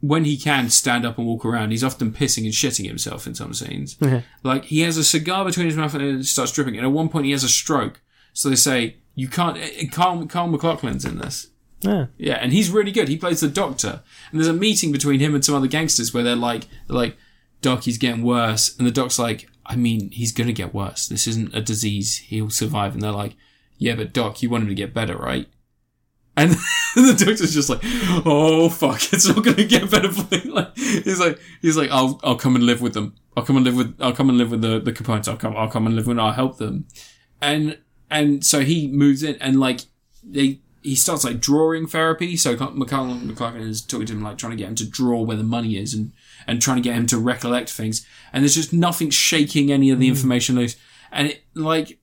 When he can stand up and walk around, he's often pissing and shitting himself in some scenes. Yeah. Like he has a cigar between his mouth and it starts dripping. And at one point, he has a stroke. So they say you can't. eh, Carl, Carl MacLachlan's in this. Yeah. Yeah, and he's really good. He plays the doctor, and there's a meeting between him and some other gangsters where they're like, they're like, Doc, he's getting worse, and the doc's like, I mean, he's gonna get worse. This isn't a disease. He'll survive. And they're like, Yeah, but Doc, you want him to get better, right? And the doctor's just like, Oh fuck, it's not gonna get better. Like, he's like, he's like, I'll, I'll come and live with them. I'll come and live with, I'll come and live with the the Capones. I'll come, I'll come and live with. them. I'll help them. And and so he moves in, and like they he starts like drawing therapy. So McCullough MacLachlan is talking to him like trying to get him to draw where the money is and and trying to get him to recollect things. And there's just nothing shaking any of the hmm. information loose. And it like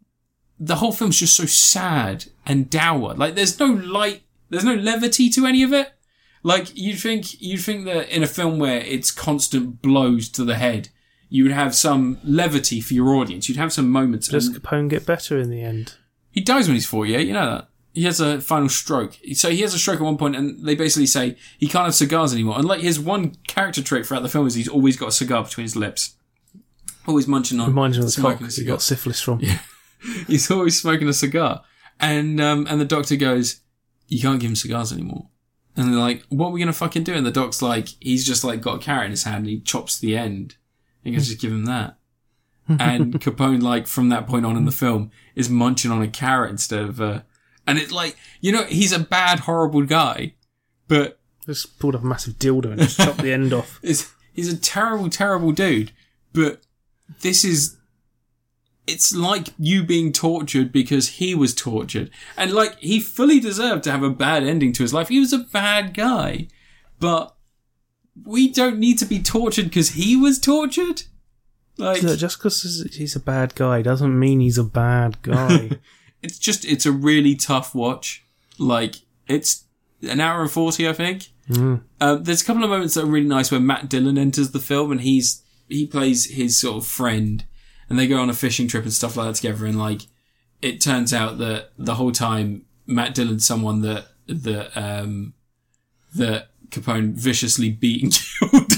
the whole film's just so sad and dour. Like there's no light, there's no levity to any of it. Like you'd think you'd think that in a film where it's constant blows to the head, you would have some levity for your audience. You'd have some moments. Does and- Capone get better in the end? he dies when he's 48, you know that. He has a final stroke. So he has a stroke at one point and they basically say he can't have cigars anymore. And like his one character trait throughout the film is he's always got a cigar between his lips. Always munching on. Reminds me of the smoking cock he got syphilis from. Yeah. He's always smoking a cigar. And, um, and the doctor goes, you can't give him cigars anymore. And they're like, what are we going to fucking do? And the doc's like, he's just like got a carrot in his hand and he chops the end. You can just give him that. And Capone, like, from that point on in the film, is munching on a carrot instead of, uh, and it's like, you know, he's a bad, horrible guy, but Just pulled up a massive dildo and just chopped the end off. It's, he's a terrible, terrible dude. But this is. It's like you being tortured because he was tortured. And like, he fully deserved to have a bad ending to his life. He was a bad guy. But we don't need to be tortured because he was tortured. Like, Look, just because he's a bad guy doesn't mean he's a bad guy. it's just, it's a really tough watch. Like, it's an hour and 40, I think. Uh, there's a couple of moments that are really nice where Matt Dillon enters the film and he's he plays his sort of friend, and they go on a fishing trip and stuff like that together. And like, it turns out that the whole time Matt Dillon's someone that that um that Capone viciously beat and killed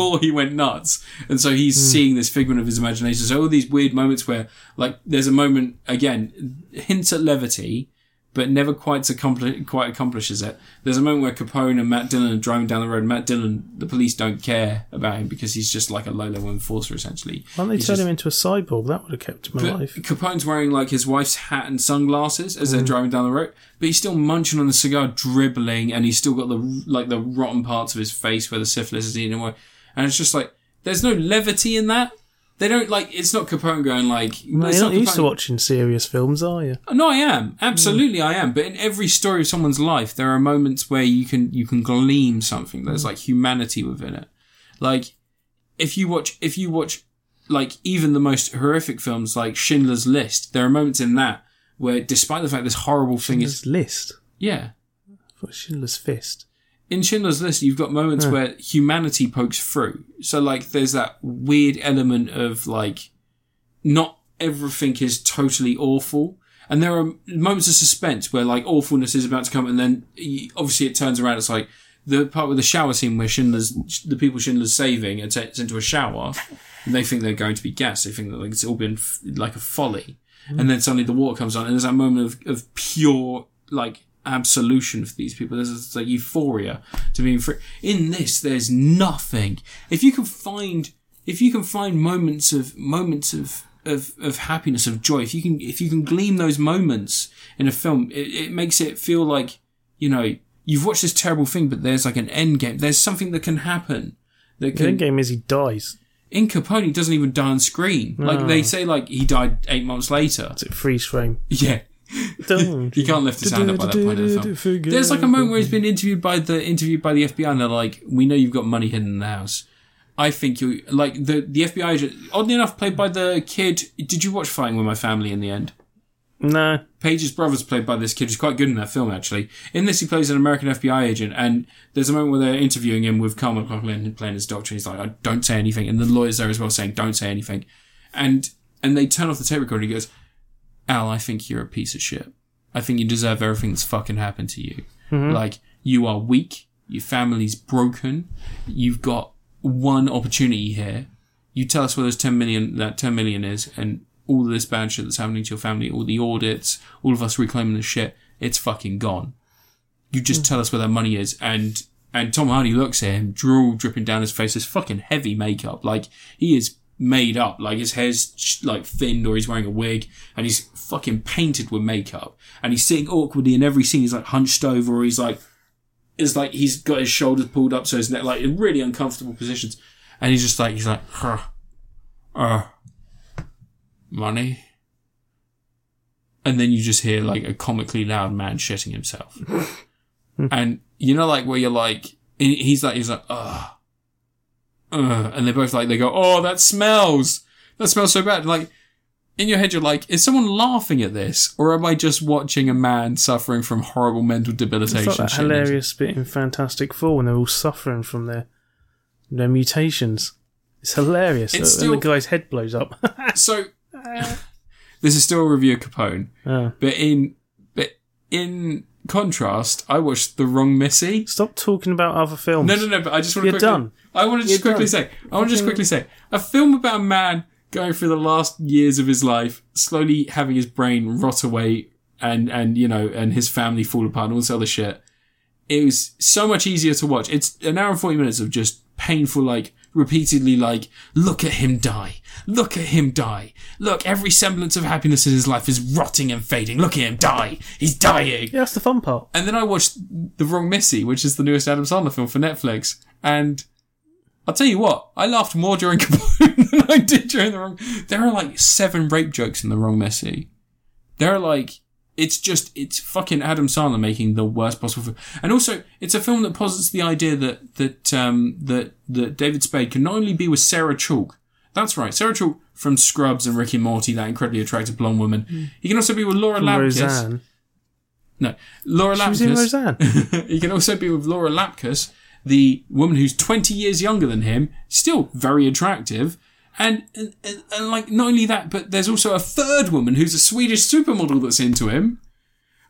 before he went nuts, and so he's seeing this figment of his imagination. So all these weird moments where like there's a moment again hints at levity but never quite accompli- quite accomplishes it. There's a moment where Capone and Matt Dillon are driving down the road. Matt Dillon, the police don't care about him because he's just like a low-level enforcer, essentially. Why don't they He's turn just- him into a cyborg? That would have kept him alive. Capone's wearing like his wife's hat and sunglasses as Mm. they're driving down the road, but he's still munching on the cigar, dribbling, and he's still got the like the rotten parts of his face where the syphilis is eating away. And it's just like there's no levity in that. They don't like. It's not Capone going like. No, you're not not used to watching serious films, are you? no, I am absolutely, hmm. I am. But in every story of someone's life, there are moments where you can you can glean something. There's hmm. like humanity within it. Like if you watch if you watch like even the most horrific films like Schindler's List, there are moments in that where, despite the fact this horrible thing is List. yeah. What Schindler's Fist? In Schindler's List, you've got moments where humanity pokes through. So, like, there's that weird element of, like, not everything is totally awful. And there are moments of suspense where, like, awfulness is about to come, and then obviously it turns around. It's like the part with the shower scene where Schindler's, the people Schindler's saving, and takes into a shower, and they think they're going to be gas. They think that like, it's all been f- like a folly. Mm. And then suddenly the water comes on, and there's that moment of, of pure, like, absolution for these people. There's like euphoria to being free. In this, there's nothing. If you can find, if you can find moments of moments of of, of happiness, of joy, if you can if you can glean those moments in a film, it, it makes it feel like you know you've watched this terrible thing, but there's like an end game. There's something that can happen. That The end game is he dies. in Capone, he doesn't even die on screen. Like they say, like he died eight months later. It's a freeze frame. Yeah, Don't he can't lift his hand up by that point in the film. There's like a moment where he's been interviewed by the interviewed by the FBI, and they're like, "We know you've got money hidden in the house. I think you like the the FBI agent. Oddly enough, played by the kid. Did you watch Fighting with My Family in the end? No. Paige's brother's played by this kid who's quite good in that film, actually. In this, he plays an American FBI agent, and there's a moment where they're interviewing him with Carl MacLachlan playing his doctor, and he's like, I don't say anything. And the lawyer's there as well saying, don't say anything. And, and they turn off the tape recorder, and he goes, Al, I think you're a piece of shit. I think you deserve everything that's fucking happened to you. Mm-hmm. Like, you are weak, your family's broken, you've got one opportunity here. You tell us where those 10 million, that 10 million is, and all of this bad shit that's happening to your family, all the audits, all of us reclaiming the shit, it's fucking gone. You just mm. tell us where that money is, and and Tom Hardy looks at him, drool dripping down his face, this fucking heavy makeup, like he is made up, like his hair's like thinned, or he's wearing a wig, and he's fucking painted with makeup, and he's sitting awkwardly in every scene. He's like hunched over, or he's like, is like he's got his shoulders pulled up so his neck, like in really uncomfortable positions, and he's just like he's like, huh, uh, money. And then you just hear like a comically loud man shitting himself. and you know, like where you're like, he's like, he's like, ugh, ugh. And they're both like, they go, oh, that smells. That smells so bad. Like, in your head, you're like, is someone laughing at this? Or am I just watching a man suffering from horrible mental debilitation? It's like that hilarious bit in Fantastic Four when they're all suffering from their their mutations. It's hilarious. It's still- the guy's head blows up. So, ah. this is still a review of Capone. Oh. But in, but in contrast, I watched The Wrong Missy. Stop talking about other films. No, no, no. But I just want to You're done. I want to just quickly say. I want to just quickly say a film about a man going through the last years of his life, slowly having his brain rot away, and and you know, and his family fall apart, and all this other shit. It was so much easier to watch. It's an hour and forty minutes of just painful, like repeatedly like, look at him die. Look at him die. Look, every semblance of happiness in his life is rotting and fading. Look at him die. He's dying. Yeah, that's the fun part. And then I watched The Wrong Missy, which is the newest Adam Sandler film for Netflix. And I'll tell you what, I laughed more during Capone than I did during The Wrong. There are like seven rape jokes in The Wrong Missy. There are like, it's just, it's fucking Adam Sandler making the worst possible film. And also, it's a film that posits the idea that, that, um, that, that David Spade can not only be with Sarah Chalke, that's right, Sarah Chalke from Scrubs and Ricky Morty, that incredibly attractive blonde woman. He can also be with Laura From Lapkus. Roseanne. No, Laura She was in Lapkus. Roseanne. he can also be with Laura Lapkus, the woman who's 20 years younger than him, still very attractive. And, and, and, and like, not only that, but there's also a third woman who's a Swedish supermodel that's into him.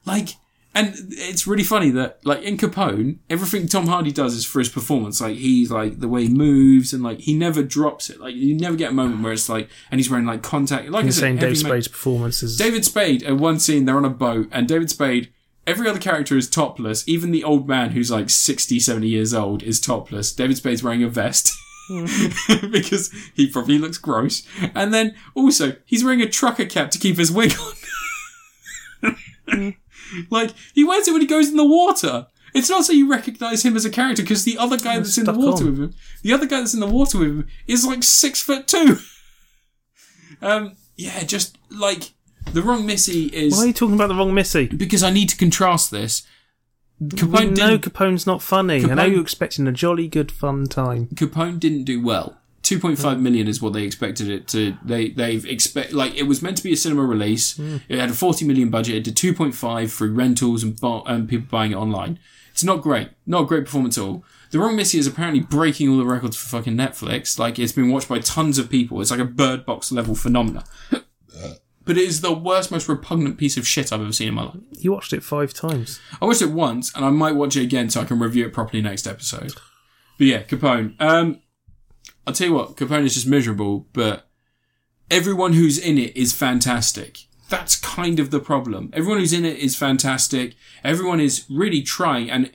Like, and it's really funny that, like, in Capone, everything Tom Hardy does is for his performance. Like, he's like, the way he moves and like, he never drops it. Like, you never get a moment where it's like, and he's wearing like contact. Like I said, saying Dave every ma- Spade's performance is David Spade, at one scene, they're on a boat, and David Spade, every other character is topless. Even the old man who's like 60, 70 years old is topless. David Spade's wearing a vest. because he probably looks gross. And then also, he's wearing a trucker cap to keep his wig on. like, he wears it when he goes in the water. It's not so you recognize him as a character because the other guy that's in the water on. with him, the other guy that's in the water with him is like six foot two. Um, yeah, just like the wrong Missy is Why are you talking about the wrong Missy? because I need to contrast this. Capone know Capone's not funny. I know you're expecting a jolly good fun time. Capone didn't do well. Two point five hmm. million is what they expected it to. They they've expect like it was meant to be a cinema release. Hmm. It had a forty million budget. It did two point five through rentals and, bu- um, and people buying it online. It's not great. Not a great performance at all. The Wrong Missy is apparently breaking all the records for fucking Netflix. Like it's been watched by tons of people. It's like a Bird Box level phenomena. But it is the worst, most repugnant piece of shit I've ever seen in my life. You watched it five times. I watched it once, and I might watch it again so I can review it properly next episode. But yeah, Capone. Um, I'll tell you what, Capone is just miserable, but everyone who's in it is fantastic. That's kind of the problem. Everyone who's in it is fantastic. Everyone is really trying, and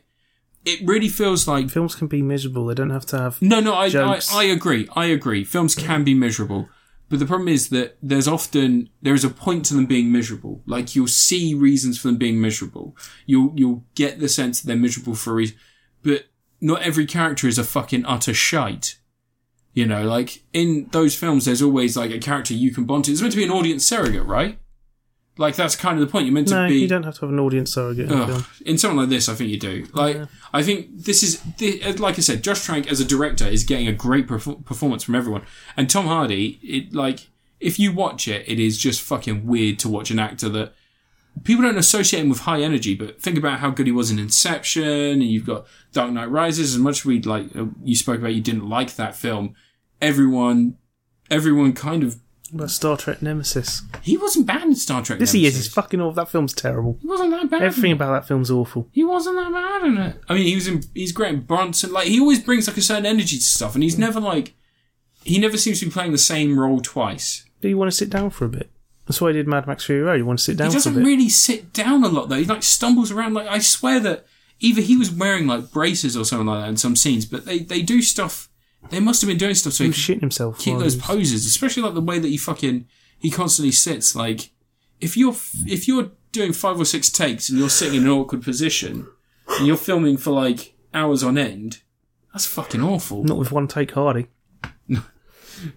it really feels like Films can be miserable. They don't have to have. no, no, I, I, I agree. I agree. Films can be miserable. But the problem is that there's often, there is a point to them being miserable. Like you'll see reasons for them being miserable. You'll, you'll get the sense that they're miserable for a reason. But not every character is a fucking utter shite. You know, like in those films, there's always like a character you can bond to. It's meant to be an audience surrogate, right? Like that's kind of the point. You're meant No, to be. you don't have to have an audience surrogate in. Ugh. In something like this, I think you do. Like, I think this is, thi- uh, like I said, Josh Trank as a director is getting a great perf- performance from everyone. And Tom Hardy, it like, if you watch it, it is just fucking weird to watch an actor that people don't associate him with high energy, but think about how good he was in Inception, and you've got Dark Knight Rises. As much as we like, uh, you spoke about you didn't like that film. Everyone, everyone kind of. About Star Trek Nemesis? He wasn't bad in Star Trek. Yes, he is. He's fucking awful. That film's terrible. He wasn't that bad. Everything about that film's awful. He wasn't that bad in it. I mean, he was in. He's great in Bronson. Like he always brings like a certain energy to stuff, and he's never like. He never seems to be playing the same role twice. Do you want to sit down for a bit? That's why I did Mad Max Fury Road. You want to sit down He for a doesn't really sit down a lot though. He like stumbles around. Like I swear that either he was wearing like braces or something like that in some scenes, but they they do stuff. They must have been doing stuff so he he was shitting himself. keep those poses, especially like the way that he fucking he constantly sits. Like if you're if you're doing five or six takes and you're sitting in an awkward position and you're filming for like hours on end, that's fucking awful. Not with one take Hardy.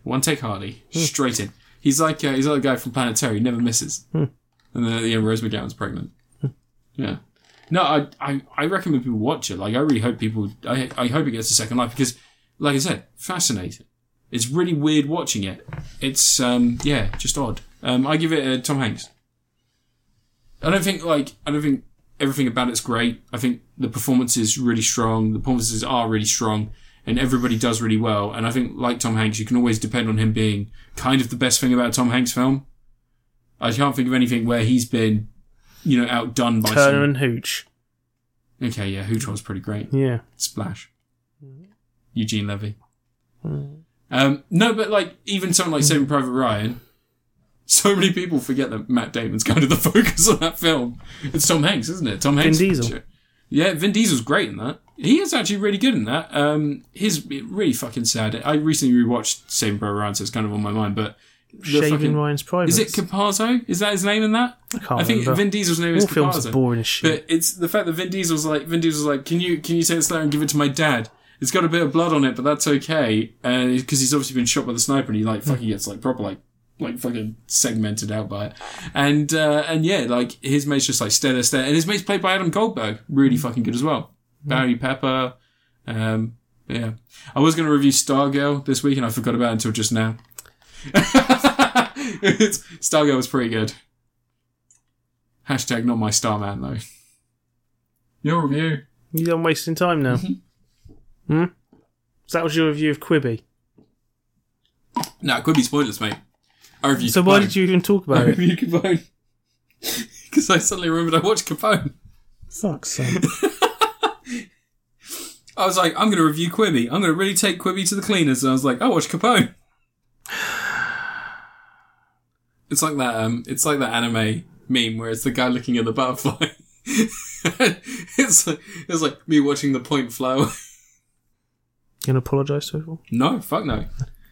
One take Hardy, hmm. straight in. He's like uh, he's like the guy from Planet Terror. He never misses. Hmm. And then at the end, Rose McGowan's pregnant. Hmm. yeah. No, I, I I recommend people watch it. Like I really hope people. I I hope it gets a second life because, like I said, fascinating. It's really weird watching it. It's um yeah, just odd. Um, I give it a Tom Hanks. I don't think like I don't think everything about it's great. I think the performance is really strong. The performances are really strong, and everybody does really well. And I think like Tom Hanks, you can always depend on him being kind of the best thing about Tom Hanks film. I can't think of anything where he's been, you know, outdone by Turner some. and Hooch. Okay, yeah, Hooch was pretty great. Yeah. Splash. Eugene Levy. Um, no, but like even something like Saving Private Ryan, so many people forget that Matt Damon's kind of the focus of that film. It's Tom Hanks, isn't it? Tom Hanks. Vin Diesel. Yeah, Vin Diesel's great in that. He is actually really good in that. Um, he's really fucking sad. I recently rewatched Saving Private Ryan, so it's kind of on my mind. But Shaving fucking- Ryan's Privates. is it Caparzo? Is that his name in that? I can't I think remember. Vin Diesel's name All is films Caparzo. boring as shit. But it's the fact that Vin Diesel's like Vin Diesel's like, can you can you say it slow and give it to my dad? It's got a bit of blood on it, but that's okay. And because he's obviously been shot by the sniper, and he like fucking gets like proper like like fucking segmented out by it. And uh, and yeah, like his mate's just like stare there, stare, and his mate's played by Adam Goldberg, really fucking good as well. Barry Pepper. Um, yeah, I was going to review Stargirl this week, and I forgot about it until just now. it's, Stargirl was pretty good. Hashtag not my Starman though. Your review. You're wasting time now. Hmm? So that was your review of Quibi. No, it be spoilers, mate. I reviewed So why did you even talk I about it? reviewed Capone. Because I suddenly remembered I watched Capone. Fuck's sake. I was like, I'm going to review Quibi. I'm going to really take Quibi to the cleaners. And I was like, I watched Capone. It's like that. Um, it's like that anime meme where it's the guy looking at the butterfly. it's like it's like me watching the point flower. You gonna apologise to everyone? no, fuck no.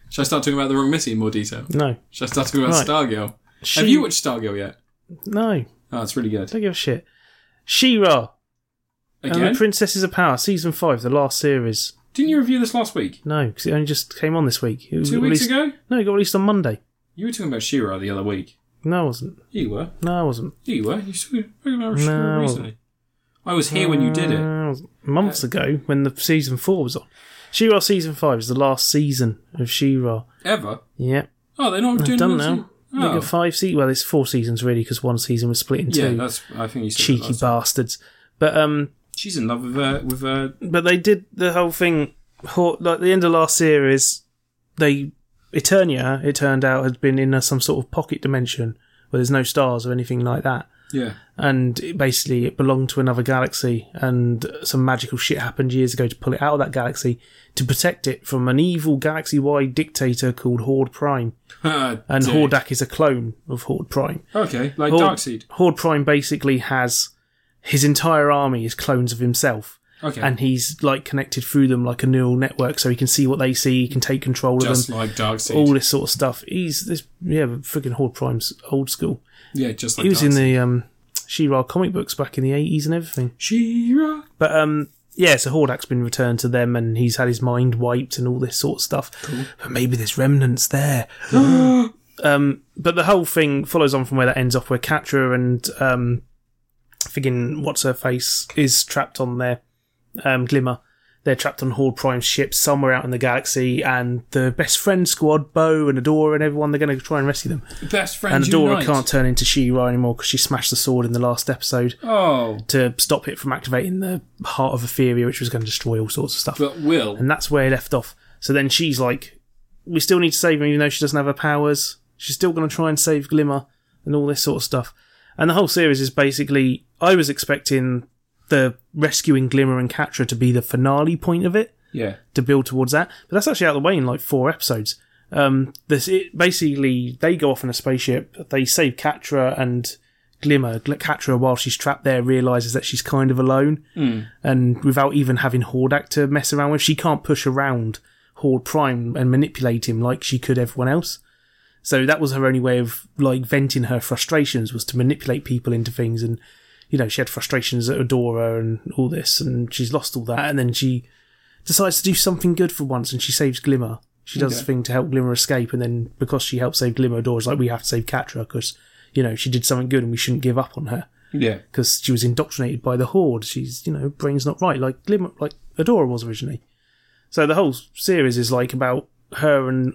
Should I start talking about the wrong Missy in more detail? No. Should I start talking about Right. Stargirl? She- Have you watched Stargirl yet? No. Oh, it's really good. Don't give a shit. She-Ra and Again? the Princesses of Power, season five, the last series. Didn't you review this last week? No, because it only just came on this week. It was Two weeks released- ago? No, it got released on Monday. You were talking about She-Ra the other week. No, I wasn't. You were. No, I wasn't. You were. You still talking about No, She-Ra I recently. I was here when you did it. Uh, months ago, when the season four was on. She-Ra season five is the last season of She-Ra. Ever? Yeah, Oh, they're not doing done now. se- They Oh. got five seasons. Well, it's four seasons really, because one season was split in Yeah, two. that's. I think you Cheeky bastards. But um, She's in love with uh, with uh, but they did the whole thing. Like the end of last series, they Eternia. It turned out had been in a, some sort of pocket dimension where there's no stars or anything like that. Yeah. and it basically it belonged to another galaxy and some magical shit happened years ago to pull it out of that galaxy to protect it from an evil galaxy-wide dictator called Horde Prime ah, and Dick. Hordak is a clone of Horde Prime Okay, like Horde, Darkseid. Horde Prime basically has his entire army is clones of himself Okay, and he's like connected through them like a neural network so he can see what they see he can take control of just them like Darkseid. all this sort of stuff he's this yeah freaking Horde Prime's old school yeah, just like he was in the um She-Ra comic books back in the 80s and everything She-Ra. But um, yeah, so Hordak's been returned to them, and he's had his mind wiped and all this sort of stuff. But maybe there's remnants there. um, but the whole thing follows on from where that ends off, where Catra and um, friggin' what's her face is trapped on there. Um, Glimmer. They're trapped on Horde Prime's ship somewhere out in the galaxy, and the best friend squad, Bow and Adora and everyone, they're going to try and rescue them. Best friend, And Adora unite. can't turn into She-Ra anymore because she smashed the sword in the last episode Oh, to stop it from activating the heart of Etheria, which was going to destroy all sorts of stuff. but Will. and that's where he left off. So then she's like, we still need to save her, even though she doesn't have her powers. She's still going to try and save Glimmer and all this sort of stuff. And the whole series is basically, I was expecting the rescuing Glimmer and Catra to be the finale point of it Yeah. to build towards that. But that's actually out of the way in like four episodes. Um, this it, basically they go off in a spaceship. They save Catra and Glimmer. Gl- Catra, while she's trapped there, realizes that she's kind of alone, and without even having Hordak to mess around with, she can't push around Horde Prime and manipulate him like she could everyone else. So that was her only way of like venting her frustrations was to manipulate people into things and. You know, she had frustrations at Adora and all this, and she's lost all that. And then she decides to do something good for once and she saves Glimmer. She does Okay. a thing to help Glimmer escape, and then because she helped save Glimmer, Dora's like, we have to save Catra because, you know, she did something good and we shouldn't give up on her Yeah. because she was indoctrinated by the Horde. She's, you know, brain's not right, like Glimmer, like Adora was originally. So the whole series is like about her and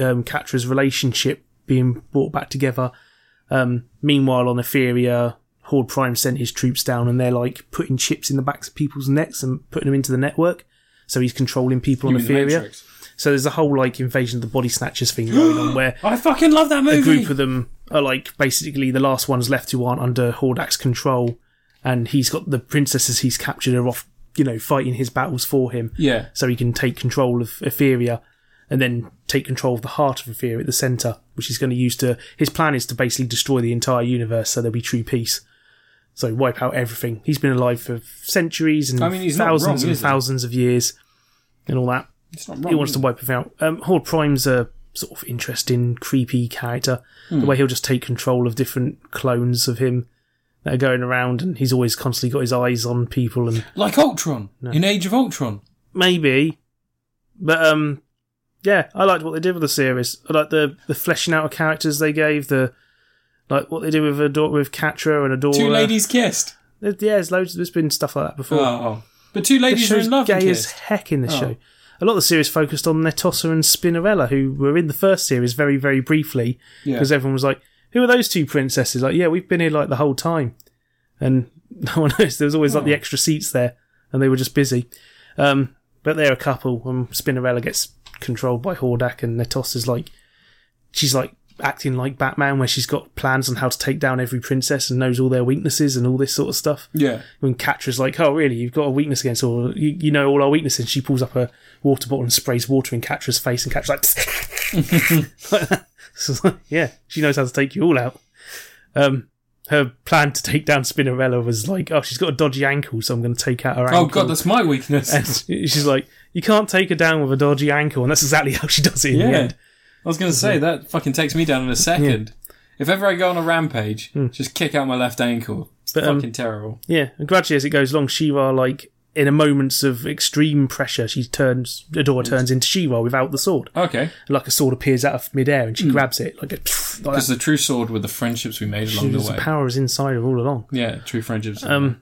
um, Catra's relationship being brought back together. Um, meanwhile, on Etheria, Horde Prime sent his troops down, and they're like putting chips in the backs of people's necks and putting them into the network. So he's controlling people on the So there's a whole like invasion of the body snatchers thing going on where I fucking love that movie. a group of them are like basically the last ones left who aren't under Hordak's control, and he's got the princesses he's captured are off, you know, fighting his battles for him, yeah. so he can take control of Etheria, and then take control of the heart of Etheria at the center, which he's going to use to. His plan is to basically destroy the entire universe, so there'll be true peace. So wipe out everything. He's been alive for centuries and I mean, thousands wrong, and thousands of years and all that. It's not He wants to wipe everything out. Um, Horde Prime's a sort of interesting, creepy character. The way he'll just take control of different clones of him that are going around, and he's always constantly got his eyes on people. And like Ultron in Age of Ultron. maybe, but um, yeah, I liked what they did with the series. I like the the fleshing out of characters they gave. The like what they do with Adora, with Catra and Adora. Two ladies kissed. Yeah, there's loads. There's been stuff like that before. Oh, but two ladies are in love gay as heck in the Oh. show. A lot of the series focused on Netossa and Spinnerella, who were in the first series very, very briefly, Yeah. because everyone was like, "Who are those two princesses?" Like, yeah, we've been here like the whole time, and no one knows. There was always like the Oh. extra seats there, and they were just busy. Um, but they're a couple, and Spinnerella gets controlled by Hordak, and Netossa's like, she's like acting like Batman, where she's got plans on how to take down every princess and knows all their weaknesses and all this sort of stuff Yeah. when Catra's like, "Oh, really? You've got a weakness against all you, you know all our weaknesses." She pulls up a water bottle and sprays water in Catra's face, and Catra's like, like. So "Yeah, she knows how to take you all out." Um, her plan to take down Spinnerella was like, "Oh, she's got a dodgy ankle, so I'm going to take out her ankle." Oh god, that's my weakness. and she's like, "You can't take her down with a dodgy ankle," and that's exactly how she does it in the end. I was going to say that fucking takes me down in a second. If ever I go on a rampage, just kick out my left ankle. It's Hmm. But, um, fucking terrible. Yeah, and gradually as it goes along, She-Ra like in a moments of extreme pressure, she turns Adora turns into She-Ra without the sword. Okay, like a sword appears out of midair Hmm. and she grabs it like a like because that. the true sword with the friendships we made along the The way. The power is inside her all along. Yeah, true friendships. Um,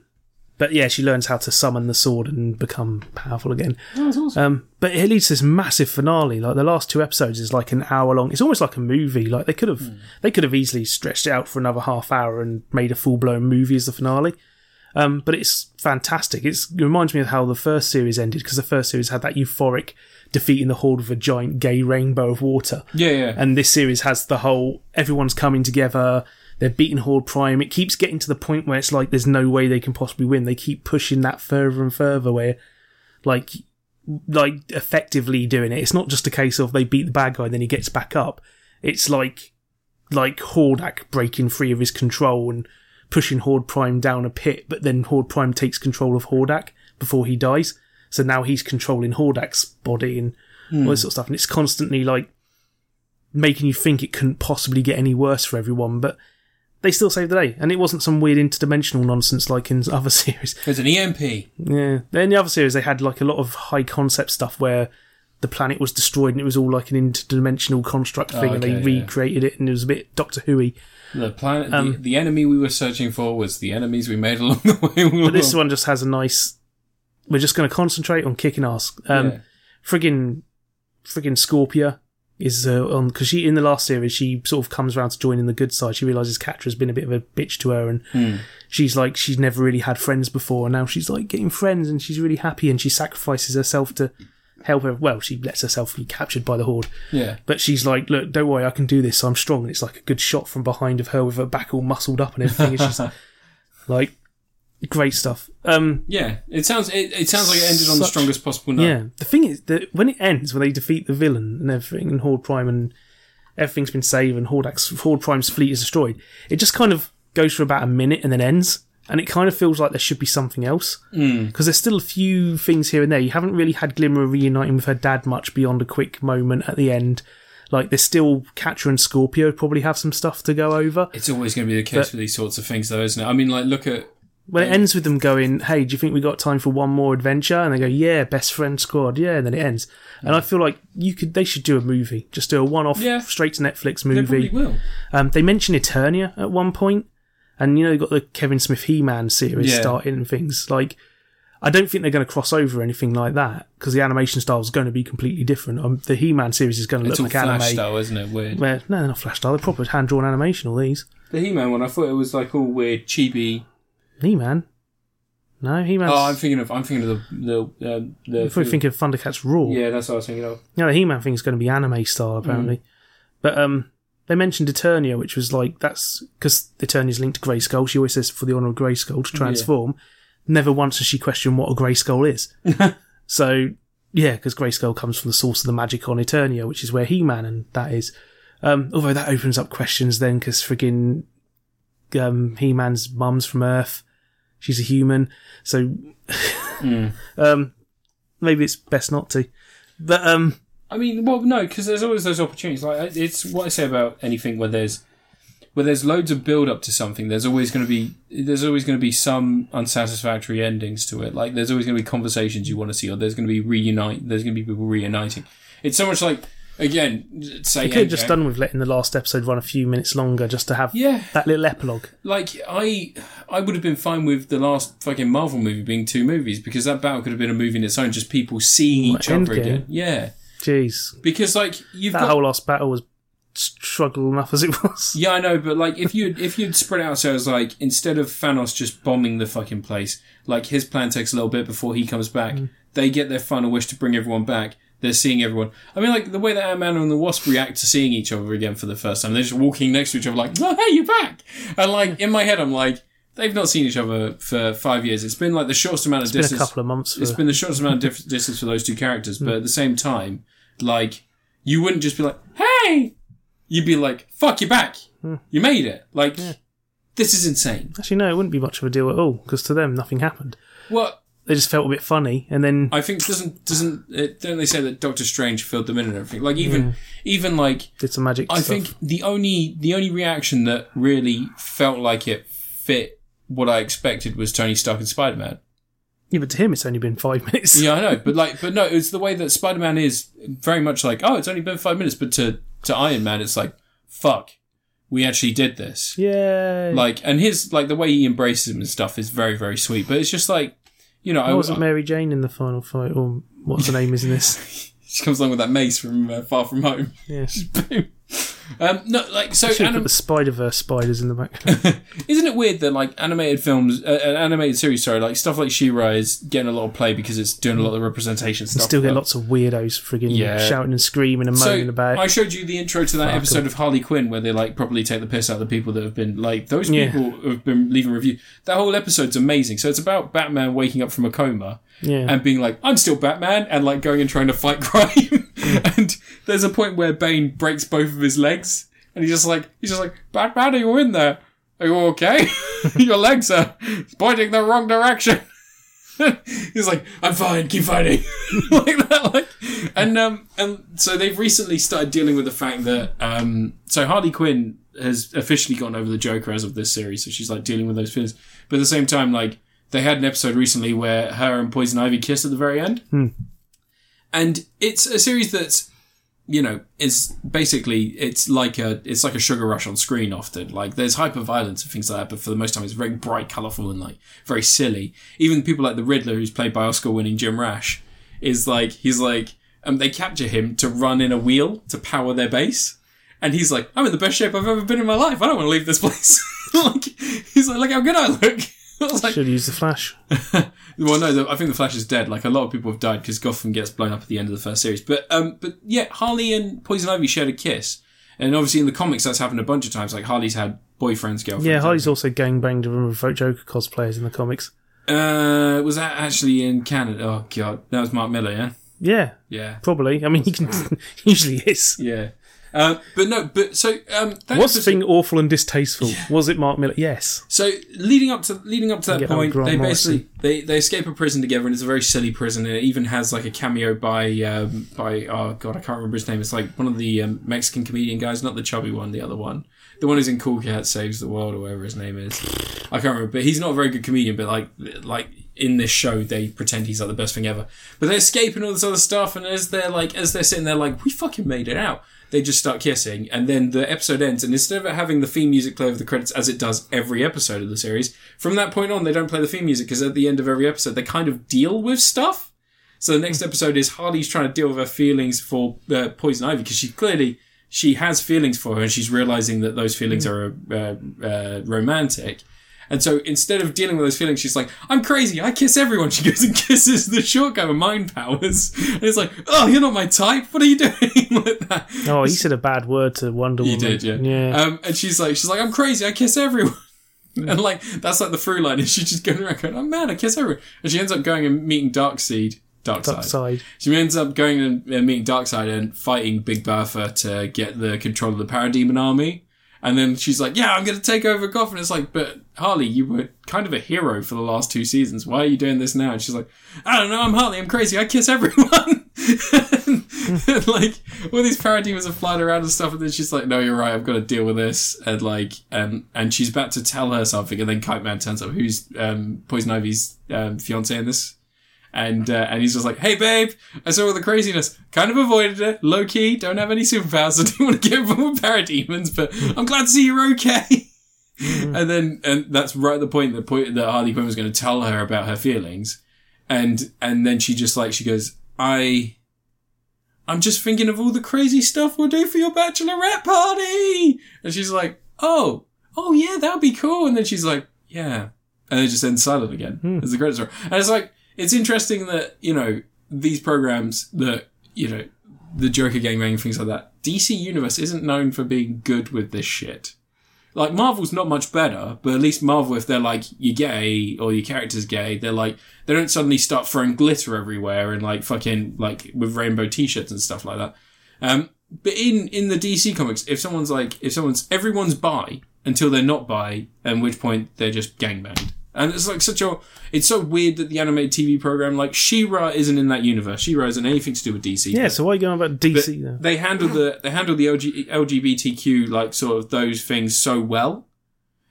but yeah, she learns how to summon the sword and become powerful again. Oh, that's awesome. Um, but it leads to this massive finale. Like the last two episodes is like an hour long. It's almost like a movie. Like they could have Hmm. they could have easily stretched it out for another half hour and made a full blown movie as the finale. Um, but it's fantastic. It's, it reminds me of how the first series ended because the first series had that euphoric defeating the horde of a giant gay rainbow of water. yeah, yeah. and this series has the whole everyone's coming together they're beating horde prime. It keeps getting to the point where it's like there's no way they can possibly win. They keep pushing that further and further where like like effectively doing it. It's not just a case of they beat the bad guy and then he gets back up. It's like like hordak breaking free of his control and pushing horde prime down a pit but then horde prime takes control of hordak before he dies. So now he's controlling hordak's body and all this hmm. sort of stuff. And it's constantly like making you think it couldn't possibly get any worse for everyone, but they still saved the day. And it wasn't some weird interdimensional nonsense like in other series. There's an E EMP. Yeah. In the other series, they had like a lot of high concept stuff where the planet was destroyed and it was all like an interdimensional construct thing and okay, they yeah. recreated it and it was a bit Doctor Who-y. The planet, Um, the, the enemy we were searching for was the enemies we made along the way. But this one just has a nice. We're just going to concentrate on kicking ass. Um, Yeah. friggin' friggin' Scorpia is uh, on because she in the last series she sort of comes around to joining the good side. She realizes Catra's been a bit of a bitch to her, and Hmm. she's like she's never really had friends before, and now she's like getting friends, and she's really happy, and she sacrifices herself to help her. Well, she lets herself be captured by the horde, yeah. but she's like, look, don't worry, I can do this. I'm strong, and it's like a good shot from behind of her with her back all muscled up and everything. It's just like great stuff. Um, Yeah, it sounds it, it sounds like it ended on the Such- strongest possible note. Yeah, the thing is that when it ends, when they defeat the villain and everything, and Horde Prime and everything's been saved, and Hordak's, Horde Prime's fleet is destroyed, it just kind of goes for about a minute and then ends, and it kind of feels like there should be something else because there's still a few things here and there. You haven't really had Glimmer reuniting with her dad much beyond a quick moment at the end. Like there's still Catra and Scorpia probably have some stuff to go over. It's always going to be the case But- for these sorts of things, though, isn't it? I mean, like, look at When it ends with them going, "Hey, do you think we got time for one more adventure?" and they go, "Yeah, best friend squad, yeah," and then it ends. And I feel like you could, they should do a movie, just do a one-off, Yeah. straight to Netflix they probably movie. will. Um, they mention Eternia at one point, and you know, they got the Kevin Smith He-Man series Yeah. starting and things like. I don't think they're going to cross over or anything like that because the animation style is going to be completely different. Um, the He-Man series is going to It's look all like flash anime. style, isn't it? Weird. Where no, they're not flash style. They're proper hand-drawn animation. All these The He-Man one, I thought it was like all weird, chibi. He-Man. No, He-Man. Oh, I'm thinking of I'm thinking of the the um, the. I probably think of Thundercats Roar. yeah, that's what I was thinking of. Yeah, the He-Man thing is going to be anime style apparently, but um, they mentioned Eternia, which was like that's because Eternia's linked to Grayskull. She always says for the honor of Grayskull to transform. Never once has she questioned what a Grayskull is. so yeah, because Grayskull comes from the source of the magic on Eternia, which is where He-Man and that is. Um, although that opens up questions then, because friggin' um, He Man's mum's from Earth. She's a human, so um, maybe it's best not to. But um, I mean, well, no, because there's always those opportunities. Like it's what I say about anything where there's where there's loads of build up to something. There's always going to be there's always going to be some unsatisfactory endings to it. Like there's always going to be conversations you want to see, or there's going to be reunite. There's going to be people reuniting. It's so much like again, say could have just done with letting the last episode run a few minutes longer just to have Yeah, that little epilogue. like I, I would have been fine with the last fucking Marvel movie being two movies because that battle could have been a movie in its own, just people seeing each other again. Yeah, Jeez, because like you've that got whole last battle was struggle enough as it was. Yeah, I know, but like if you if you'd spread out so it's like instead of Thanos just bombing the fucking place, like his plan takes a little bit before he comes back. Mm. They get their final wish to bring everyone back. They're seeing everyone. I mean, like the way that Ant Man and the Wasp react to seeing each other again for the first time. They're just walking next to each other, like, "Oh, hey, you're back!" And like in my head, I'm like, they've not seen each other for five years. It's been like the shortest amount of It's been a distance. couple of months. For, It's been the shortest amount of distance for those two characters, but hmm. at the same time, like you wouldn't just be like, "Hey," you'd be like, "Fuck, you're back! Hmm. You made it!" Like this is insane. Actually, no, it wouldn't be much of a deal at all because to them nothing happened. Well, They just felt a bit funny, and then I think doesn't doesn't it, don't they say that Doctor Strange filled them in and everything? Like even even like did some magic I stuff. think the only the only reaction that really felt like it fit what I expected was Tony Stark and Spider Man. yeah, but to him it's only been five minutes. Yeah, I know, but like, but no, it's the way that Spider Man is very much like, oh, it's only been five minutes, but to to Iron Man, it's like, fuck, we actually did this. Yeah, Like, and his like the way he embraces him and stuff is very very sweet. But it's just like, you know, I was wasn't Mary Jane in the final fight, or what's her name is in this? she comes along with that mace from uh, Far From Home. Yes, Boom. Um, no, like so. should anim- put the Spider Verse spiders in the back. Isn't it weird that like animated films, uh, an animated series, sorry, like stuff like She-Ra is getting a lot of play because it's doing a lot of representation stuff. Still get but- lots of weirdos frigging Yeah. shouting and screaming and moaning So about. I showed you the intro to that Fuck episode of Harley Quinn where they like probably take the piss out of the people that have been like those people who have been leaving review. That whole episode's amazing. So it's about Batman waking up from a coma yeah, and being like, "I'm still Batman," and like going and trying to fight crime. and there's a point where Bane breaks both of his legs, and he's just like, he's just like, "Batman, are you in there? Are you okay? Your legs are pointing the wrong direction." He's like, I'm fine, keep fighting. like that, like, and, um, and so they've recently started dealing with the fact that, um, so Harley Quinn has officially gotten over the Joker as of this series, so she's like dealing with those feelings. But at the same time, like, they had an episode recently where her and Poison Ivy kiss at the very end. And it's a series that's, you know, is basically, it's like a, it's like a sugar rush on screen often. Like, there's hyper violence and things like that, but for the most time, it's very bright, colourful, and like, very silly. Even people like the Riddler, who's played by Oscar winning Jim Rash, is like, he's like, um, they capture him to run in a wheel to power their base. And he's like, I'm in the best shape I've ever been in my life. I don't want to leave this place. like, he's like, look how good I look. Like, should use the Flash. well, no, the, I think the Flash is dead. Like a lot of people have died because Gotham gets blown up at the end of the first series. But um, but yeah, Harley and Poison Ivy shared a kiss, and obviously in the comics that's happened a bunch of times. Like Harley's had boyfriends, girlfriends. Yeah, Harley's also gang banged with Joker cosplayers in the comics. Uh, was that actually in Canada? Oh god, that was Mark Millar. Yeah, Yeah, yeah, probably. I mean, he can usually is. yeah. Uh, but no, but so um, that Was the thing awful and distasteful? Was it Mark Millar? Yes. So leading up to leading up to that point, they Morrison. basically they, they escape a prison together, and it's a very silly prison. And it even has like a cameo by um, by oh god, I can't remember his name. It's like one of the um, Mexican comedian guys, not the chubby one, the other one, the one who's in Cool Cat Saves the World or whatever his name is. I can't remember, but he's not a very good comedian. But like like in this show, they pretend he's like the best thing ever. But they escape and all this other stuff, and as they're like as they're sitting there, like we fucking made it out they just start kissing, and then the episode ends. And instead of it having the theme music play over the credits as it does every episode of the series, from that point on, they don't play the theme music because at the end of every episode, they kind of deal with stuff. So the next episode is Harley's trying to deal with her feelings for uh, Poison Ivy because she clearly she has feelings for her, and she's realizing that those feelings are uh, uh, romantic. And so instead of dealing with those feelings, she's like, I'm crazy. I kiss everyone. She goes and kisses the short guy with mind powers. And it's like, oh, you're not my type. What are you doing? like that. Oh, he said a bad word to Wonder Woman. He did, yeah. Yeah. Um, and she's like, she's like, I'm crazy. I kiss everyone. And like, that's like the through line. And she's just going around going, I'm mad. I kiss everyone. And she ends up going and meeting Darkseid. Darkseid. Dark side. She ends up going and meeting Darkseid and fighting Big Bertha to get the control of the Parademon army. And then she's like, "Yeah, I'm going to take over Gotham." It's like, but Harley, you were kind of a hero for the last two seasons. Why are you doing this now? And she's like, "I don't know. I'm Harley. I'm crazy. I kiss everyone." and, like all these parademons are flying around and stuff, and then she's like, "No, you're right. I've got to deal with this." And like, and and she's about to tell her something, and then Kite Man turns up, who's um, Poison Ivy's um, fiance in this. And uh, and he's just like, hey babe, I saw all the craziness. Kind of avoided it, low key. Don't have any superpowers, so don't want to get involved with parademons. But I'm glad to see you're okay. and then and that's right at the point the point that Harley Quinn was going to tell her about her feelings, and and then she just like she goes, I. I'm just thinking of all the crazy stuff we'll do for your bachelorette party. And she's like, oh, oh yeah, that'd be cool. And then she's like, yeah. And then it just ends silent again as the credits roll. And it's like, it's interesting that, you know, these programs that, you know, the Joker gangbang and things like that, DC Universe isn't known for being good with this shit. Like, Marvel's not much better, but at least Marvel, if they're like, you're gay, or your character's gay, they're like, they don't suddenly start throwing glitter everywhere and like fucking, like, with rainbow t-shirts and stuff like that. Um, but in, in the DC comics, if someone's like, if someone's, everyone's bi until they're not bi, at which point they're just gangbanged. And it's like such a, it's so weird that the animated TV program, like She-Ra isn't in that universe. She-Ra isn't anything to do with DC. Yeah, so why are you going about DC then? they handle the they handle the LG, LGBTQ like sort of those things so well,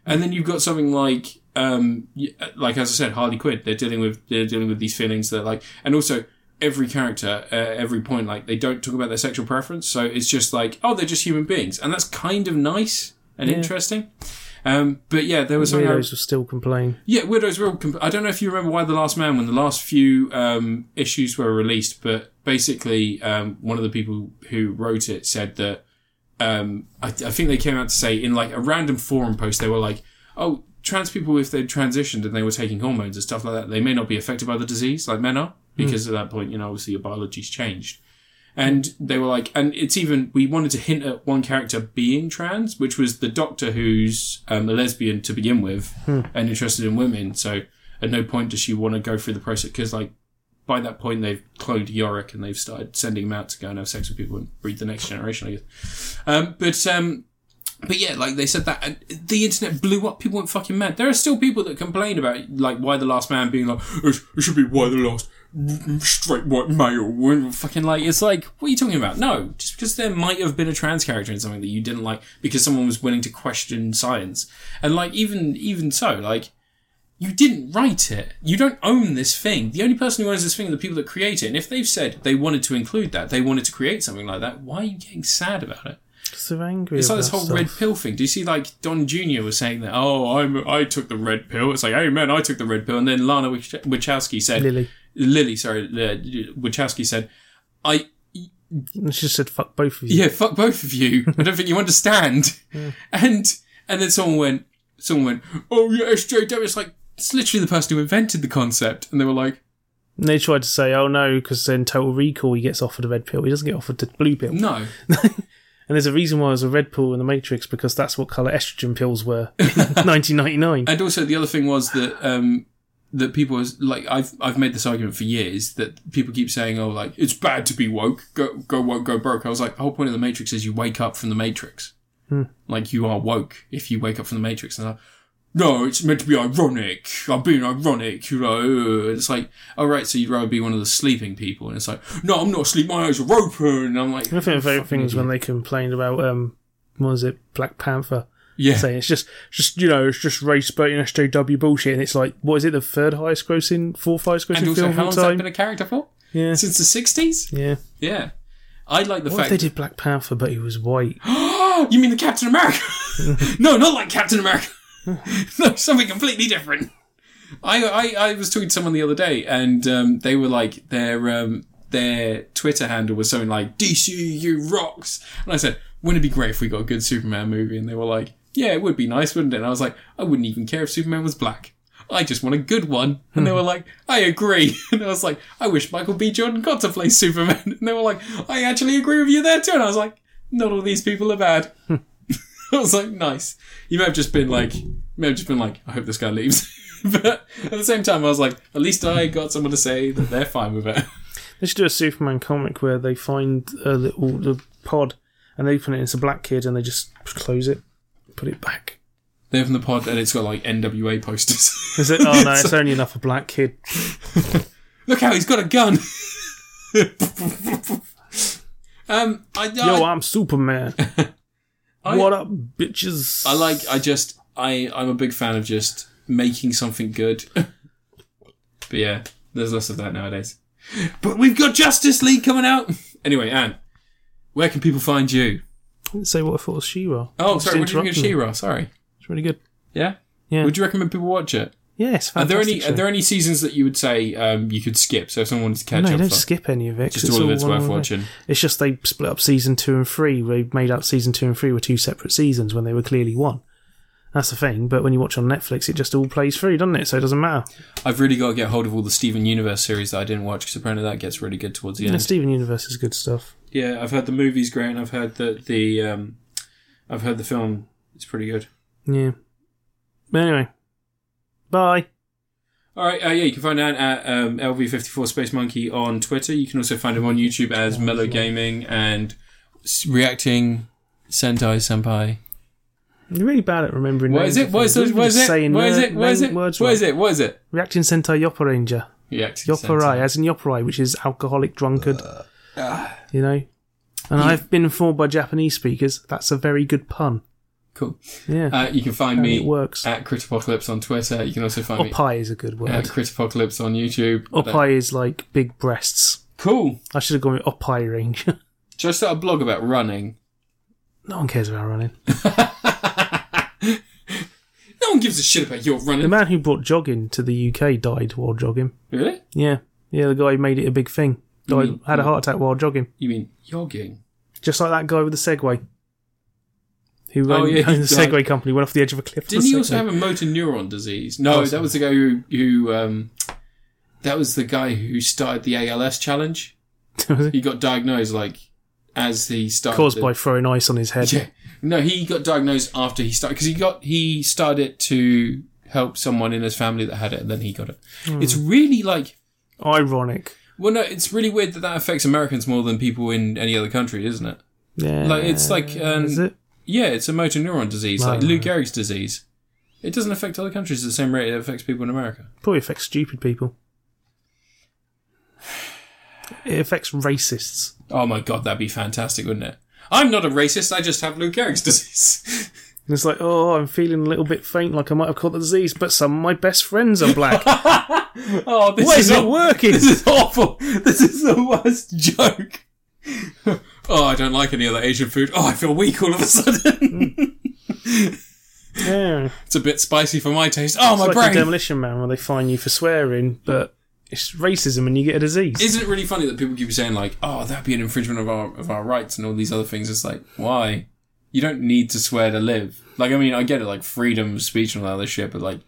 and then you've got something like um like as I said, Harley Quinn. They're dealing with they're dealing with these feelings that like, and also every character at every point like they don't talk about their sexual preference, so it's just like oh they're just human beings, and that's kind of nice and interesting. Um, but yeah, there was something. I- Weirdos will still complain. yeah, Widows. Comp- I don't know if you remember Y: The Last Man when the last few um, issues were released, but basically, um, one of the people who wrote it said that um, I, I think they came out to say in like a random forum post, they were like, "Oh, trans people if they transitioned and they were taking hormones and stuff like that, they may not be affected by the disease like men are because at that point, you know, obviously your biology's changed." And they were like, and it's even, we wanted to hint at one character being trans, which was the doctor who's um, a lesbian to begin with and interested in women. So at no point does she want to go through the process because, like, by that point they've cloned Yorick and they've started sending him out to go and have sex with people and breed the next generation, I guess. Um, but, um, but yeah, like they said that, and the internet blew up. People went fucking mad. There are still people that complain about like Y: The Last Man being like it it should be why the last straight white male. Fucking like it's like what are you talking about? No, just because there might have been a trans character in something that you didn't like because someone was willing to question science, and like even even so, like you didn't write it. You don't own this thing. The only person who owns this thing are the people that create it. And if they've said they wanted to include that, they wanted to create something like that, why are you getting sad about it? Because they're angry It's like this whole stuff. red pill thing. Do you see like Don Jr. was saying that? Oh, I'm I took the red pill. It's like, hey man, I took the red pill, and then Lana Wach- Wachowski said, Lily. Lily, sorry, uh, Wachowski said, I she just said, fuck both of you. yeah, fuck both of you. I don't think you understand. And and then someone went, someone went, oh yeah, SJW. It's like it's literally the person who invented the concept, and they were like, And they tried to say, oh no, because then Total Recall, he gets offered a red pill. He doesn't get offered the blue pill. no, And there's a reason why there's a red pill in the Matrix, because that's what colour estrogen pills were in 1999. And also the other thing was that um, that people was like I've I've made this argument for years that people keep saying oh like it's bad to be woke go go woke go broke. I was like the whole point of the Matrix is you wake up from the Matrix. Like you are woke if you wake up from the Matrix. And I'm like, no, it's meant to be ironic. I'm being ironic, you know. It's like, all right, so you'd rather be one of the sleeping people, and it's like, no, I'm not asleep. My eyes are open. And I'm like, I think my favourite thing idiot. when they complained about, um, what was it, Black Panther. Yeah, Saying it's just, just you know, it's just race baiting SJW bullshit. And it's like, what is it, the third highest grossing, fourth highest and grossing also, film how long's that time? been a character for? Yeah. Since the '60s. Yeah. Yeah, I like the What if fact. they did Black Panther, but he was white? you mean the Captain America? no, not like Captain America. no, something completely different. I, I I was talking to someone the other day, and um, they were like their um, their Twitter handle was something like DCU rocks, and I said, wouldn't it be great if we got a good Superman movie? And they were like, yeah, it would be nice, wouldn't it? And I was like, I wouldn't even care if Superman was black. I just want a good one. And they hmm. were like, I agree. And I was like, I wish Michael B. Jordan got to play Superman. And they were like, I actually agree with you there too. And I was like, not all these people are bad. Hmm. I was like, nice. You may have just been like, you may have just been like, I hope this guy leaves. but at the same time, I was like, at least I got someone to say that they're fine with it. They should do a Superman comic where they find a little the pod and they open it, it's a black kid and they just close it. Put it back. They open the pod and it's got like NWA posters. Is it? Oh no, it's only enough for black kid. Look how he's got a gun. um, I, Yo, I, I'm Superman. I- what up, bitches? I like. I just. I. I'm a big fan of just making something good. but yeah, there's less of that nowadays. But we've got Justice League coming out. Anyway, Anne, where can people find you? Didn't say what I thought was She-Ra. Oh, Just sorry. What do you think of me. She-Ra? Sorry. It's really good. Yeah. Yeah. Would you recommend people watch it? Yeah, Are there any? Are there any seasons that you would say um, you could skip? So if someone wanted to catch no, you up, don't for, skip any of it. 'cause just all of it's one worth on one. watching. It's just they split up season two and three. They made out season two and three were two separate seasons when they were clearly one. That's the thing. But when you watch on Netflix, it just all plays through, doesn't it? So it doesn't matter. I've really got to get hold of all the Steven Universe series that I didn't watch because apparently that gets really good towards the Yeah, end. Steven Universe is good stuff. Yeah, I've heard the movie's great, and I've heard that the um, I've heard the film is pretty good. Yeah. But anyway, bye. All right, uh, yeah, you can find Ant at um, LV54 Space Monkey on Twitter. You can also find him on YouTube as Mellow Gaming and reacting Sentai Senpai. You're really bad at remembering. What is it? What is it? What is it? saying What is uh, it? What is it? What wrong. it? What is it? Reacting Sentai Yoppa Ranger. Yopparai, as in Yopparai, which is alcoholic drunkard. Uh, ah. you know? And I've been informed by Japanese speakers that's a very good pun. Cool. Yeah. Uh, you can find me it works. at Critapocalypse on Twitter. You can also find me Oppai is a good word. at. Critapocalypse on YouTube. Oppai is like big breasts. Cool. I should have gone with Oppai Ranger. Should I start a blog about running? no one cares about running. No one gives a shit about your running. The man who brought jogging to the UK died while jogging. Really? Yeah. Yeah, the guy who made it a big thing. You Died, mean- had a heart attack while jogging. You mean jogging? Just like that guy with the Segway. Who Oh, owned, yeah, owned the died. Segway company, went off the edge of a cliff. Didn't he also have a motor neuron disease? No, that was the guy who who um, that was the guy who started the ALS challenge. He got diagnosed like as he started. Caused the- by throwing ice on his head. Yeah. No, he got diagnosed after he started because he got he started to help someone in his family that had it, and then he got it. Hmm. It's really like Ironic. well, no, it's really weird that that affects Americans more than people in any other country, isn't it? Yeah. Like it's like um, Is it? yeah, it's a motor neuron disease, like Lou Gehrig's disease. It doesn't affect other countries at the same rate it affects people in America. Probably affects stupid people. It affects racists. Oh my god, that'd be fantastic, wouldn't it? I'm not a racist. I just have Lou Gehrig's disease. And it's like, oh, I'm feeling a little bit faint, like I might have caught the disease, but some of my best friends are black. oh, this Why is is it working? This is awful. This is the worst joke. oh, I don't like any other Asian food. Oh, I feel weak all of a sudden. yeah. it's a bit spicy for my taste. Oh, It's my like brain. a demolition man where they fine you for swearing, but it's racism and you get a disease. Isn't it really funny that people keep saying like, "Oh, that'd be an infringement of our of our rights" and all these other things? It's like, why? You don't need to swear to live. Like, I mean, I get it, like freedom of speech and all that other shit, but like,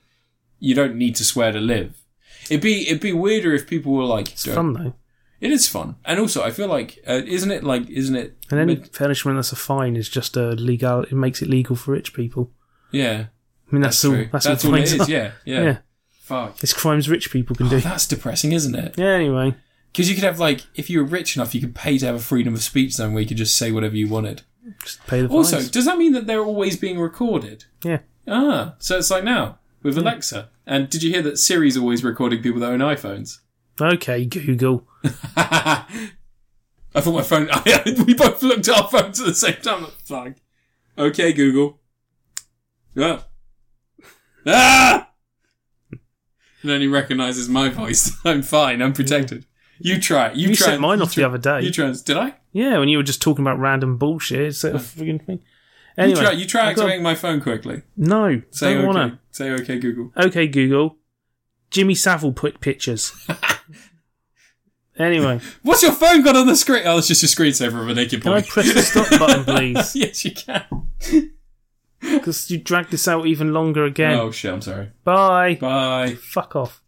you don't need to swear to live. It'd be it'd be weirder if people were like, it's fun though. It is fun, and also I feel like, uh, isn't it like, isn't it? And any punishment that's a fine is just a legal. It makes it legal for rich people. yeah, I mean, that's, all. true. That's, That's all, all it is. Yeah, yeah. yeah. Fuck. It's crimes rich people can Oh, do. that's depressing, isn't it? Yeah. Anyway, Because you could have like, if you were rich enough, you could pay to have a freedom of speech zone where you could just say whatever you wanted. just pay the price. Also, does that mean that they're always being recorded? Yeah. Ah, so it's like now with Alexa. And did you hear that Siri's always recording people that own iPhones? Okay, Google. I thought my phone. we both looked at our phones at the same time. Fuck. Okay, Google. Yeah. Ah. And then he recognises my voice. I'm fine. I'm protected. You try. You, You try. set mine you off try- the other day. You try. Did I? Yeah, when you were just talking about random bullshit, it's a frigging thing. You Anyway, try. You try I've got- activating my phone quickly. No, Say don't okay. wanna. Say okay, Google. Okay, Google. Jimmy Savile put pictures. anyway, What's your phone got on the screen? Oh, it's just your screensaver of a naked can boy. I press the stop button, please? yes, you can. Because you dragged this out even longer again. Oh shit! I'm sorry. Bye. Bye. Fuck off.